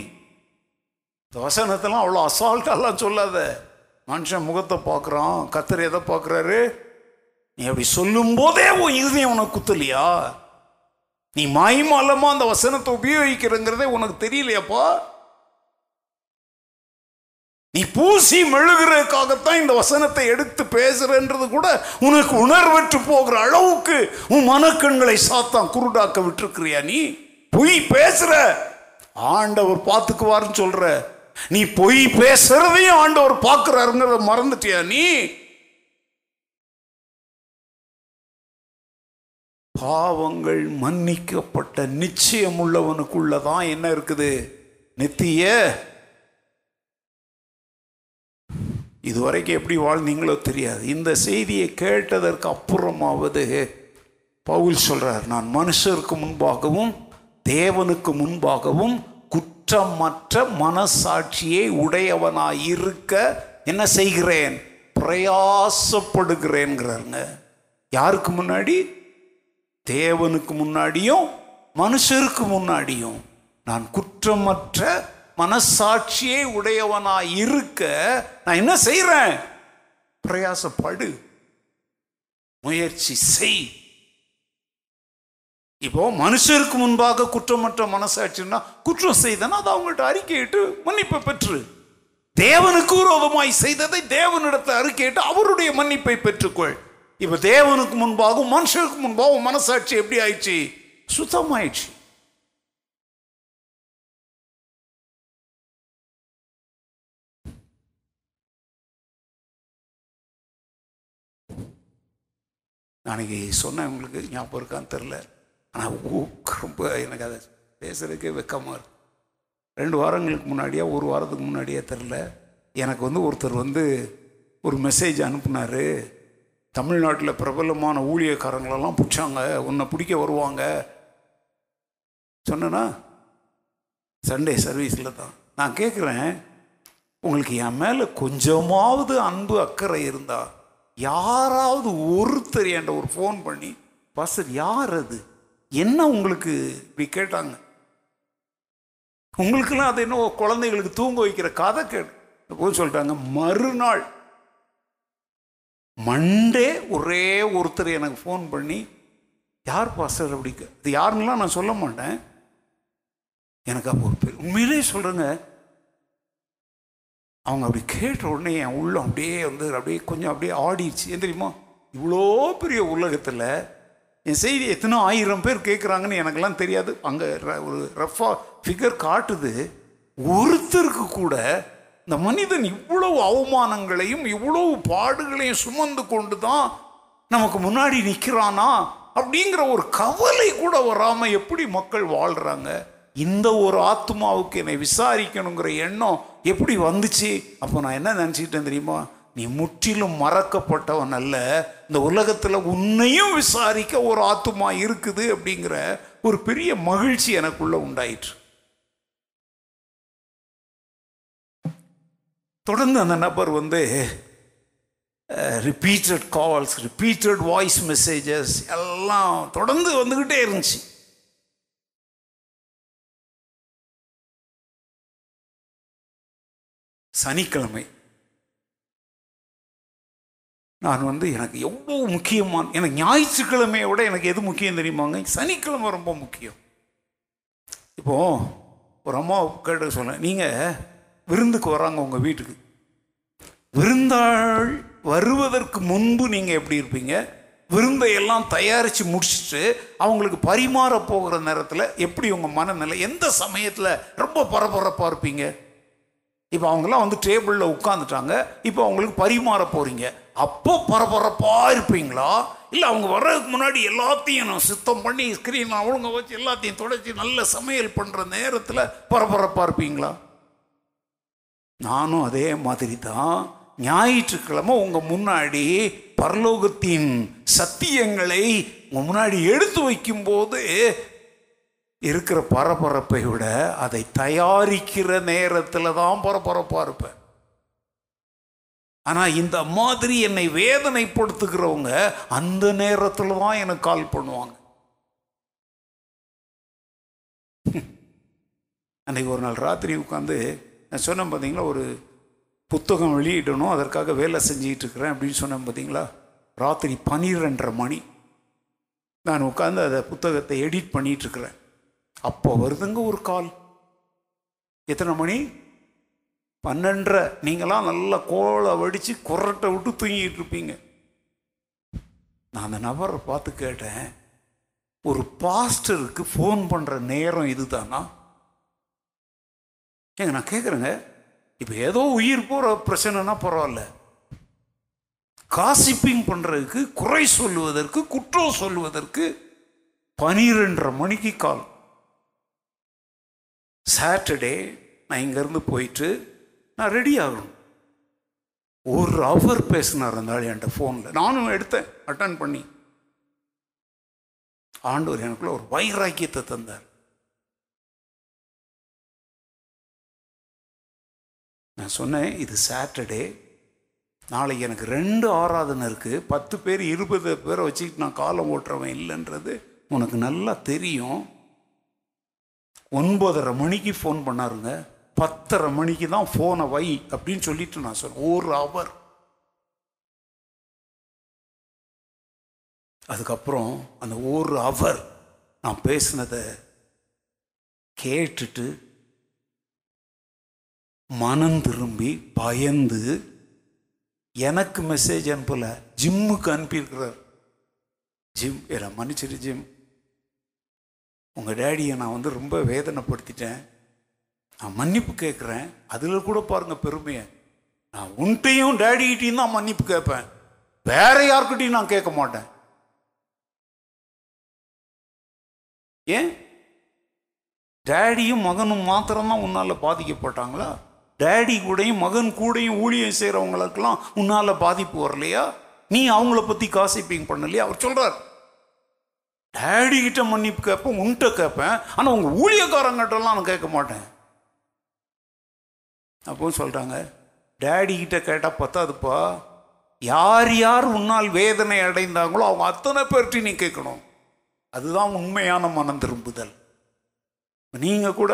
இந்த வசனத்தெல்லாம் அவ்வளோ அசால்ட்டெல்லாம் சொல்லாத. மனுஷன் முகத்தை பார்க்குறான் கத்தர் எதை பார்க்குறாரு? நீ அப்படி சொல்லும் போதே உன் இருதயம் உனக்கு குத்தலையா? நீ மாயமாலமா அந்த வசனத்தை உபயோகிக்கிறங்கிறதே உனக்கு தெரியலையாப்பா? நீ பூசி மெழுகிறதுக்காகத்தான் இந்த வசனத்தை எடுத்து பேசுறன்றது கூட உனக்கு உணர்வற்று போகிற அளவுக்கு உன் மனக்கண்களை சாத்தான் குருடாக்க விட்டுருக்கிறியா நீ? பொய் பேசுற. ஆண்டவர் பார்த்துக்குவாருன்னு சொல்ற. நீ பொய் பேசுறதையும் ஆண்டவர் பார்க்கிறாருங்கிறத மறந்துட்டியா நீ? பாவங்கள் மன்னிக்கப்பட்ட நிச்சயம் உள்ளவனுக்குள்ளதான் என்ன இருக்குது? நித்திய? இதுவரைக்கும் எப்படி வாழ்ந்தீங்களோ தெரியாது. இந்த செய்தியை கேட்டதற்கு அப்புறமாவது பவுல் சொல்கிறார் நான் மனுஷருக்கு முன்பாகவும் தேவனுக்கு முன்பாகவும் குற்றமற்ற மனசாட்சியை உடையவனாய் இருக்க என்ன செய்கிறேன்? பிரயாசப்படுகிறேன்கிறாருங்க. யாருக்கு முன்னாடி? தேவனுக்கு முன்னாடியும் மனுஷருக்கு முன்னாடியும். நான் குற்றமற்ற மனசாட்சியே உடையவனாய் இருக்க நான் என்ன செய்யறேன் பிரயாசப்படு. முயற்சி செய். இப்போ மனுஷருக்கு முன்பாக குற்றமற்ற மனசாட்சின்னா குற்றம் செய்தனா அது அவங்கள்ட்ட அறிக்கையிட்டு மன்னிப்பை பெற்று. தேவனுக்கு விரோதமாய் செய்ததை தேவனிடத்தை அறிக்கையிட்டு அவருடைய மன்னிப்பை பெற்றுக்கொள். இப்ப தேவனுக்கு முன்பாகவும் மனுஷருக்கு முன்பாகவும் மனசாட்சி எப்படி ஆயிடுச்சு? சுத்தமாயிடுச்சு. அன்னைக்கு சொன்னேன் உங்களுக்கு ஞாபகம் இருக்கான்னு தெரில ஆனால் ரொம்ப எனக்கு அதை பேசுகிறதுக்கே வெக்கமாக இருக்கு. ரெண்டு வாரங்களுக்கு முன்னாடியே ஒரு வாரத்துக்கு முன்னாடியே தெரில எனக்கு வந்து ஒருத்தர் வந்து ஒரு மெசேஜ் அனுப்புனார். தமிழ்நாட்டில் பிரபலமான ஊழியக்காரங்களெல்லாம் பிடிச்சாங்க உன்னை பிடிக்க வருவாங்க. சொன்னேன்னா சண்டே சர்வீஸில் தான். நான் கேட்குறேன் உங்களுக்கு என் மேலே கொஞ்சமாவது அன்பு அக்கறை இருந்தா யாராவது ஒருத்தர் என்கிட்ட ஒரு ஃபோன் பண்ணி பாஸ்டர் யார் அது? என்ன உங்களுக்கு? இப்படி கேட்டாங்க. உங்களுக்கெல்லாம் அது என்ன குழந்தைகளுக்கு தூங்க வைக்கிற கதை கேடு போய் சொல்லிட்டாங்க மறுநாள் மண்டே ஒரே ஒருத்தர் எனக்கு ஃபோன் பண்ணி யார் பாஸ்டர் அப்படி? இது யாருன்னெலாம் நான் சொல்ல மாட்டேன். எனக்கு அப்போ ஒரு பேர் உண்மையிலே சொல்கிறேங்க அவங்க அப்படி கேட்ட உடனே என் உள்ளம் அப்படியே வந்து அப்படியே கொஞ்சம் அப்படியே ஆடிடுச்சு. ஏன் தெரியுமா? இவ்வளோ பெரிய உலகத்தில் என் செய்தி எத்தனோ ஆயிரம் பேர் கேட்குறாங்கன்னு எனக்கெல்லாம் தெரியாது. அங்கே ஒரு ரஃபாக ஃபிகர் காட்டுது. ஒருத்தருக்கு கூட இந்த மனிதன் இவ்வளவு அவமானங்களையும் இவ்வளவு பாடுகளையும் சுமந்து கொண்டு தான் நமக்கு முன்னாடி நிற்கிறானா அப்படிங்கிற ஒரு கவலை கூட வராமல் எப்படி மக்கள் வாழ்கிறாங்க இந்த ஒரு ஆத்மாவுக்கு என்னை விசாரிக்கணுங்கிற எண்ணம் எப்படி வந்துச்சு? அப்போ நான் என்ன நினச்சிக்கிட்டேன் தெரியுமா? நீ முற்றிலும் மறக்கப்பட்டவன் அல்ல. இந்த உலகத்தில் உன்னையும் விசாரிக்க ஒரு ஆத்துமா இருக்குது அப்படிங்கிற ஒரு பெரிய மகிழ்ச்சி எனக்குள்ள உண்டாயிற்று. தொடர்ந்து அந்த நபர் வந்து repeated calls repeated voice messages எல்லாம் தொடர்ந்து வந்துக்கிட்டே இருந்துச்சு. சனிக்கிழமை. நான் வந்து எனக்கு எவ்வளோ முக்கியமான எனக்கு ஞாயிற்றுக்கிழமையை விட எனக்கு எது முக்கியம் தெரியுமாங்க? சனிக்கிழமை ரொம்ப முக்கியம். இப்போ ஒரு அம்மா கேட்டு சொன்னேன் நீங்கள் விருந்துக்கு வராங்க உங்கள் வீட்டுக்கு. விருந்தாள் வருவதற்கு முன்பு நீங்கள் எப்படி இருப்பீங்க? விருந்தை எல்லாம் தயாரித்து முடிச்சுட்டு அவங்களுக்கு பரிமாற போகிற நேரத்தில் எப்படி உங்கள் மனநிலை எந்த சமயத்தில் ரொம்ப பரபரப்பாக இருப்பீங்க? இப்போ அவங்கெல்லாம் வந்து டேபிளில் உட்காந்துட்டாங்க இப்போ அவங்களுக்கு பரிமாற போகிறீங்க அப்போ பரபரப்பாக இருப்பீங்களா? இல்லை அவங்க வர்றதுக்கு முன்னாடி எல்லாத்தையும் நான் சுத்தம் பண்ணி ஸ்க்ரீன் ஒழுங்க வச்சு எல்லாத்தையும் தொடச்சி நல்ல சமையல் பண்ணுற நேரத்தில் பரபரப்பாக இருப்பீங்களா? நானும் அதே மாதிரி தான் ஞாயிற்றுக்கிழமை உங்கள் முன்னாடி பரலோகத்தின் சத்தியங்களை உங்கள் முன்னாடி எடுத்து வைக்கும்போது இருக்கிற பரபரப்பை விட அதை தயாரிக்கிற நேரத்தில் தான் பரபரப்பாக இருப்பேன். ஆனால் இந்த மாதிரி என்னை வேதனைப்படுத்துகிறவங்க அந்த நேரத்தில் தான் எனக்கு கால் பண்ணுவாங்க. [LAUGHS] அன்னைக்கு ஒரு நாள் ராத்திரி உட்காந்து நான் சொன்னேன் பார்த்தீங்களா ஒரு புத்தகம் வெளியிடணும் அதற்காக வேலை செஞ்சுக்கிட்டு இருக்கிறேன் அப்படின்னு சொன்னேன் பார்த்தீங்களா ராத்திரி பன்னிரெண்டரை மணி. நான் உட்காந்து அதை புத்தகத்தை எடிட் பண்ணிட்டு இருக்கிறேன். அப்போ வருதுங்க ஒரு கால். எத்தனை மணி? பன்னெண்டரை நீங்களாம் நல்லா கோலை வடித்து குரட்டை விட்டு தூங்கிட்டு இருப்பீங்க. நான் அந்த நபரை பார்த்து கேட்டேன் ஒரு பாஸ்டருக்கு ஃபோன் பண்ணுற நேரம் இதுதானா? ஏங்க நான் கேட்குறேங்க இப்போ ஏதோ உயிர் போகிற பிரச்சனைனா பரவாயில்ல. காசிப்பிங் பண்ணுறதுக்கு குறை சொல்லுவதற்கு குற்றம் சொல்லுவதற்கு பனிரெண்டரை மணிக்கு கால். சாட்டர்டே நான் இங்கேருந்து போயிட்டு நான் ரெடி ஆகணும். ஒரு ஹவர் பேசினார் இருந்தாலும் என்கிட்ட ஃபோனில் நானும் எடுத்தேன் அட்டன் பண்ணி. ஆண்டவர் எனக்குள்ள ஒரு வைராக்கியத்தை தந்தார். நான் சொன்னேன் இது சாட்டர்டே நாளைக்கு எனக்கு ரெண்டு ஆராதனை இருக்குது பத்து பேர் இருபது பேரை வச்சுக்கிட்டு நான் காலம் ஓட்டுறவன் இல்லைன்றது உனக்கு நல்லா தெரியும். ஒன்பதரை மணிக்கு ஃபோன் பண்ணாருங்க. பத்தரை மணிக்கு தான் ஃபோனை வை அப்படின்னு சொல்லிட்டு நான் சொன்னேன். ஒரு அவர் அதுக்கப்புறம் அந்த ஒரு அவர் நான் பேசினதை கேட்டுட்டு மனம் திரும்பி பயந்து எனக்கு மெசேஜ் அனுப்பல. ஜிம்முக்கு அனுப்பியிருக்கிறார். ஜிம் என்ன மன்னிச்சிரு ஜிம் உங்கள் டேடியை நான் வந்து ரொம்ப வேதனைப்படுத்திட்டேன். நான் மன்னிப்பு கேட்குறேன் அதில் கூட பாருங்கள் பெருமையை. நான் உன்ட்டையும் டேடிகிட்டையும் தான் மன்னிப்பு கேட்பேன். வேற யாருக்கிட்டையும் நான் கேட்க மாட்டேன். ஏன்? டேடியும் மகனும் மாத்திரம்தான் உன்னால் பாதிக்கப்பட்டாங்களா? டேடி கூடயும் மகன் கூடயும் ஊழியம் செய்கிறவங்களுக்கெல்லாம் உன்னால் பாதிப்பு வரலையா? நீ அவங்கள பற்றி காசிப்பிங் பண்ணலையா? அவர் சொல்கிறார் டேடி கிட்ட மன்னிப்பு கேட்பேன் உன்கிட்ட கேட்பேன். ஆனால் உங்கள் ஊழியக்காரங்கிட்டலாம் நான் கேட்க மாட்டேன். அப்போ சொல்கிறாங்க டேடி கிட்ட கேட்டால் பத்தாதுப்பா. யார் யார் உன்னால் வேதனை அடைந்தாங்களோ அவங்க அத்தனை பேர்கிட்ட நீ கேட்கணும். அதுதான் உண்மையான மனம் திரும்புதல். நீங்கள் கூட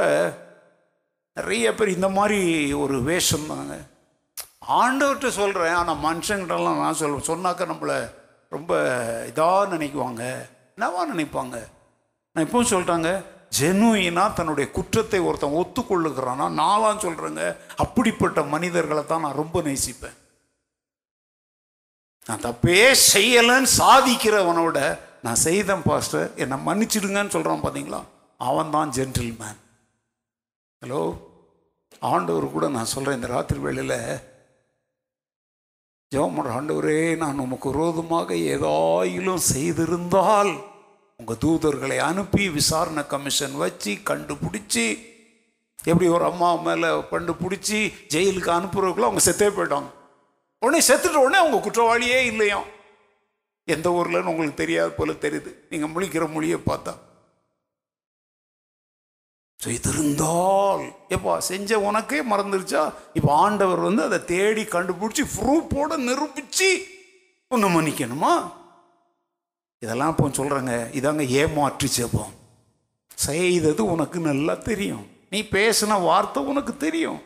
நிறைய பேர் இந்த மாதிரி ஒரு வேஷம் தாங்க. ஆண்டவர்கிட்ட சொல்கிறேன் ஆனால் மனுஷங்கிட்டலாம் நான் சொல்வேன் சொன்னாக்க நம்மளை ரொம்ப இதாக நினைக்குவாங்க. என்னவா நினைப்பாங்க. நான் இப்பவும் சொல்லிட்டாங்க ஜெனுயினா தன்னுடைய குற்றத்தை ஒருத்தன் ஒத்துக்கொள்ளுகிறானா? நான்லாம் சொல்கிறேங்க அப்படிப்பட்ட மனிதர்களை தான் நான் ரொம்ப நேசிப்பேன். நான் தப்பே செய்யலைன்னு சாதிக்கிறவனோட நான் செய்தேன் பாஸ்டர். என்னை மன்னிச்சிடுங்கன்னு சொல்கிறான் பார்த்தீங்களா அவன் தான் ஜென்டில்மேன் ஹலோ ஆண்டவர் கூட நான் சொல்கிறேன் இந்த ராத்திரி வேளையில் ஜோமர் ஆண்டவரே நான் உமக்கு விரோதமாக ஏதாயிலும் செய்திருந்தால் உங்கள் தூதர்களை அனுப்பி விசாரணை கமிஷன் வச்சு கண்டுபிடிச்சி எப்படி ஒரு அம்மா மேலே கண்டுபிடிச்சி ஜெயிலுக்கு அனுப்புறதுக்குள்ள அவங்க செத்தே போயிட்டாங்க. உடனே செத்துட்ட உடனே அவங்க குற்றவாளியே இல்லையாம் எந்த ஊர்லன்னு உங்களுக்கு தெரியாது போல தெரியுது. நீங்கள் முழிக்கிற மொழியை பார்த்தா. செய்திருந்தால் எப்பா செஞ்ச உனக்கே மறந்துருச்சா? இப்போ ஆண்டவர் வந்து அதை தேடி கண்டுபிடிச்சி ப்ரூஃபோடு நிரூபிச்சு ஒன்று மன்னிக்கணுமா? இதெல்லாம் இப்போ சொல்கிறேங்க இதாங்க ஏமாற்றி ஜெபம். செய்தது உனக்கு நல்லா தெரியும். நீ பேசின வார்த்தை உனக்கு தெரியும்.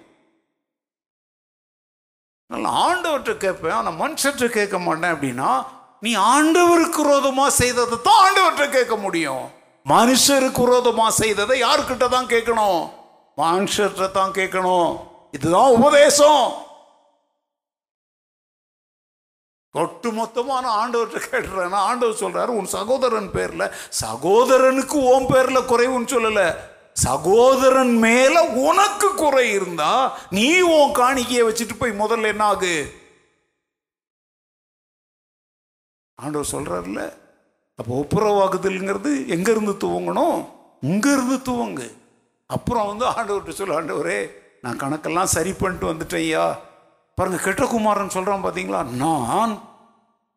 நான் ஆண்டவர்கிட்ட கேட்பேன் ஆனால் மனுஷர்கிட்ட கேட்க மாட்டேன் அப்படின்னா நீ ஆண்டவருக்கு விரோதமா செய்ததை தான் ஆண்டவர்கிட்ட கேட்க முடியும். மனுஷருக்கு விரோதமா செய்ததை யாருக்கிட்ட தான் கேட்கணும்? மனுஷர்கிட்ட தான் கேட்கணும். இதுதான் உபதேசம். ஒட்டு மொத்தமான ஆண்டவர்கிட்ட கேட்டுறேன்னா ஆண்டவர் சொல்றாரு உன் சகோதரன் பேர்ல சகோதரனுக்கு உன் பேர்ல குறைவுன்னு சொல்லல. சகோதரன் மேல உனக்கு குறை இருந்தா நீ உன் காணிக்கையை வச்சுட்டு போய் முதல்ல என்ன ஆகு? ஆண்டவர் சொல்றாருல்ல அப்போ ஒப்புரவாகுதல்ங்கிறது எங்க இருந்து துவங்கணும்? இங்க இருந்து துவங்கு. அப்புறம் வந்து ஆண்டவர்கிட்ட சொல்ல ஆண்டவரே நான் கணக்கெல்லாம் சரி பண்ணிட்டு வந்துட்டேன் ஐயா. பாருங்க கெட்டகுமாரன் சொல்கிறான் பார்த்தீங்களா நான்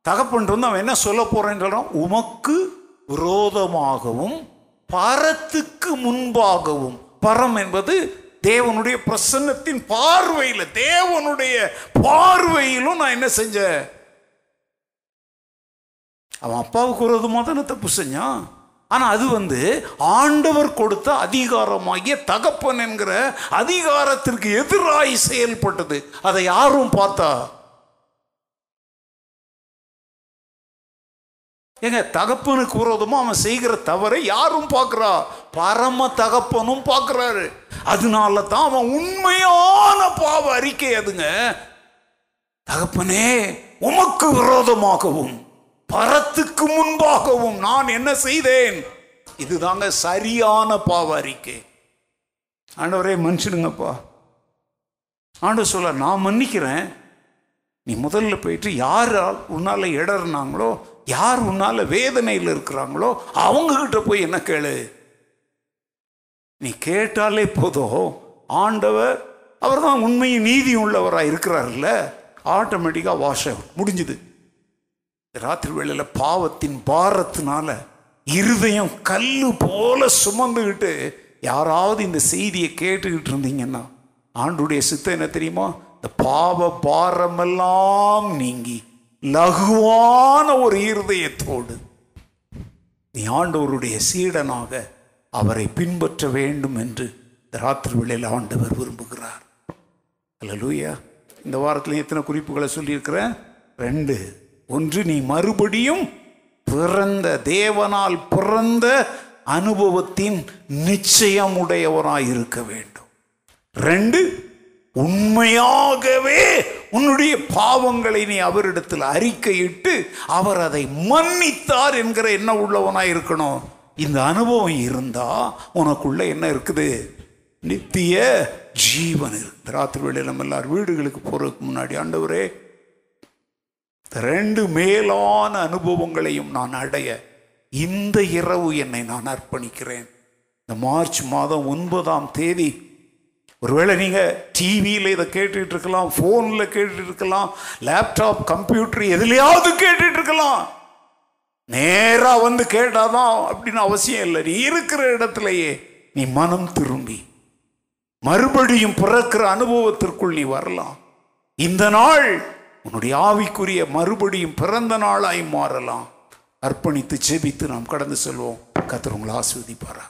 தகப்பன் வந்து அவன் என்ன சொல்ல போகிறேன்னு சொல்கிறான் உமக்கு விரோதமாகவும் பரத்துக்கு முன்பாகவும். பரம் என்பது தேவனுடைய பிரசன்னத்தின் பார்வையில் தேவனுடைய பார்வையிலும் நான் என்ன செஞ்சேன்? அவன் அப்பாவுக்கு விரோதமாக தானே தப்பு செஞ்சான்? ஆனால் அது வந்து ஆண்டவர் கொடுத்த அதிகாரமாகிய தகப்பன் என்கிற அதிகாரத்திற்கு எதிராய் செயல்பட்டது. அதை யாரும் பார்த்தா? ஏங்க தகப்பனுக்கு விரோதமா அவன் செய்கிற தவறை யாரும் பார்க்குறா? பரம தகப்பனும் பார்க்கிறாரு. அதனால தான் அவன் உண்மையான பாவ அறிக்கை அதுங்க. தகப்பனே உமக்கு விரோதமாகவும் பரத்துக்கு முன்பாகவும் நான் என்ன செய்தேன்? இதுதாங்க சரியான பாவ அறிக்கை. ஆண்டவரே மன்னிச்சிடுங்கப்பா. ஆண்டவர் சொல்ல நான் மன்னிக்கிறேன். நீ முதல்ல போயிட்டு யார் உன்னால இடர்னாங்களோ யார் உன்னால வேதனையில் இருக்கிறாங்களோ அவங்க கிட்ட போய் என்ன கேளு? நீ கேட்டாலே போதும். ஆண்டவர் அவர் தான் உண்மையும் நீதி உள்ளவராக இருக்கிறார்ல. ஆட்டோமேட்டிக்காக வாஷ் ஆகும். முடிஞ்சுது. ராத்திரி வேளையில் பாவத்தின் பாரத்தினால இருதயம் கல்லு போல சுமந்துக்கிட்டு யாராவது இந்த செய்தியை கேட்டுக்கிட்டு இருந்தீங்கன்னா ஆண்டுடைய சித்தம் என்ன தெரியுமா? இந்த பாவ பாரமெல்லாம் நீங்கி லகுவான ஒரு இருதயத்தோடு நீ ஆண்டவருடைய சீடனாக அவரை பின்பற்ற வேண்டும் என்று இந்த ராத்திரி வேளையில் ஆண்டவர் விரும்புகிறார். அல்லேலூயா இந்த வாரத்தில் எத்தனை குறிப்புகளை சொல்லியிருக்கிறேன்? ரெண்டு. ஒன்று நீ மறுபடியும் பிறந்த தேவனால் பிறந்த அனுபவத்தின் நிச்சயம் உடையவனாய் இருக்க வேண்டும். ரெண்டு உண்மையாகவே உன்னுடைய பாவங்களை நீ அவரிடத்தில் அறிக்கையிட்டு அவர் அதை மன்னித்தார் என்கிற என்ன உள்ளவனாய் இருக்கணும் இந்த அனுபவம் இருந்தா உனக்குள்ள என்ன இருக்குது? நித்திய ஜீவன் இருக்கு. ராத்திரி வேளையில் நம்ம எல்லாரும் வீடுகளுக்கு போறதுக்கு முன்னாடி ஆண்டவரே ரெண்டு மேலான அனுபவங்களையும் நான் அடைய இந்த இரவு என்னை நான் அர்ப்பணிக்கிறேன். இந்த மார்ச் மாதம் ஒன்பதாம் தேதி ஒருவேளை நீங்கள் டிவியில் இதை கேட்டுட்டு இருக்கலாம் ஃபோனில் கேட்டுட்டு இருக்கலாம் லேப்டாப் கம்ப்யூட்டர் எதுலையாவது கேட்டுட்டு இருக்கலாம். நேராக வந்து கேட்டாதான் அப்படின்னு அவசியம் இல்லை. நீ இருக்கிற இடத்துலையே நீ மனம் திரும்பி மறுபடியும் பிறக்கிற அனுபவத்திற்குள் நீ வரலாம். இந்த நாள் உன்னுடைய ஆவிக்குரிய மறுபடியும் பிறந்த நாளாய் மாறலாம். அர்ப்பணித்து ஜெபித்து நாம் கடந்து செல்வோம். கத்தர் உங்களை ஆஸ்வதிப்பாரா